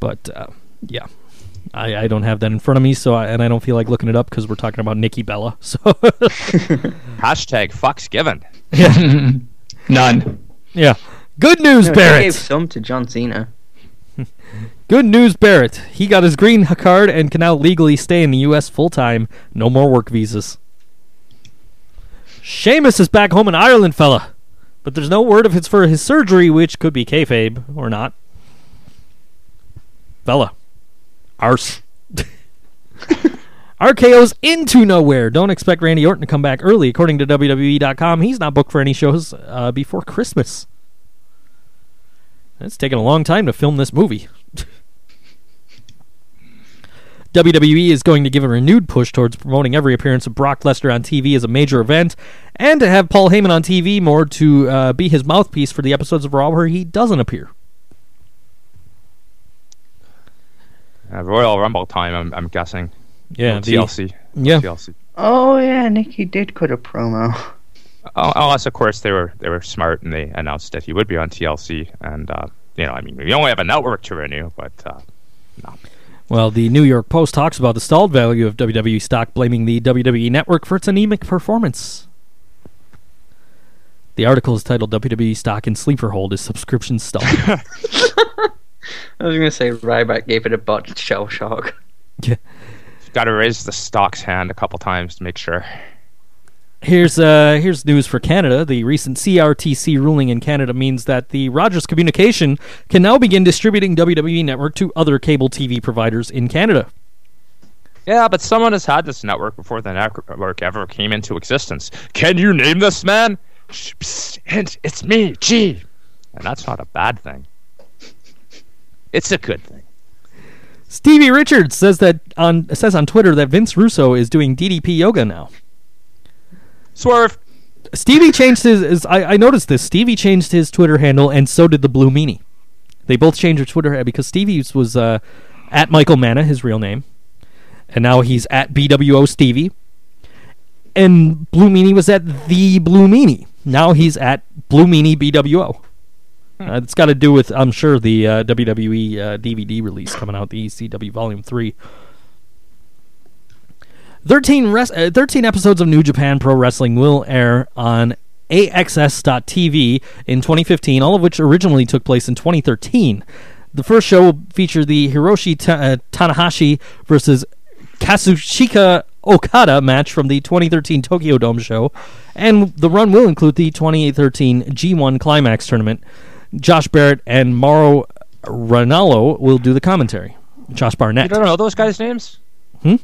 But uh, yeah, I, I don't have that in front of me, so I, and I don't feel like looking it up because we're talking about Nikki Bella. So hashtag fucks given. None. yeah, good news, No, she Barrett. gave some to John Cena. Good news, Barrett. He got his green card and can now legally stay in the U.S. full time. No more work visas. Sheamus is back home in Ireland, fella. But there's no word if it's for his surgery, which could be kayfabe or not. Fella. Arse. RKO's into nowhere. Don't expect Randy Orton to come back early. According to WWE.com, he's not booked for any shows uh, before Christmas. It's taken a long time to film this movie. WWE is going to give a renewed push towards promoting every appearance of Brock Lesnar on TV as a major event, and to have Paul Heyman on TV more to uh, be his mouthpiece for the episodes of Raw where he doesn't appear. Uh, Royal Rumble time, I'm, I'm guessing. Yeah, Or the- TLC. yeah. TLC. Oh yeah, Nikki did cut a promo. Oh, Unless, of course, they were they were smart and they announced that he would be on TLC. And uh, you know, I mean, we only have a network to renew, but uh, no. Well, the New York Post talks about the stalled value of WWE stock, blaming the WWE network for its anemic performance. The article is titled WWE Stock in Sleeper Hold is Subscription Stalled. I was gonna say Ryback gave it a botched shell shock. Yeah. Got to raise the stock's hand a couple times to make sure. Here's uh, here's news for Canada. The recent CRTC ruling in Canada means that the Rogers Communication can now begin distributing WWE Network to other cable TV providers in Canada. Yeah, but someone has had this network before the network ever came into existence. Can you name this man? Shh, psst, hint, it's me, G. And that's not a bad thing. It's a good thing. Stevie Richards says that on says on Twitter that Vince Russo is doing DDP yoga now. Swerve. Stevie changed his. his I, I noticed this. Stevie changed his Twitter handle, and so did the Blue Meanie. They both changed their Twitter handle because Stevie's was uh, at Michael Manna, his real name, and now he's at BWO Stevie. And Blue Meanie was at the Blue Meanie. Now he's at Blue Meanie BWO. Uh, it's got to do with, I'm sure, the uh, WWE uh, DVD release coming out, the ECW Volume Three. 13, res- uh, 13 episodes of New Japan Pro Wrestling will air on AXS.TV in 2015, all of which originally took place in 2013. The first show will feature the Hiroshi Ta- uh, Tanahashi versus Kazuchika Okada match from the 2013 Tokyo Dome show, and the run will include the 2013 G1 Climax tournament. Josh Barrett and Mauro Ranallo will do the commentary. Josh Barnett. You don't know those guys' names? Hmm?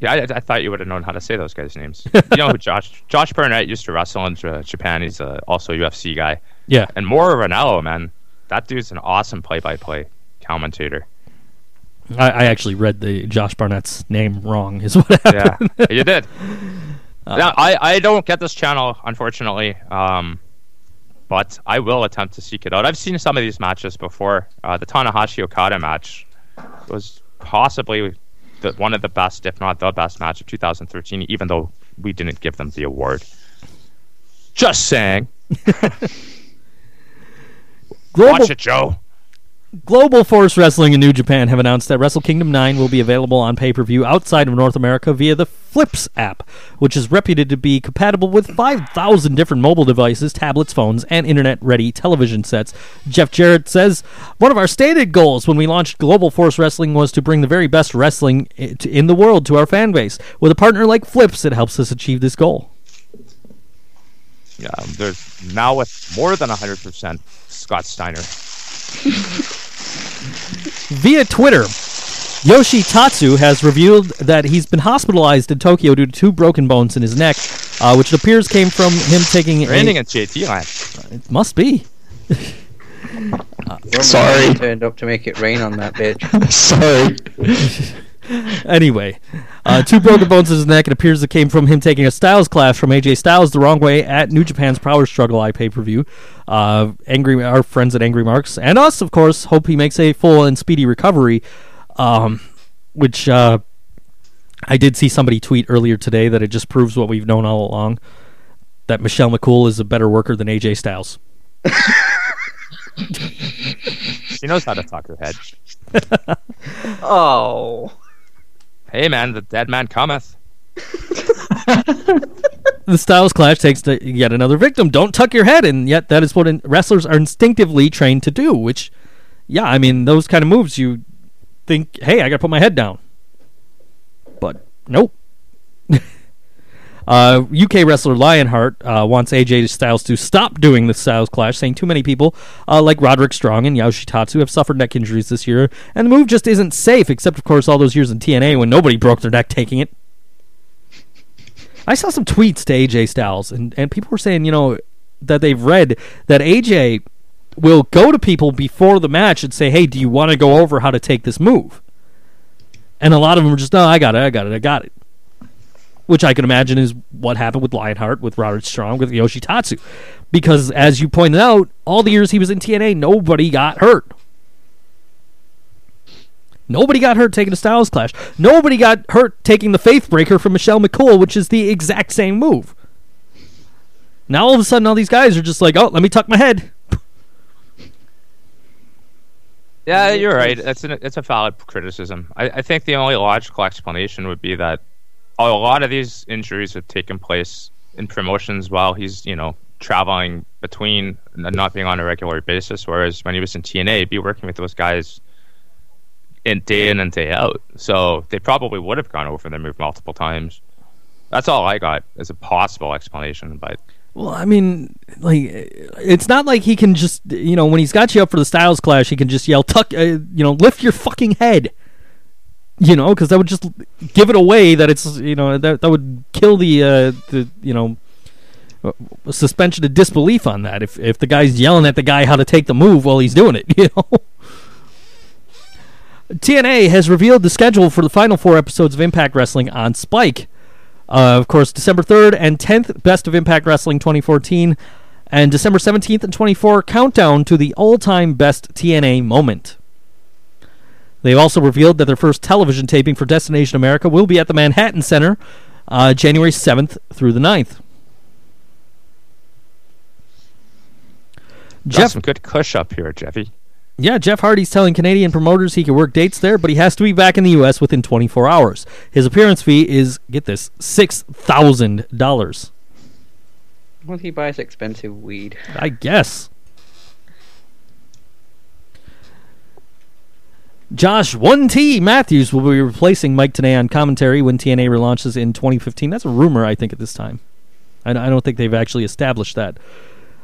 Yeah, I, I thought you would have known how to say those guys' names. you know who Josh Josh Barnett used to wrestle in J- Japan. He's uh, also a UFC guy. Yeah. And Mauro Ranallo, man, that dude's an awesome play-by-play commentator. I, I actually read the Josh Barnett's name wrong. Is what happened. Yeah, you did. now, I, I don't get this channel, unfortunately, um, but I will attempt to seek it out. I've seen some of these matches before. Uh, the Tanahashi Okada match was possibly the, one of the best, if not the best match of 2013, even though we didn't give them the award. Just saying. Global, Watch it, Joe. Global Force Wrestling and New Japan have announced that Wrestle Kingdom 9 will be available on pay per view outside of North America via the Flipps app, which is reputed to be compatible with 5,000 different mobile devices, tablets, phones, and internet ready television sets. Jeff Jarrett says One of our stated goals when we launched Global Force Wrestling was to bring the very best wrestling eh, in the world to our fan base. With a partner like Flipps, it helps us achieve this goal. Yeah, um, there's now with more than 100% Scott Steiner. Via Twitter, Yoshi Tatsu has revealed that he's been hospitalized in Tokyo due to two broken bones in his neck, uh, which it appears came from him taking Raining a. in JT land. It must be. Sorry. Turned up to make it rain on that bitch. Sorry. Anyway, uh, two broken bones in his neck. It appears it came from him taking a Styles clash from AJ Styles the wrong way at New Japan's Power Struggle I pay per view. Uh, angry, our friends at Angry Marks and us, of course, hope he makes a full and speedy recovery. Um, which uh, I did see somebody tweet earlier today that it just proves what we've known all along: that Michelle McCool is a better worker than AJ Styles. She knows how to talk her head. Oh. Hey, man, the dead man cometh. the Styles Clash takes yet another victim. Don't tuck your head, and yet that is what in- wrestlers are instinctively trained to do. Which, yeah, I mean, those kind of moves, you think, hey, I got to put my head down, but nope. Uh, UK wrestler Lionheart uh, wants AJ Styles to stop doing the Styles Clash, saying too many people uh, like Roderick Strong and Yoshitatsu have suffered neck injuries this year, and the move just isn't safe. Except, of course, all those years in TNA when nobody broke their neck taking it. I saw some tweets to AJ Styles, and, and people were saying, you know, that they've read that AJ will go to people before the match and say, hey, do you want to go over how to take this move? And a lot of them were just, no, I got it, I got it, I got it. Which I can imagine is what happened with Lionheart, with Robert Strong, with Yoshitatsu. Because, as you pointed out, all the years he was in TNA, nobody got hurt. Nobody got hurt taking a Styles Clash. Nobody got hurt taking the Faith Breaker from Michelle McCool, which is the exact same move. Now all of a sudden, all these guys are just like, "Oh, let me tuck my head." Yeah, you're right. It's an, it's a valid criticism. I, I think the only logical explanation would be that a lot of these injuries have taken place in promotions while he's you know traveling between and not being on a regular basis. Whereas when he was in TNA, he'd be working with those guys in day in and day out. So they probably would have gone over their move multiple times. That's all I got as a possible explanation, but Well, I mean, like, it's not like he can just, you know, when he's got you up for the Styles Clash, he can just yell, "Tuck," uh, you know, lift your fucking head. You know, because that would just give it away that it's, you know, that that would kill the, uh, the, you know, uh, suspension of disbelief on that. If if the guy's yelling at the guy how to take the move while he's doing it, you know. TNA has revealed the schedule for the final four episodes of Impact Wrestling on Spike. Uh, of course, December 3rd and 10th, Best of Impact Wrestling 2014, and December 17th and 24th, Countdown to the all time best TNA moment. They've also revealed that their first television taping for Destination America will be at the Manhattan Center uh, January 7th through the 9th. got Jeff some good cush up here, Jeffy. Yeah, Jeff Hardy's telling Canadian promoters he can work dates there, but he has to be back in the U.S. within 24 hours. His appearance fee is, get this, $6,000. Well, he buys expensive weed. I guess. Josh 1T Matthews will be replacing Mike Tenay on commentary when TNA relaunches in 2015. That's a rumor, I think, at this time. I, I don't think they've actually established that.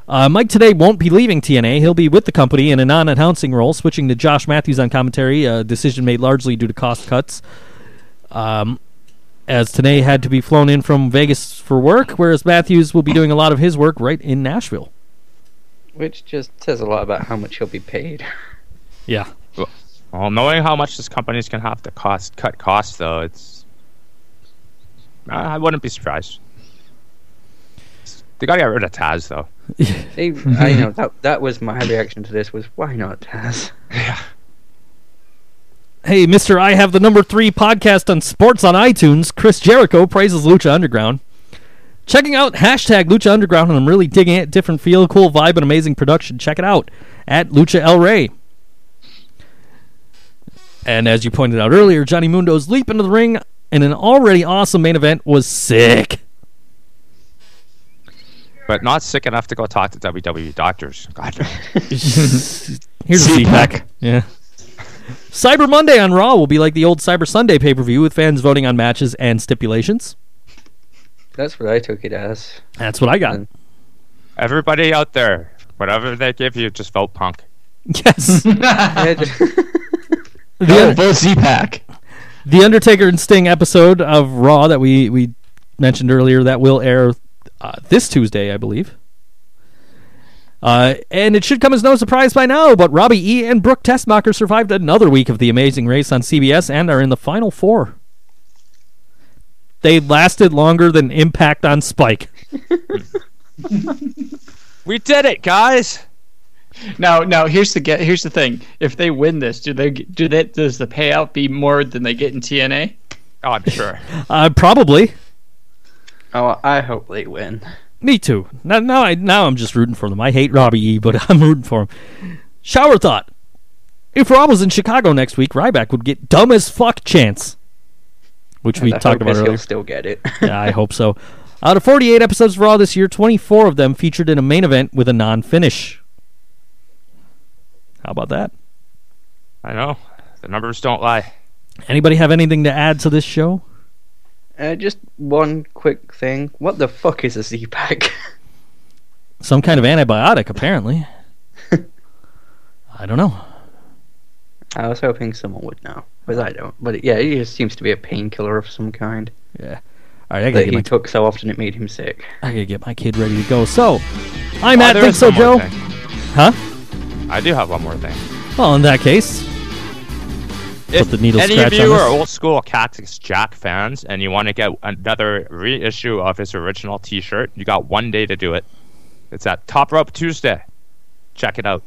Uh, Mike Tenay won't be leaving TNA. He'll be with the company in a non-announcing role, switching to Josh Matthews on commentary. A decision made largely due to cost cuts. Um, as Tenay had to be flown in from Vegas for work, whereas Matthews will be doing a lot of his work right in Nashville. Which just says a lot about how much he'll be paid. Yeah. Well, knowing how much this company's gonna have to cost cut costs, though, it's I I wouldn't be surprised. They gotta get rid of Taz, though. They, I know that that was my reaction to this was why not Taz? Yeah. Hey, Mister, I have the number three podcast on sports on iTunes. Chris Jericho praises Lucha Underground. Checking out hashtag Lucha Underground, and I'm really digging it. Different feel, cool vibe, and amazing production. Check it out at Lucha El Rey. And as you pointed out earlier, Johnny Mundo's leap into the ring in an already awesome main event was sick. But not sick enough to go talk to WWE doctors. God. Here's a CPAC. Yeah. Cyber Monday on Raw will be like the old Cyber Sunday pay per view with fans voting on matches and stipulations. That's what I took it as. That's what I got. Everybody out there, whatever they give you, just vote punk. Yes. Yeah, just- Oh, the, both Z-Pack. the Undertaker and Sting episode of Raw that we, we mentioned earlier that will air uh, this Tuesday, I believe. Uh, and it should come as no surprise by now, but Robbie E. and Brooke Tessmacher survived another week of The Amazing Race on CBS and are in the final four. They lasted longer than Impact on Spike. We did it, guys. Now, now here's the get. Here's the thing. If they win this, do they do that? Does the payout be more than they get in TNA? Oh, I'm sure. Uh, probably. oh, I hope they win. Me too. Now, now, I, now I'm just rooting for them. I hate Robbie E, but I'm rooting for him. Shower thought. If Raw was in Chicago next week, Ryback would get dumb as fuck chance. Which we I talked about earlier. he'll still get it. yeah, I hope so. Out of 48 episodes of Raw this year, 24 of them featured in a main event with a non finish. How about that? I know. The numbers don't lie. Anybody have anything to add to this show? Uh, just one quick thing. What the fuck is a Z-Pack? Some kind of antibiotic, apparently. I don't know. I was hoping someone would know, but I don't. But yeah, it just seems to be a painkiller of some kind Yeah. All right, I gotta, that get he my, took so often it made him sick. I gotta get my kid ready to go. So, I'm Oh, at Think So Joe. thing. Huh? I do have one more thing. Well, in that case, If the needle any of you are old school Cactus Jack fans and you want to get another reissue of his original T-shirt, you got one day to do it. It's at Top Rope Tuesday. Check it out.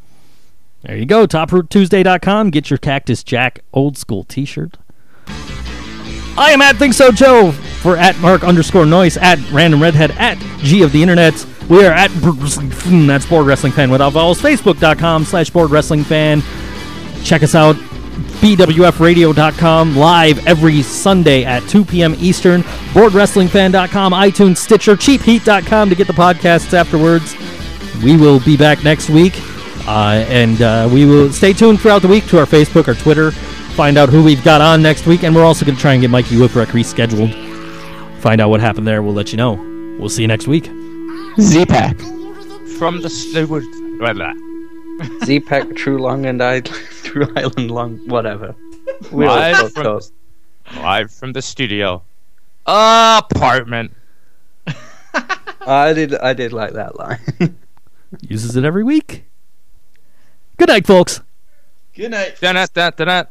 there you go. TopRopeTuesday.com. Get your Cactus Jack old school t shirt. I am at Think So Joe for at Mark underscore Noise, at Random Redhead, at G of the Internet. We are at Bored that's Bored Wrestling Fan without vowels. Facebook.com slash Bored Wrestling Fan. Check us out. BWFradio.com live every Sunday at 2 p.m. Eastern. BoredWrestlingFan.com, iTunes, Stitcher, CheapHeat.com to get the podcasts afterwards. We will be back next week. Uh, and uh, we will stay tuned throughout the week to our Facebook, our Twitter, find out who we've got on next week. And we're also going to try and get Mikey Whipwreck rescheduled. Find out what happened there. We'll let you know. We'll see you next week. Z-Pack. From the stupid. Blah, blah. Z-Pack, True Long and I, True Island Long, whatever. We Live from, up. live from the studio. Apartment. I did, I did like that line. Uses it every week. Good night, folks. Good night. Dun-dun-dun-dun-dun.